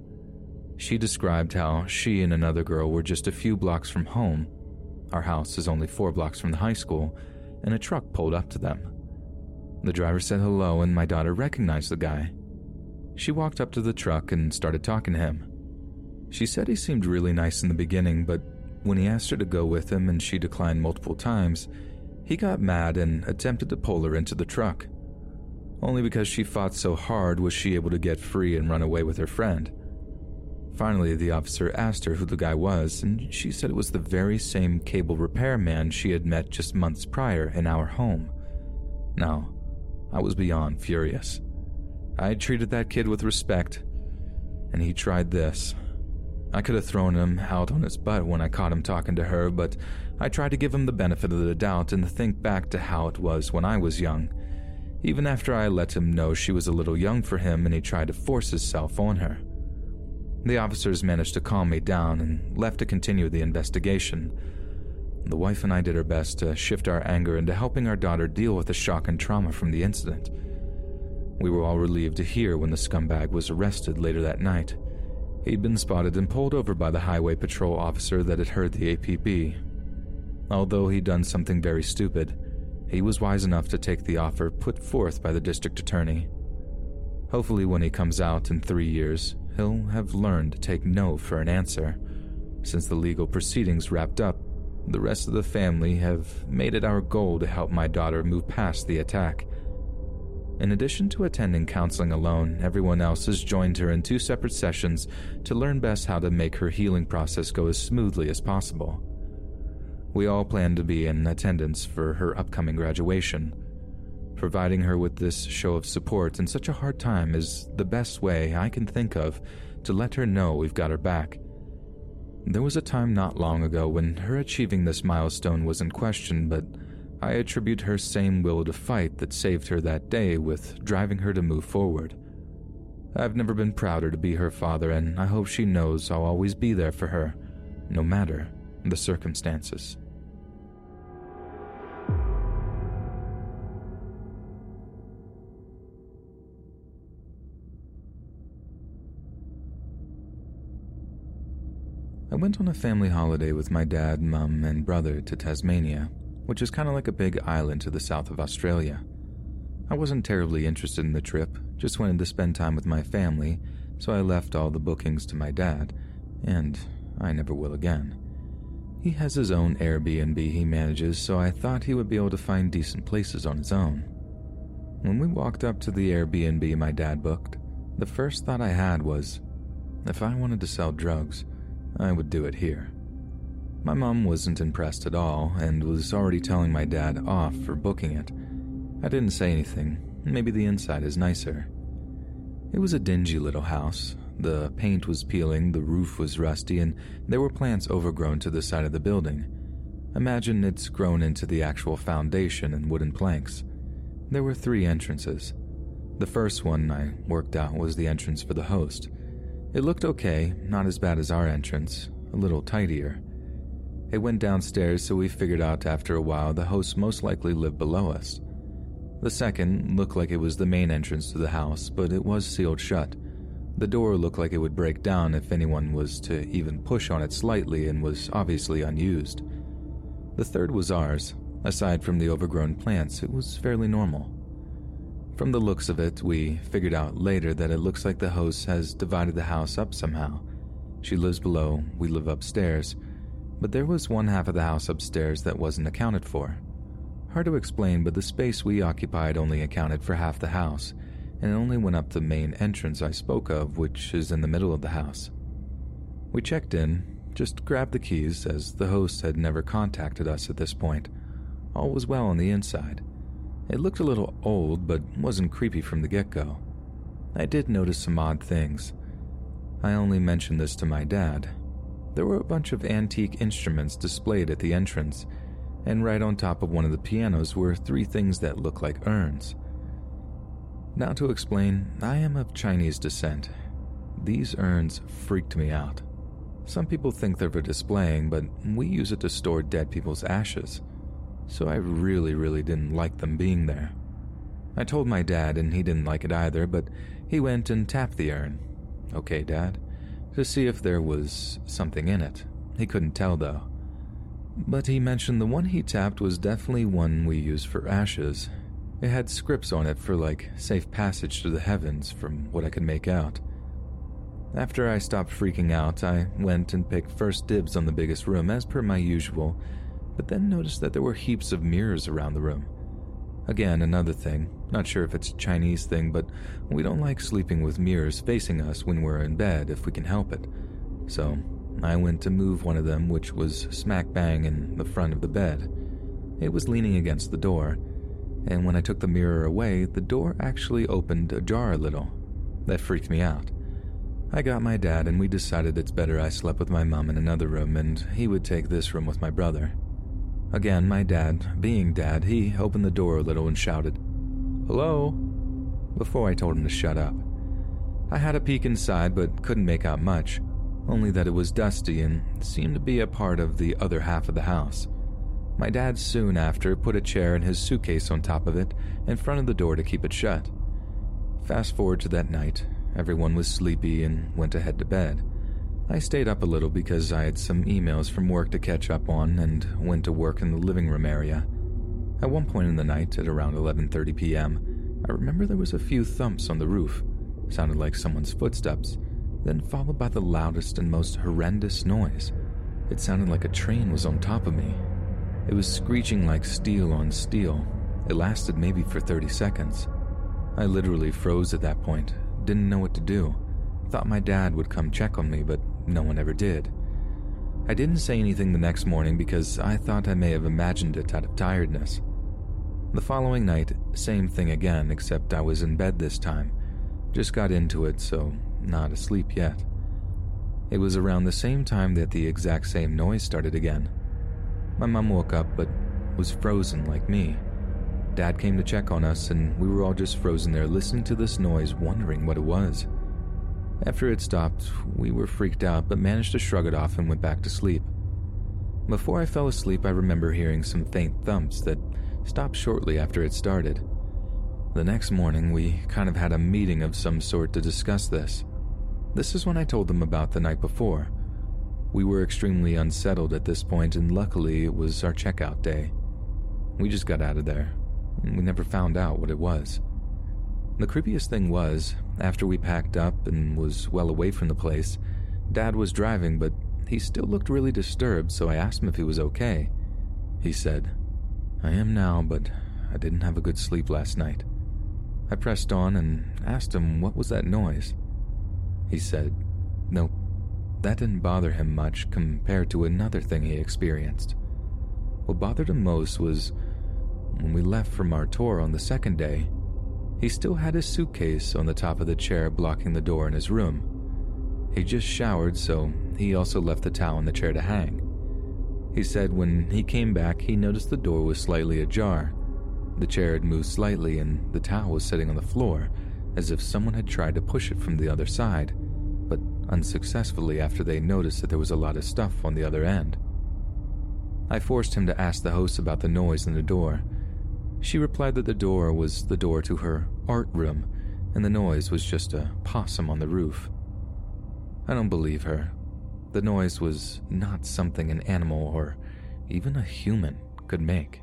She described how she and another girl were just a few blocks from home. Our house is only four blocks from the high school, and a truck pulled up to them. The driver said hello, and my daughter recognized the guy. She walked up to the truck and started talking to him. She said he seemed really nice in the beginning, but when he asked her to go with him and she declined multiple times, he got mad and attempted to pull her into the truck. Only because she fought so hard was she able to get free and run away with her friend. Finally, the officer asked her who the guy was, and she said it was the very same cable repairman she had met just months prior in our home. Now, I was beyond furious. I had treated that kid with respect, and he tried this. I could have thrown him out on his butt when I caught him talking to her, but I tried to give him the benefit of the doubt and think back to how it was when I was young. Even after I let him know she was a little young for him and he tried to force himself on her. The officers managed to calm me down and left to continue the investigation. The wife and I did our best to shift our anger into helping our daughter deal with the shock and trauma from the incident. We were all relieved to hear when the scumbag was arrested later that night. He'd been spotted and pulled over by the highway patrol officer that had heard the APB. Although he'd done something very stupid, he was wise enough to take the offer put forth by the district attorney. Hopefully, when he comes out in three years, he'll have learned to take no for an answer. Since the legal proceedings wrapped up, the rest of the family have made it our goal to help my daughter move past the attack. In addition to attending counseling alone, everyone else has joined her in two separate sessions to learn best how to make her healing process go as smoothly as possible. We all plan to be in attendance for her upcoming graduation. Providing her with this show of support in such a hard time is the best way I can think of to let her know we've got her back. There was a time not long ago when her achieving this milestone was in question, but I attribute her same will to fight that saved her that day with driving her to move forward. I've never been prouder to be her father, and I hope she knows I'll always be there for her, no matter the circumstances. I went on a family holiday with my dad, mum, and brother to Tasmania, which is kind of like a big island to the south of Australia. I wasn't terribly interested in the trip, just wanted to spend time with my family, so I left all the bookings to my dad, and I never will again. He has his own Airbnb he manages, so I thought he would be able to find decent places on his own. When we walked up to the Airbnb my dad booked, the first thought I had was if I wanted to sell drugs, I would do it here. My mom wasn't impressed at all and was already telling my dad off for booking it. I didn't say anything. Maybe the inside is nicer. It was a dingy little house. The paint was peeling, the roof was rusty, and there were plants overgrown to the side of the building. Imagine it's grown into the actual foundation and wooden planks. There were three entrances. The first one I worked out was the entrance for the host. It looked okay, not as bad as our entrance, a little tidier. It went downstairs, so we figured out after a while the host most likely lived below us. The second looked like it was the main entrance to the house, but it was sealed shut. The door looked like it would break down if anyone was to even push on it slightly and was obviously unused. The third was ours. Aside from the overgrown plants, it was fairly normal. From the looks of it, we figured out later that it looks like the host has divided the house up somehow. She lives below, we live upstairs, but there was one half of the house upstairs that wasn't accounted for. Hard to explain, but the space we occupied only accounted for half the house, and it only went up the main entrance I spoke of, which is in the middle of the house. We checked in, just grabbed the keys, as the host had never contacted us at this point. All was well on the inside. It looked a little old, but wasn't creepy from the get go. I did notice some odd things. I only mentioned this to my dad. There were a bunch of antique instruments displayed at the entrance, and right on top of one of the pianos were three things that looked like urns. Now, to explain, I am of Chinese descent. These urns freaked me out. Some people think they're for displaying, but we use it to store dead people's ashes, so I really, really didn't like them being there. I told my dad, and he didn't like it either, but he went and tapped the urn. Okay, Dad, to see if there was something in it. He couldn't tell, though. But he mentioned the one he tapped was definitely one we use for ashes. It had scripts on it for, like, safe passage to the heavens, from what I could make out. After I stopped freaking out, I went and picked first dibs on the biggest room, as per my usual, but then noticed that there were heaps of mirrors around the room. Again, another thing. Not sure if it's a Chinese thing, but we don't like sleeping with mirrors facing us when we're in bed if we can help it. So, I went to move one of them, which was smack bang in the front of the bed. It was leaning against the door, and when I took the mirror away, the door actually opened ajar a little. That freaked me out. I got my dad, and we decided it's better I slept with my mom in another room, and he would take this room with my brother. Again, my dad, being dad, he opened the door a little and shouted, Hello? Before I told him to shut up. I had a peek inside but couldn't make out much, only that it was dusty and seemed to be a part of the other half of the house. My dad soon after put a chair and his suitcase on top of it in front of the door to keep it shut. Fast forward to that night, everyone was sleepy and went to head to bed. I stayed up a little because I had some emails from work to catch up on and went to work in the living room area. At one point in the night, at around 11:30 p.m., I remember there was a few thumps on the roof. Sounded like someone's footsteps, then followed by the loudest and most horrendous noise. It sounded like a train was on top of me. It was screeching like steel on steel. It lasted maybe for 30 seconds. I literally froze at that point, didn't know what to do. Thought my dad would come check on me, but no one ever did. I didn't say anything the next morning because I thought I may have imagined it out of tiredness. The following night, same thing again, except I was in bed this time. Just got into it, so not asleep yet. It was around the same time that the exact same noise started again. My mom woke up but was frozen like me. Dad came to check on us, and we were all just frozen there listening to this noise, wondering what it was. After it stopped, we were freaked out but managed to shrug it off and went back to sleep. Before I fell asleep, I remember hearing some faint thumps that stopped shortly after it started. The next morning, we kind of had a meeting of some sort to discuss this. This is when I told them about the night before. We were extremely unsettled at this point, and luckily it was our checkout day. We just got out of there, we never found out what it was. The creepiest thing was, after we packed up and was well away from the place, Dad was driving, but he still looked really disturbed, so I asked him if he was okay. He said, I am now, but I didn't have a good sleep last night. I pressed on and asked him what was that noise. He said, Nope, that didn't bother him much compared to another thing he experienced. What bothered him most was when we left from our tour on the second day, he still had his suitcase on the top of the chair blocking the door in his room. He just showered, so he also left the towel in the chair to hang. He said when he came back, he noticed the door was slightly ajar. The chair had moved slightly and the towel was sitting on the floor, as if someone had tried to push it from the other side, but unsuccessfully after they noticed that there was a lot of stuff on the other end. I forced him to ask the host about the noise in the door, she replied that the door was the door to her art room, and the noise was just a possum on the roof. I don't believe her. The noise was not something an animal or even a human could make.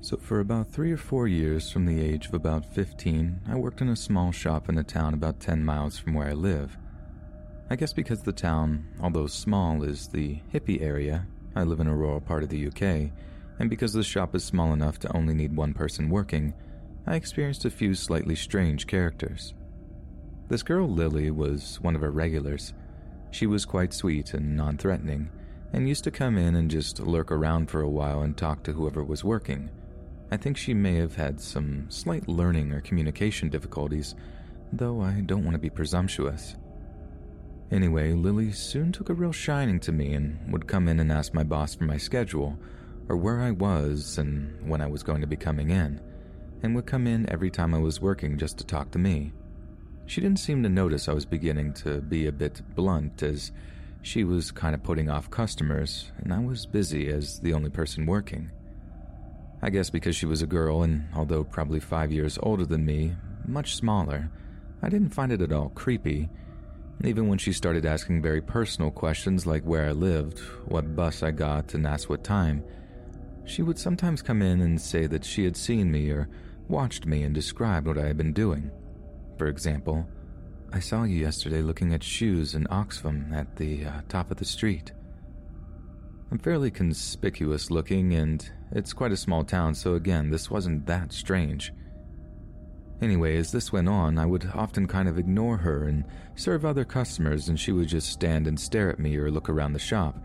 So, for about three or four years from the age of about 15, I worked in a small shop in a town about 10 miles from where I live. I guess because the town, although small, is the hippie area, I live in a rural part of the UK, and because the shop is small enough to only need one person working, I experienced a few slightly strange characters. This girl, Lily, was one of our regulars. She was quite sweet and non threatening, and used to come in and just lurk around for a while and talk to whoever was working. I think she may have had some slight learning or communication difficulties, though I don't want to be presumptuous. Anyway, Lily soon took a real shining to me and would come in and ask my boss for my schedule, or where I was and when I was going to be coming in, and would come in every time I was working just to talk to me. She didn't seem to notice I was beginning to be a bit blunt, as she was kind of putting off customers, and I was busy as the only person working. I guess because she was a girl, and although probably five years older than me, much smaller, I didn't find it at all creepy. Even when she started asking very personal questions like where I lived, what bus I got, and asked what time, she would sometimes come in and say that she had seen me or watched me and described what I had been doing. For example, I saw you yesterday looking at shoes in Oxfam at the uh, top of the street. I'm fairly conspicuous looking, and it's quite a small town, so again, this wasn't that strange. Anyway, as this went on, I would often kind of ignore her and serve other customers, and she would just stand and stare at me or look around the shop,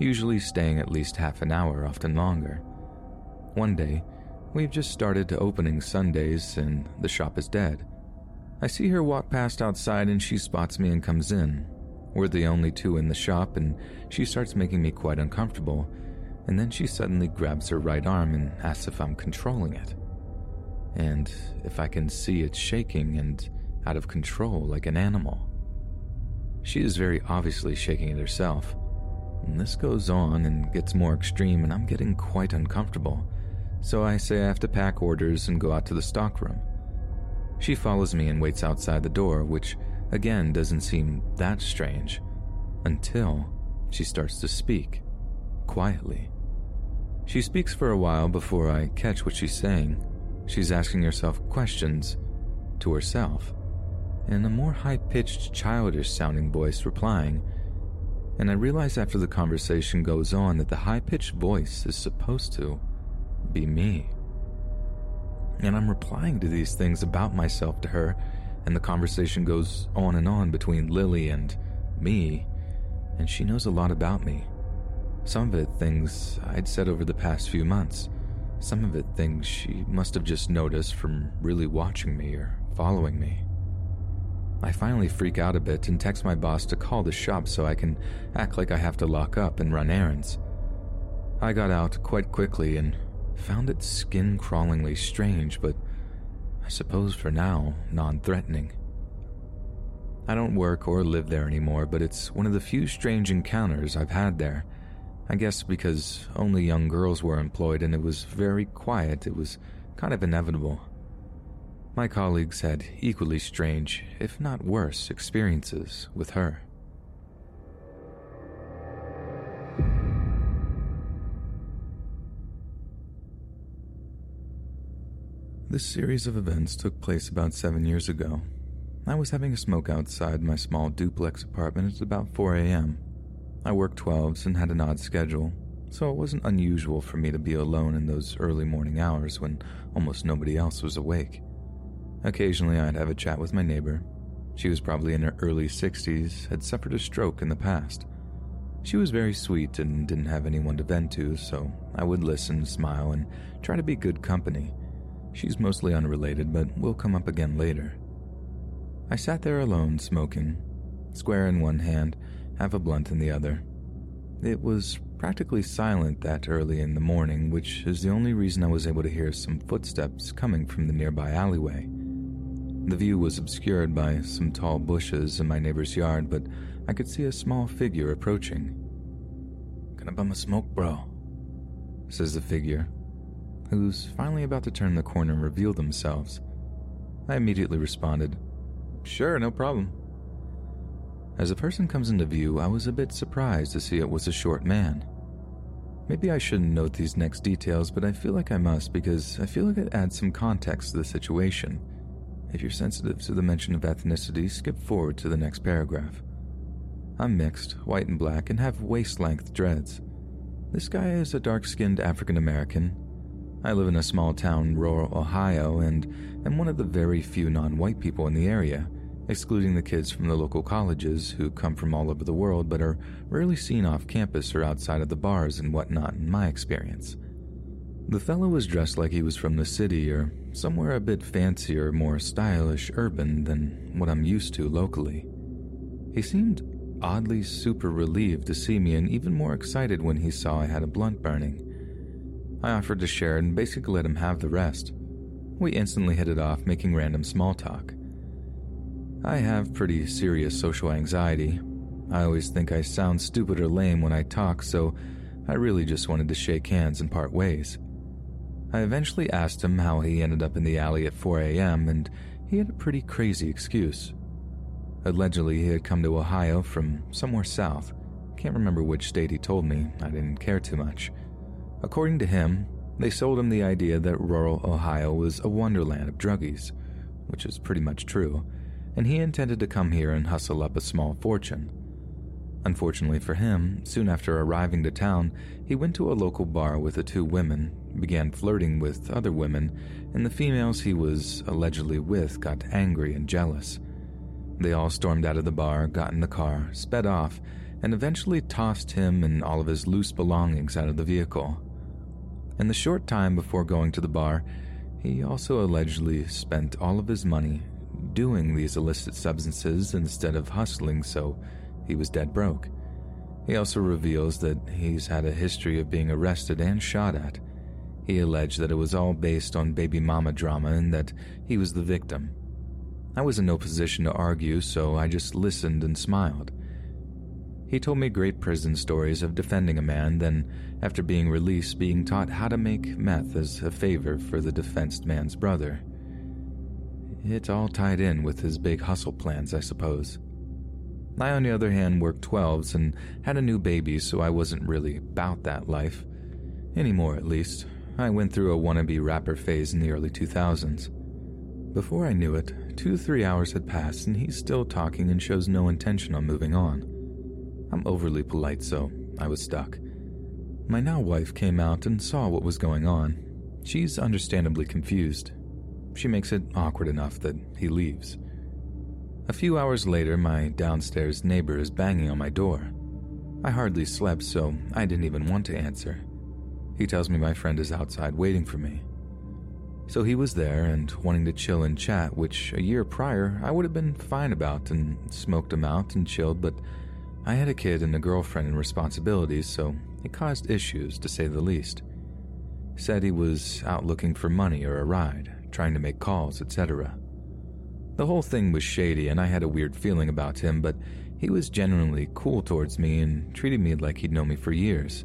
usually staying at least half an hour, often longer. One day, we've just started opening Sundays, and the shop is dead. I see her walk past outside and she spots me and comes in. We're the only two in the shop and she starts making me quite uncomfortable. And then she suddenly grabs her right arm and asks if I'm controlling it. And if I can see it shaking and out of control like an animal. She is very obviously shaking it herself. And this goes on and gets more extreme, and I'm getting quite uncomfortable. So I say I have to pack orders and go out to the stockroom. She follows me and waits outside the door, which again doesn't seem that strange, until she starts to speak, quietly. She speaks for a while before I catch what she's saying. She's asking herself questions to herself, in a more high pitched, childish sounding voice replying. And I realize after the conversation goes on that the high pitched voice is supposed to be me and I'm replying to these things about myself to her, and the conversation goes on and on between Lily and me, and she knows a lot about me. Some of it things I'd said over the past few months, some of it things she must have just noticed from really watching me or following me. I finally freak out a bit and text my boss to call the shop so I can act like I have to lock up and run errands. I got out quite quickly and Found it skin crawlingly strange, but I suppose for now, non threatening. I don't work or live there anymore, but it's one of the few strange encounters I've had there. I guess because only young girls were employed and it was very quiet, it was kind of inevitable. My colleagues had equally strange, if not worse, experiences with her. This series of events took place about seven years ago. I was having a smoke outside my small duplex apartment at about 4 a.m. I worked 12s and had an odd schedule, so it wasn't unusual for me to be alone in those early morning hours when almost nobody else was awake. Occasionally, I'd have a chat with my neighbor. She was probably in her early 60s, had suffered a stroke in the past. She was very sweet and didn't have anyone to vent to, so I would listen, smile, and try to be good company She's mostly unrelated, but we'll come up again later. I sat there alone, smoking, square in one hand, half a blunt in the other. It was practically silent that early in the morning, which is the only reason I was able to hear some footsteps coming from the nearby alleyway. The view was obscured by some tall bushes in my neighbor's yard, but I could see a small figure approaching. Gonna bum a smoke, bro? says the figure, who's finally about to turn the corner and reveal themselves. I immediately responded, Sure, no problem. As the person comes into view, I was a bit surprised to see it was a short man. Maybe I shouldn't note these next details, but I feel like I must because I feel like it adds some context to the situation. If you're sensitive to the mention of ethnicity, skip forward to the next paragraph. I'm mixed, white and black, and have waist length dreads. This guy is a dark skinned African American, I live in a small town rural Ohio and am one of the very few non white people in the area, excluding the kids from the local colleges who come from all over the world but are rarely seen off campus or outside of the bars and whatnot, in my experience. The fellow was dressed like he was from the city or somewhere a bit fancier, more stylish, urban than what I'm used to locally. He seemed oddly super relieved to see me and even more excited when he saw I had a blunt burning. I offered to share and basically let him have the rest. We instantly hit it off, making random small talk. I have pretty serious social anxiety. I always think I sound stupid or lame when I talk, so I really just wanted to shake hands and part ways. I eventually asked him how he ended up in the alley at 4 a.m., and he had a pretty crazy excuse. Allegedly, he had come to Ohio from somewhere south. Can't remember which state he told me, I didn't care too much. According to him, they sold him the idea that rural Ohio was a wonderland of druggies, which is pretty much true, and he intended to come here and hustle up a small fortune. Unfortunately for him, soon after arriving to town, he went to a local bar with the two women, began flirting with other women, and the females he was allegedly with got angry and jealous. They all stormed out of the bar, got in the car, sped off, and eventually tossed him and all of his loose belongings out of the vehicle. In the short time before going to the bar, he also allegedly spent all of his money doing these illicit substances instead of hustling, so he was dead broke. He also reveals that he's had a history of being arrested and shot at. He alleged that it was all based on baby mama drama and that he was the victim. I was in no position to argue, so I just listened and smiled. He told me great prison stories of defending a man, then, after being released, being taught how to make meth as a favor for the defensed man's brother. It all tied in with his big hustle plans, I suppose. I, on the other hand, worked 12s and had a new baby, so I wasn't really about that life. Anymore, at least. I went through a wannabe rapper phase in the early 2000s. Before I knew it, two, three hours had passed and he's still talking and shows no intention on moving on. I'm overly polite, so I was stuck. My now wife came out and saw what was going on. She's understandably confused. She makes it awkward enough that he leaves. A few hours later, my downstairs neighbor is banging on my door. I hardly slept, so I didn't even want to answer. He tells me my friend is outside waiting for me. So he was there and wanting to chill and chat, which a year prior I would have been fine about and smoked him out and chilled, but I had a kid and a girlfriend and responsibilities, so it caused issues to say the least. Said he was out looking for money or a ride, trying to make calls, etc. The whole thing was shady and I had a weird feeling about him, but he was genuinely cool towards me and treated me like he'd known me for years.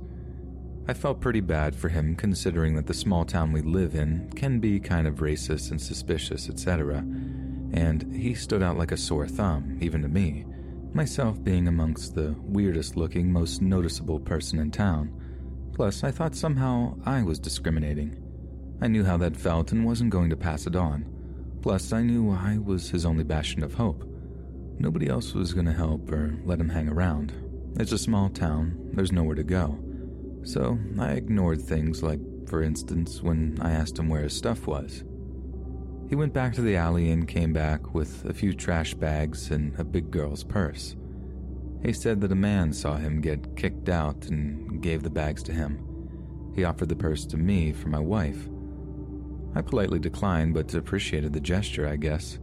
I felt pretty bad for him considering that the small town we live in can be kind of racist and suspicious, etc. And he stood out like a sore thumb, even to me, myself being amongst the weirdest looking, most noticeable person in town. Plus, I thought somehow I was discriminating. I knew how that felt and wasn't going to pass it on. Plus, I knew I was his only bastion of hope. Nobody else was going to help or let him hang around. It's a small town, there's nowhere to go. So I ignored things like, for instance, when I asked him where his stuff was. He went back to the alley and came back with a few trash bags and a big girl's purse. He said that a man saw him get kicked out and gave the bags to him. He offered the purse to me for my wife. I politely declined, but appreciated the gesture, I guess.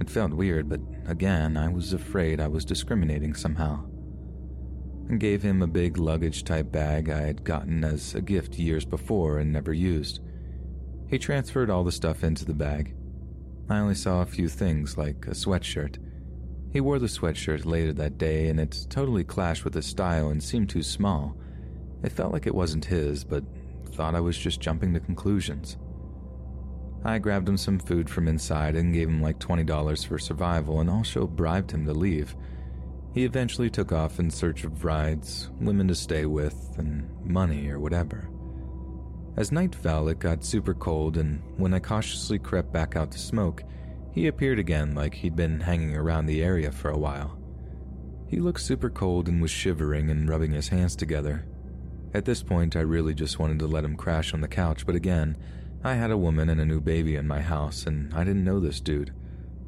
It felt weird, but again, I was afraid I was discriminating somehow and gave him a big luggage type bag I had gotten as a gift years before and never used. He transferred all the stuff into the bag. I only saw a few things like a sweatshirt. He wore the sweatshirt later that day and it totally clashed with his style and seemed too small. It felt like it wasn't his, but thought I was just jumping to conclusions. I grabbed him some food from inside and gave him like $20 for survival and also bribed him to leave. He eventually took off in search of rides, women to stay with, and money or whatever. As night fell, it got super cold, and when I cautiously crept back out to smoke, he appeared again like he'd been hanging around the area for a while. He looked super cold and was shivering and rubbing his hands together. At this point, I really just wanted to let him crash on the couch, but again, I had a woman and a new baby in my house, and I didn't know this dude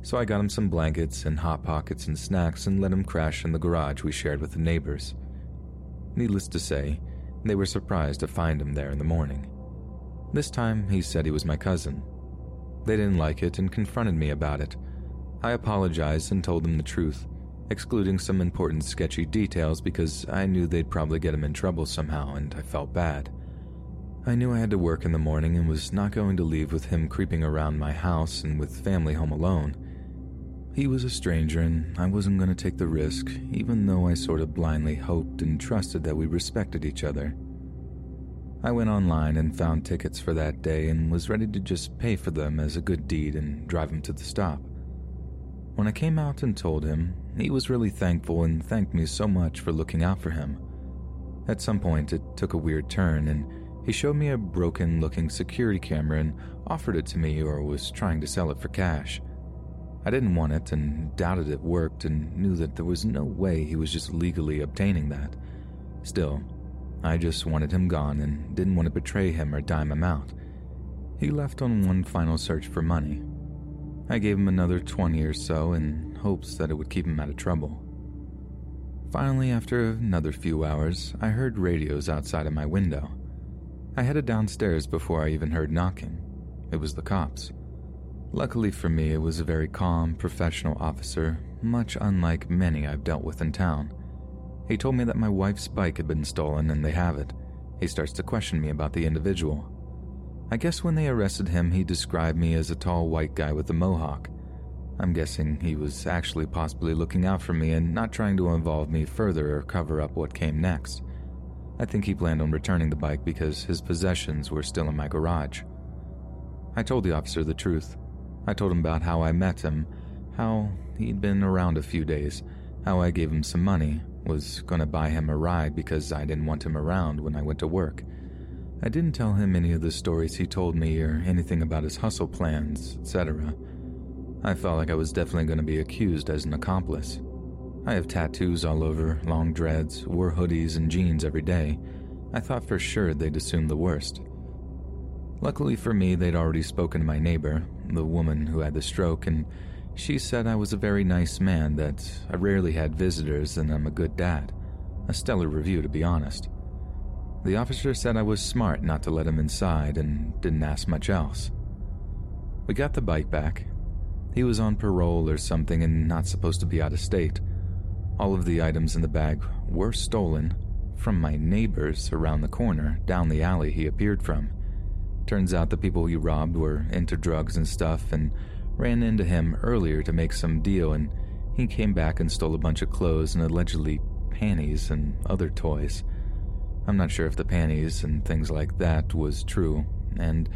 so I got him some blankets and hot pockets and snacks and let him crash in the garage we shared with the neighbors. Needless to say, they were surprised to find him there in the morning. This time, he said he was my cousin. They didn't like it and confronted me about it. I apologized and told them the truth, excluding some important sketchy details because I knew they'd probably get him in trouble somehow and I felt bad. I knew I had to work in the morning and was not going to leave with him creeping around my house and with family home alone. He was a stranger and I wasn't going to take the risk, even though I sort of blindly hoped and trusted that we respected each other. I went online and found tickets for that day and was ready to just pay for them as a good deed and drive him to the stop. When I came out and told him, he was really thankful and thanked me so much for looking out for him. At some point, it took a weird turn and he showed me a broken looking security camera and offered it to me or was trying to sell it for cash. I didn't want it and doubted it worked and knew that there was no way he was just legally obtaining that. Still, I just wanted him gone and didn't want to betray him or dime him out. He left on one final search for money. I gave him another 20 or so in hopes that it would keep him out of trouble. Finally, after another few hours, I heard radios outside of my window. I headed downstairs before I even heard knocking. It was the cops. Luckily for me, it was a very calm, professional officer, much unlike many I've dealt with in town. He told me that my wife's bike had been stolen and they have it. He starts to question me about the individual. I guess when they arrested him, he described me as a tall white guy with a mohawk. I'm guessing he was actually possibly looking out for me and not trying to involve me further or cover up what came next. I think he planned on returning the bike because his possessions were still in my garage. I told the officer the truth. I told him about how I met him, how he'd been around a few days, how I gave him some money, was to buy him a ride because I didn't want him around when I went to work. I didn't tell him any of the stories he told me or anything about his hustle plans, etc. I felt like I was definitely to be accused as an accomplice. I have tattoos all over, long dreads, wore hoodies and jeans every day. I thought for sure they'd assume the worst. Luckily for me, they'd already spoken to my neighbor, the woman who had the stroke, and she said I was a very nice man, that I rarely had visitors, and I'm a good dad. A stellar review, to be honest. The officer said I was smart not to let him inside and didn't ask much else. We got the bike back. He was on parole or something and not supposed to be out of state. All of the items in the bag were stolen from my neighbors around the corner down the alley he appeared from. Turns out the people he robbed were into drugs and stuff and ran into him earlier to make some deal and he came back and stole a bunch of clothes and allegedly panties and other toys. I'm not sure if the panties and things like that was true, and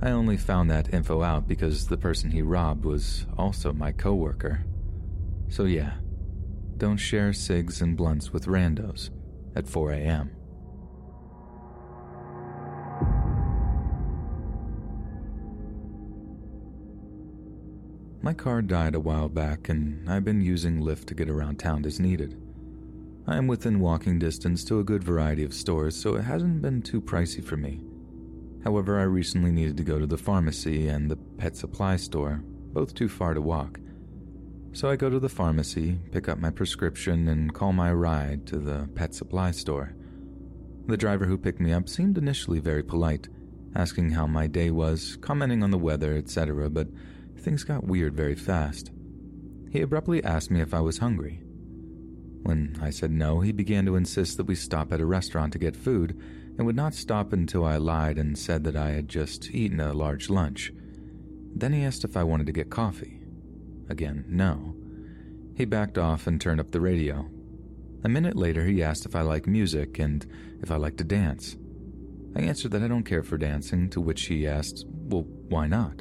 I only found that info out because the person he robbed was also my coworker. So yeah, don't share cigs and blunts with randos at 4 a.m. My car died a while back, and I've been using Lyft to get around town as needed. I am within walking distance to a good variety of stores, so it hasn't been too pricey for me. However, I recently needed to go to the pharmacy and the pet supply store, both too far to walk. So I go to the pharmacy, pick up my prescription, and call my ride to the pet supply store. The driver who picked me up seemed initially very polite, asking how my day was, commenting on the weather, etc., but things got weird very fast. He abruptly asked me if I was hungry. When I said no, he began to insist that we stop at a restaurant to get food and would not stop until I lied and said that I had just eaten a large lunch. Then he asked if I wanted to get coffee. Again, no. He backed off and turned up the radio. A minute later, he asked if I like music and if I like to dance. I answered that I don't care for dancing, to which he asked, Well, why not?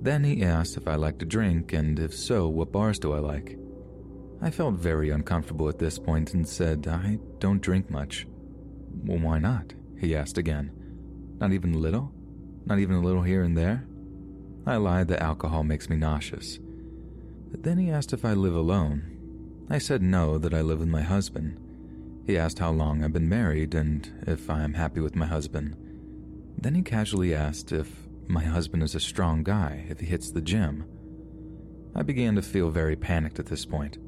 Then he asked if I like to drink, and if so, what bars do I like? I felt very uncomfortable at this point and said, I don't drink much. Well, why not? He asked again. Not even a little? Not even a little here and there? I lied that alcohol makes me nauseous. Then he asked if I live alone. I said no, that I live with my husband. He asked how long I've been married and if I am happy with my husband. Then he casually asked if my husband is a strong guy, if he hits the gym. I began to feel very panicked at this point.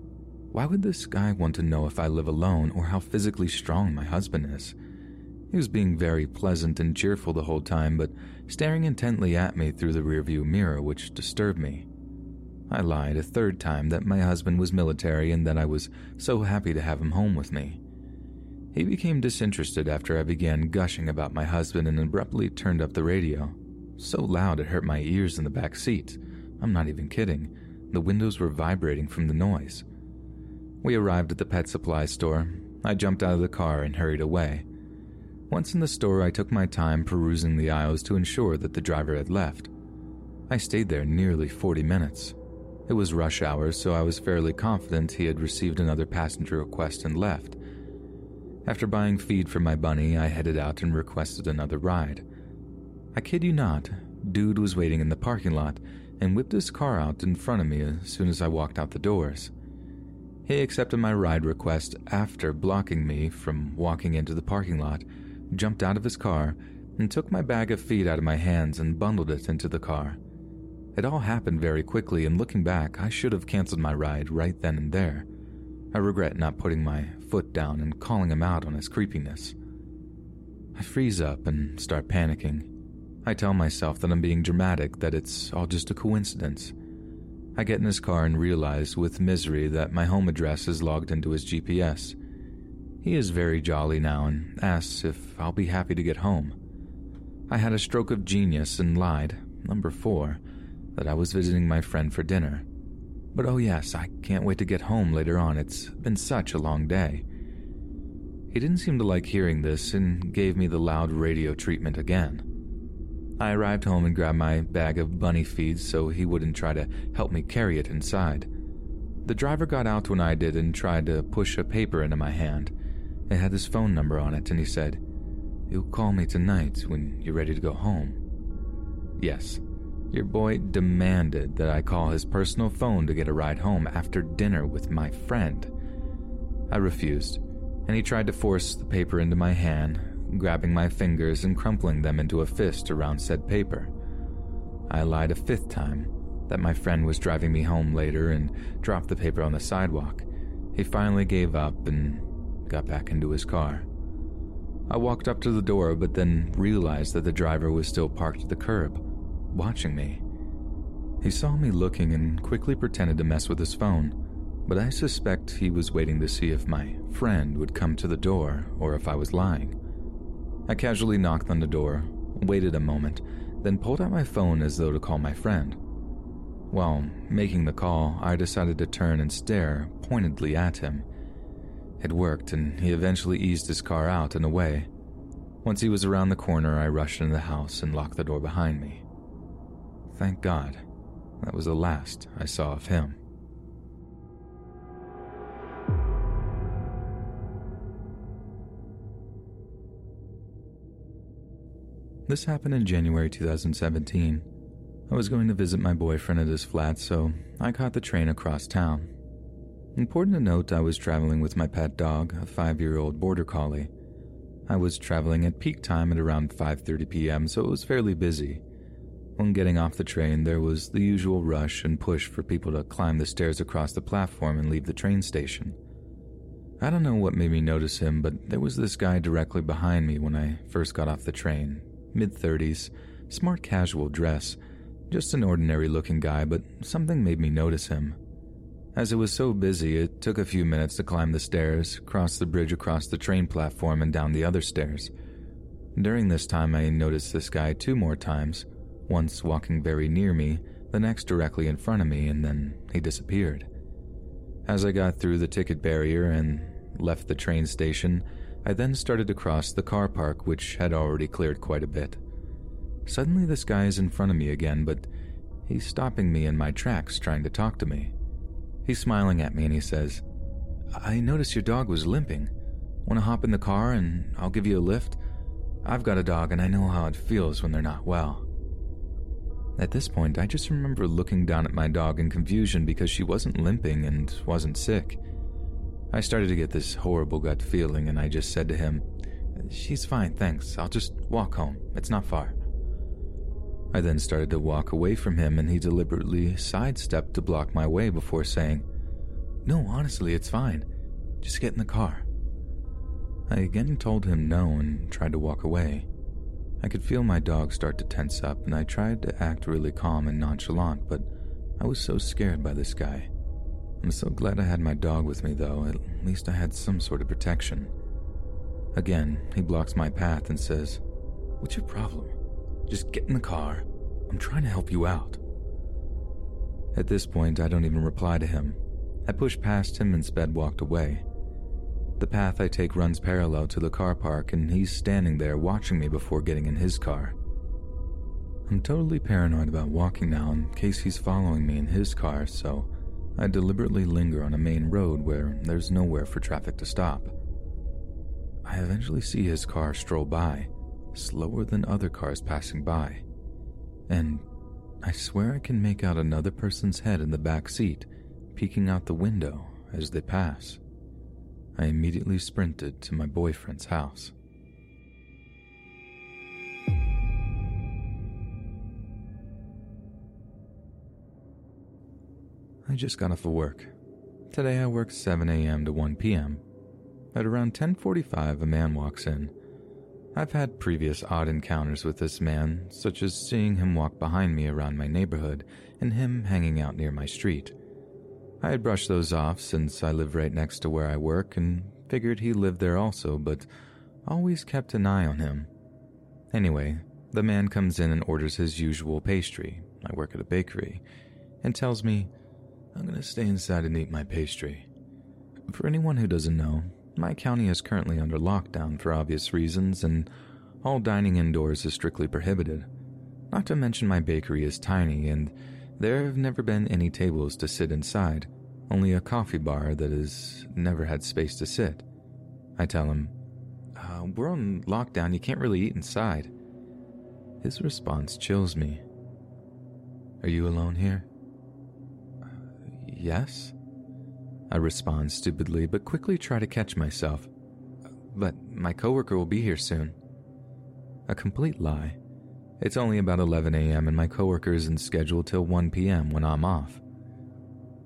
Why would this guy want to know if I live alone or how physically strong my husband is? He was being very pleasant and cheerful the whole time, but staring intently at me through the rearview mirror, which disturbed me. I lied a third time that my husband was military and that I was so happy to have him home with me. He became disinterested after I began gushing about my husband and abruptly turned up the radio. So loud it hurt my ears in the back seat. I'm not even kidding. The windows were vibrating from the noise. We arrived at the pet supply store. I jumped out of the car and hurried away. Once in the store, I took my time perusing the aisles to ensure that the driver had left. I stayed there nearly 40 minutes. It was rush hour, so I was fairly confident he had received another passenger request and left. After buying feed for my bunny, I headed out and requested another ride. I kid you not, dude was waiting in the parking lot and whipped his car out in front of me as soon as I walked out the doors. He accepted my ride request after blocking me from walking into the parking lot, jumped out of his car, and took my bag of feed out of my hands and bundled it into the car. It all happened very quickly, and looking back, I should have canceled my ride right then and there. I regret not putting my foot down and calling him out on his creepiness. I freeze up and start panicking. I tell myself that I'm being dramatic, that it's all just a coincidence. I get in his car and realize with misery that my home address is logged into his GPS. He is very jolly now and asks if I'll be happy to get home. I had a stroke of genius and lied, number four, that I was visiting my friend for dinner. But oh, yes, I can't wait to get home later on. It's been such a long day. He didn't seem to like hearing this and gave me the loud radio treatment again. I arrived home and grabbed my bag of bunny feeds so he wouldn't try to help me carry it inside. The driver got out when I did and tried to push a paper into my hand. It had his phone number on it, and he said, You'll call me tonight when you're ready to go home. Yes, your boy demanded that I call his personal phone to get a ride home after dinner with my friend. I refused, and he tried to force the paper into my hand, grabbing my fingers and crumpling them into a fist around said paper. I lied a fifth time that my friend was driving me home later and dropped the paper on the sidewalk. He finally gave up and got back into his car. I walked up to the door, but then realized that the driver was still parked at the curb watching me. He saw me looking and quickly pretended to mess with his phone, but I suspect he was waiting to see if my friend would come to the door or if I was lying. I casually knocked on the door, waited a moment, then pulled out my phone as though to call my friend. While making the call, I decided to turn and stare pointedly at him. It worked, and he eventually eased his car out and away. Once he was around the corner, I rushed into the house and locked the door behind me. Thank God, that was the last I saw of him. This happened in January 2017. I was going to visit my boyfriend at his flat, so I caught the train across town. Important to note, I was traveling with my pet dog, a five-year-old border collie. I was traveling at peak time at around 5:30 p.m., so it was fairly busy. When getting off the train, there was the usual rush and push for people to climb the stairs across the platform and leave the train station. I don't know what made me notice him, but there was this guy directly behind me when I first got off the train. Mid 30s, smart casual dress, just an ordinary looking guy, but something made me notice him. As it was so busy, it took a few minutes to climb the stairs, cross the bridge across the train platform, and down the other stairs. During this time, I noticed this guy two more times once walking very near me, the next directly in front of me, and then he disappeared. As I got through the ticket barrier and left the train station, I then started to cross the car park, which had already cleared quite a bit. Suddenly, this guy is in front of me again, but he's stopping me in my tracks, trying to talk to me. He's smiling at me and he says, I noticed your dog was limping. Want to hop in the car and I'll give you a lift? I've got a dog and I know how it feels when they're not well. At this point, I just remember looking down at my dog in confusion because she wasn't limping and wasn't sick. I started to get this horrible gut feeling, and I just said to him, She's fine, thanks. I'll just walk home. It's not far. I then started to walk away from him, and he deliberately sidestepped to block my way before saying, No, honestly, it's fine. Just get in the car. I again told him no and tried to walk away. I could feel my dog start to tense up, and I tried to act really calm and nonchalant, but I was so scared by this guy. I'm so glad I had my dog with me, though. At least I had some sort of protection. Again, he blocks my path and says, What's your problem? Just get in the car. I'm trying to help you out. At this point, I don't even reply to him. I push past him and sped walked away. The path I take runs parallel to the car park, and he's standing there watching me before getting in his car. I'm totally paranoid about walking now in case he's following me in his car, so I deliberately linger on a main road where there's nowhere for traffic to stop. I eventually see his car stroll by, slower than other cars passing by, and I swear I can make out another person's head in the back seat peeking out the window as they pass. I immediately sprinted to my boyfriend's house. I just got off of work. Today I worked 7 a.m. to 1 p.m. At around 10:45 a man walks in. I've had previous odd encounters with this man, such as seeing him walk behind me around my neighborhood and him hanging out near my street. I had brushed those off since I live right next to where I work and figured he lived there also, but always kept an eye on him. Anyway, the man comes in and orders his usual pastry. I work at a bakery, and tells me, I'm gonna stay inside and eat my pastry. For anyone who doesn't know, my county is currently under lockdown for obvious reasons, and all dining indoors is strictly prohibited. Not to mention, my bakery is tiny, and there have never been any tables to sit inside, only a coffee bar that has never had space to sit. I tell him, uh, We're on lockdown, you can't really eat inside. His response chills me. Are you alone here? Uh, yes. I respond stupidly, but quickly try to catch myself. But my coworker will be here soon. A complete lie. It's only about 11 a.m., and my coworker isn't scheduled till 1 p.m. when I'm off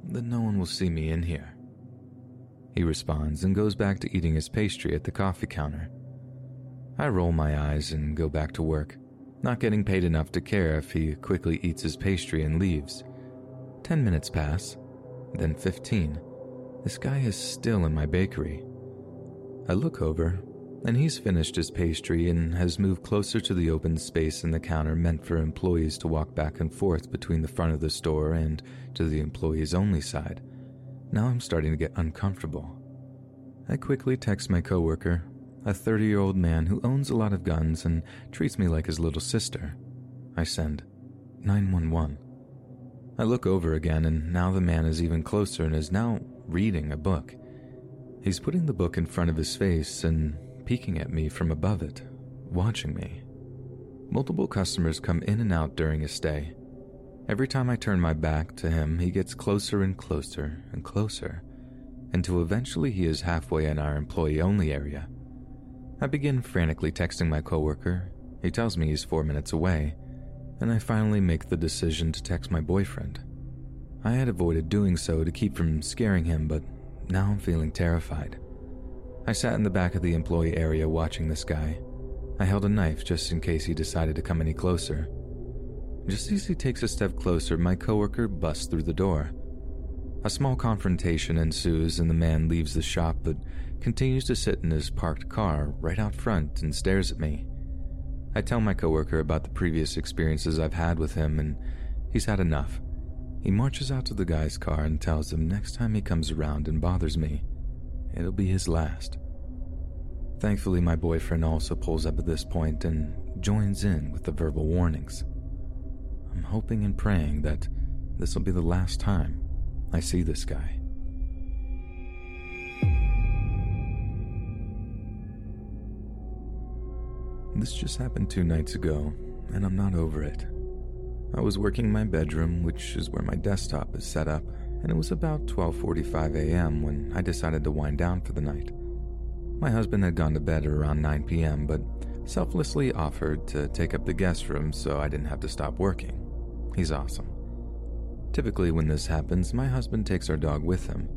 then no one will see me in here. He responds and goes back to eating his pastry at the coffee counter. I roll my eyes and go back to work, not getting paid enough to care if he quickly eats his pastry and leaves. Ten minutes pass, then 15. This guy is still in my bakery. I look over and he's finished his pastry and has moved closer to the open space in the counter meant for employees to walk back and forth between the front of the store and to the employees only side. Now I'm starting to get uncomfortable. I quickly text my coworker, a 30 year old man who owns a lot of guns and treats me like his little sister. I send 911. I look over again, and now the man is even closer and is now reading a book. He's putting the book in front of his face and peeking at me from above it, watching me. Multiple customers come in and out during his stay. Every time I turn my back to him, he gets closer and closer and closer, until eventually he is halfway in our employee only area. I begin frantically texting my coworker. He tells me he's four minutes away, and I finally make the decision to text my boyfriend. I had avoided doing so to keep from scaring him, but now I'm feeling terrified. I sat in the back of the employee area watching this guy. I held a knife just in case he decided to come any closer. Just as he takes a step closer, my coworker busts through the door. A small confrontation ensues, and the man leaves the shop but continues to sit in his parked car right out front and stares at me. I tell my coworker about the previous experiences I've had with him, and he's had enough. He marches out to the guy's car and tells him next time he comes around and bothers me, it'll be his last. Thankfully, my boyfriend also pulls up at this point and joins in with the verbal warnings. I'm hoping and praying that this will be the last time I see this guy. This just happened two nights ago, and I'm not over it. I was working in my bedroom, which is where my desktop is set up, and it was about 12:45 a.m. when I decided to wind down for the night. My husband had gone to bed at around 9 p.m., but selflessly offered to take up the guest room so I didn't have to stop working. He's awesome. Typically, when this happens, my husband takes our dog with him.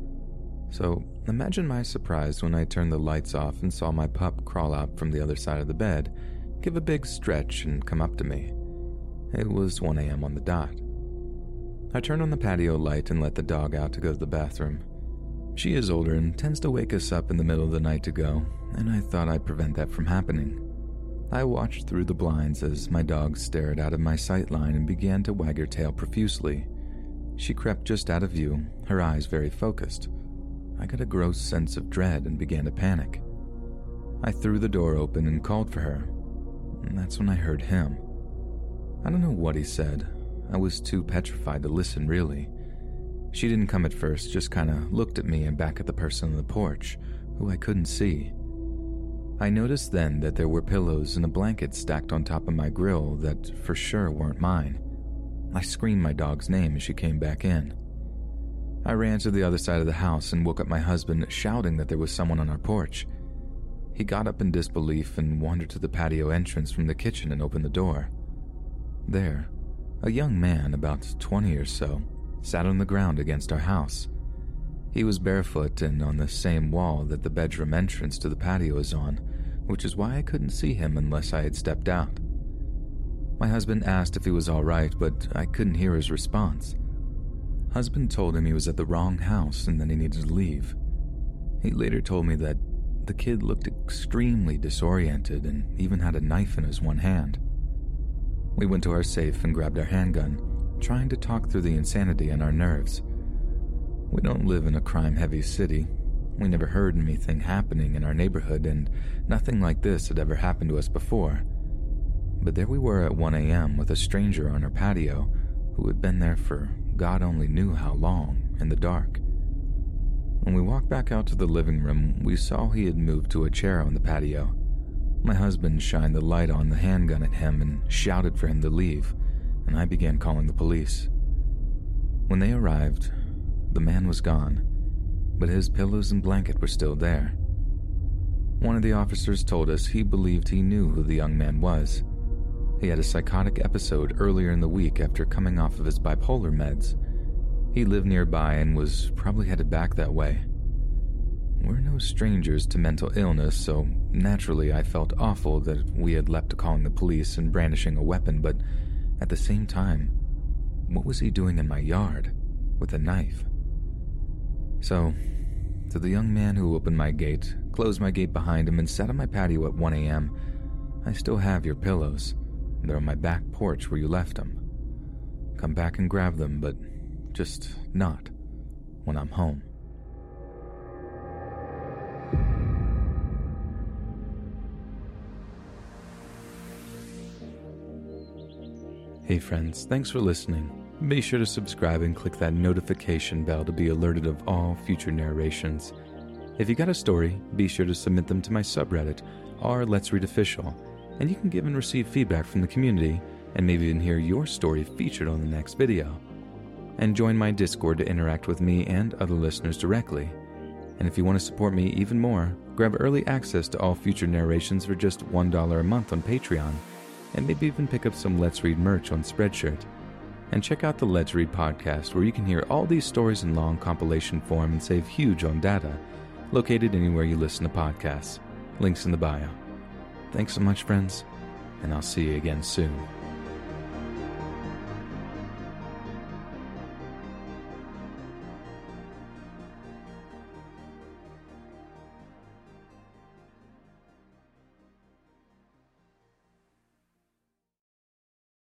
So imagine my surprise when I turned the lights off and saw my pup crawl out from the other side of the bed, give a big stretch, and come up to me. It was 1 a.m. on the dot. I turned on the patio light and let the dog out to go to the bathroom. She is older and tends to wake us up in the middle of the night to go, and I thought I'd prevent that from happening. I watched through the blinds as my dog stared out of my sight line and began to wag her tail profusely. She crept just out of view, her eyes very focused. I got a gross sense of dread and began to panic. I threw the door open and called for her. And that's when I heard him. I don't know what he said. I was too petrified to listen, really. She didn't come at first, just kind of looked at me and back at the person on the porch, who I couldn't see. I noticed then that there were pillows and a blanket stacked on top of my grill that for sure weren't mine. I screamed my dog's name as she came back in. I ran to the other side of the house and woke up my husband, shouting that there was someone on our porch. He got up in disbelief and wandered to the patio entrance from the kitchen and opened the door. There, a young man, about 20 or so, sat on the ground against our house. He was barefoot and on the same wall that the bedroom entrance to the patio is on, which is why I couldn't see him unless I had stepped out. My husband asked if he was all right, but I couldn't hear his response. Husband told him he was at the wrong house and that he needed to leave. He later told me that the kid looked extremely disoriented and even had a knife in his one hand. We went to our safe and grabbed our handgun, trying to talk through the insanity in our nerves. We don't live in a crime heavy city. We never heard anything happening in our neighborhood, and nothing like this had ever happened to us before. But there we were at 1 a.m. with a stranger on our patio who had been there for God only knew how long in the dark. When we walked back out to the living room, we saw he had moved to a chair on the patio. My husband shined the light on the handgun at him and shouted for him to leave, and I began calling the police. When they arrived, the man was gone, but his pillows and blanket were still there. One of the officers told us he believed he knew who the young man was. He had a psychotic episode earlier in the week after coming off of his bipolar meds. He lived nearby and was probably headed back that way. We're no strangers to mental illness, so naturally I felt awful that we had leapt to calling the police and brandishing a weapon, but at the same time, what was he doing in my yard with a knife? So, to the young man who opened my gate, closed my gate behind him, and sat on my patio at 1 a.m., I still have your pillows. They're on my back porch where you left them. Come back and grab them, but just not when I'm home. Hey friends, thanks for listening. Be sure to subscribe and click that notification bell to be alerted of all future narrations. If you got a story, be sure to submit them to my subreddit, r Let's Read Official, and you can give and receive feedback from the community and maybe even hear your story featured on the next video. And join my Discord to interact with me and other listeners directly. And if you want to support me even more, grab early access to all future narrations for just $1 a month on Patreon, and maybe even pick up some Let's Read merch on Spreadshirt. And check out the Let's Read podcast, where you can hear all these stories in long compilation form and save huge on data, located anywhere you listen to podcasts. Links in the bio. Thanks so much, friends, and I'll see you again soon.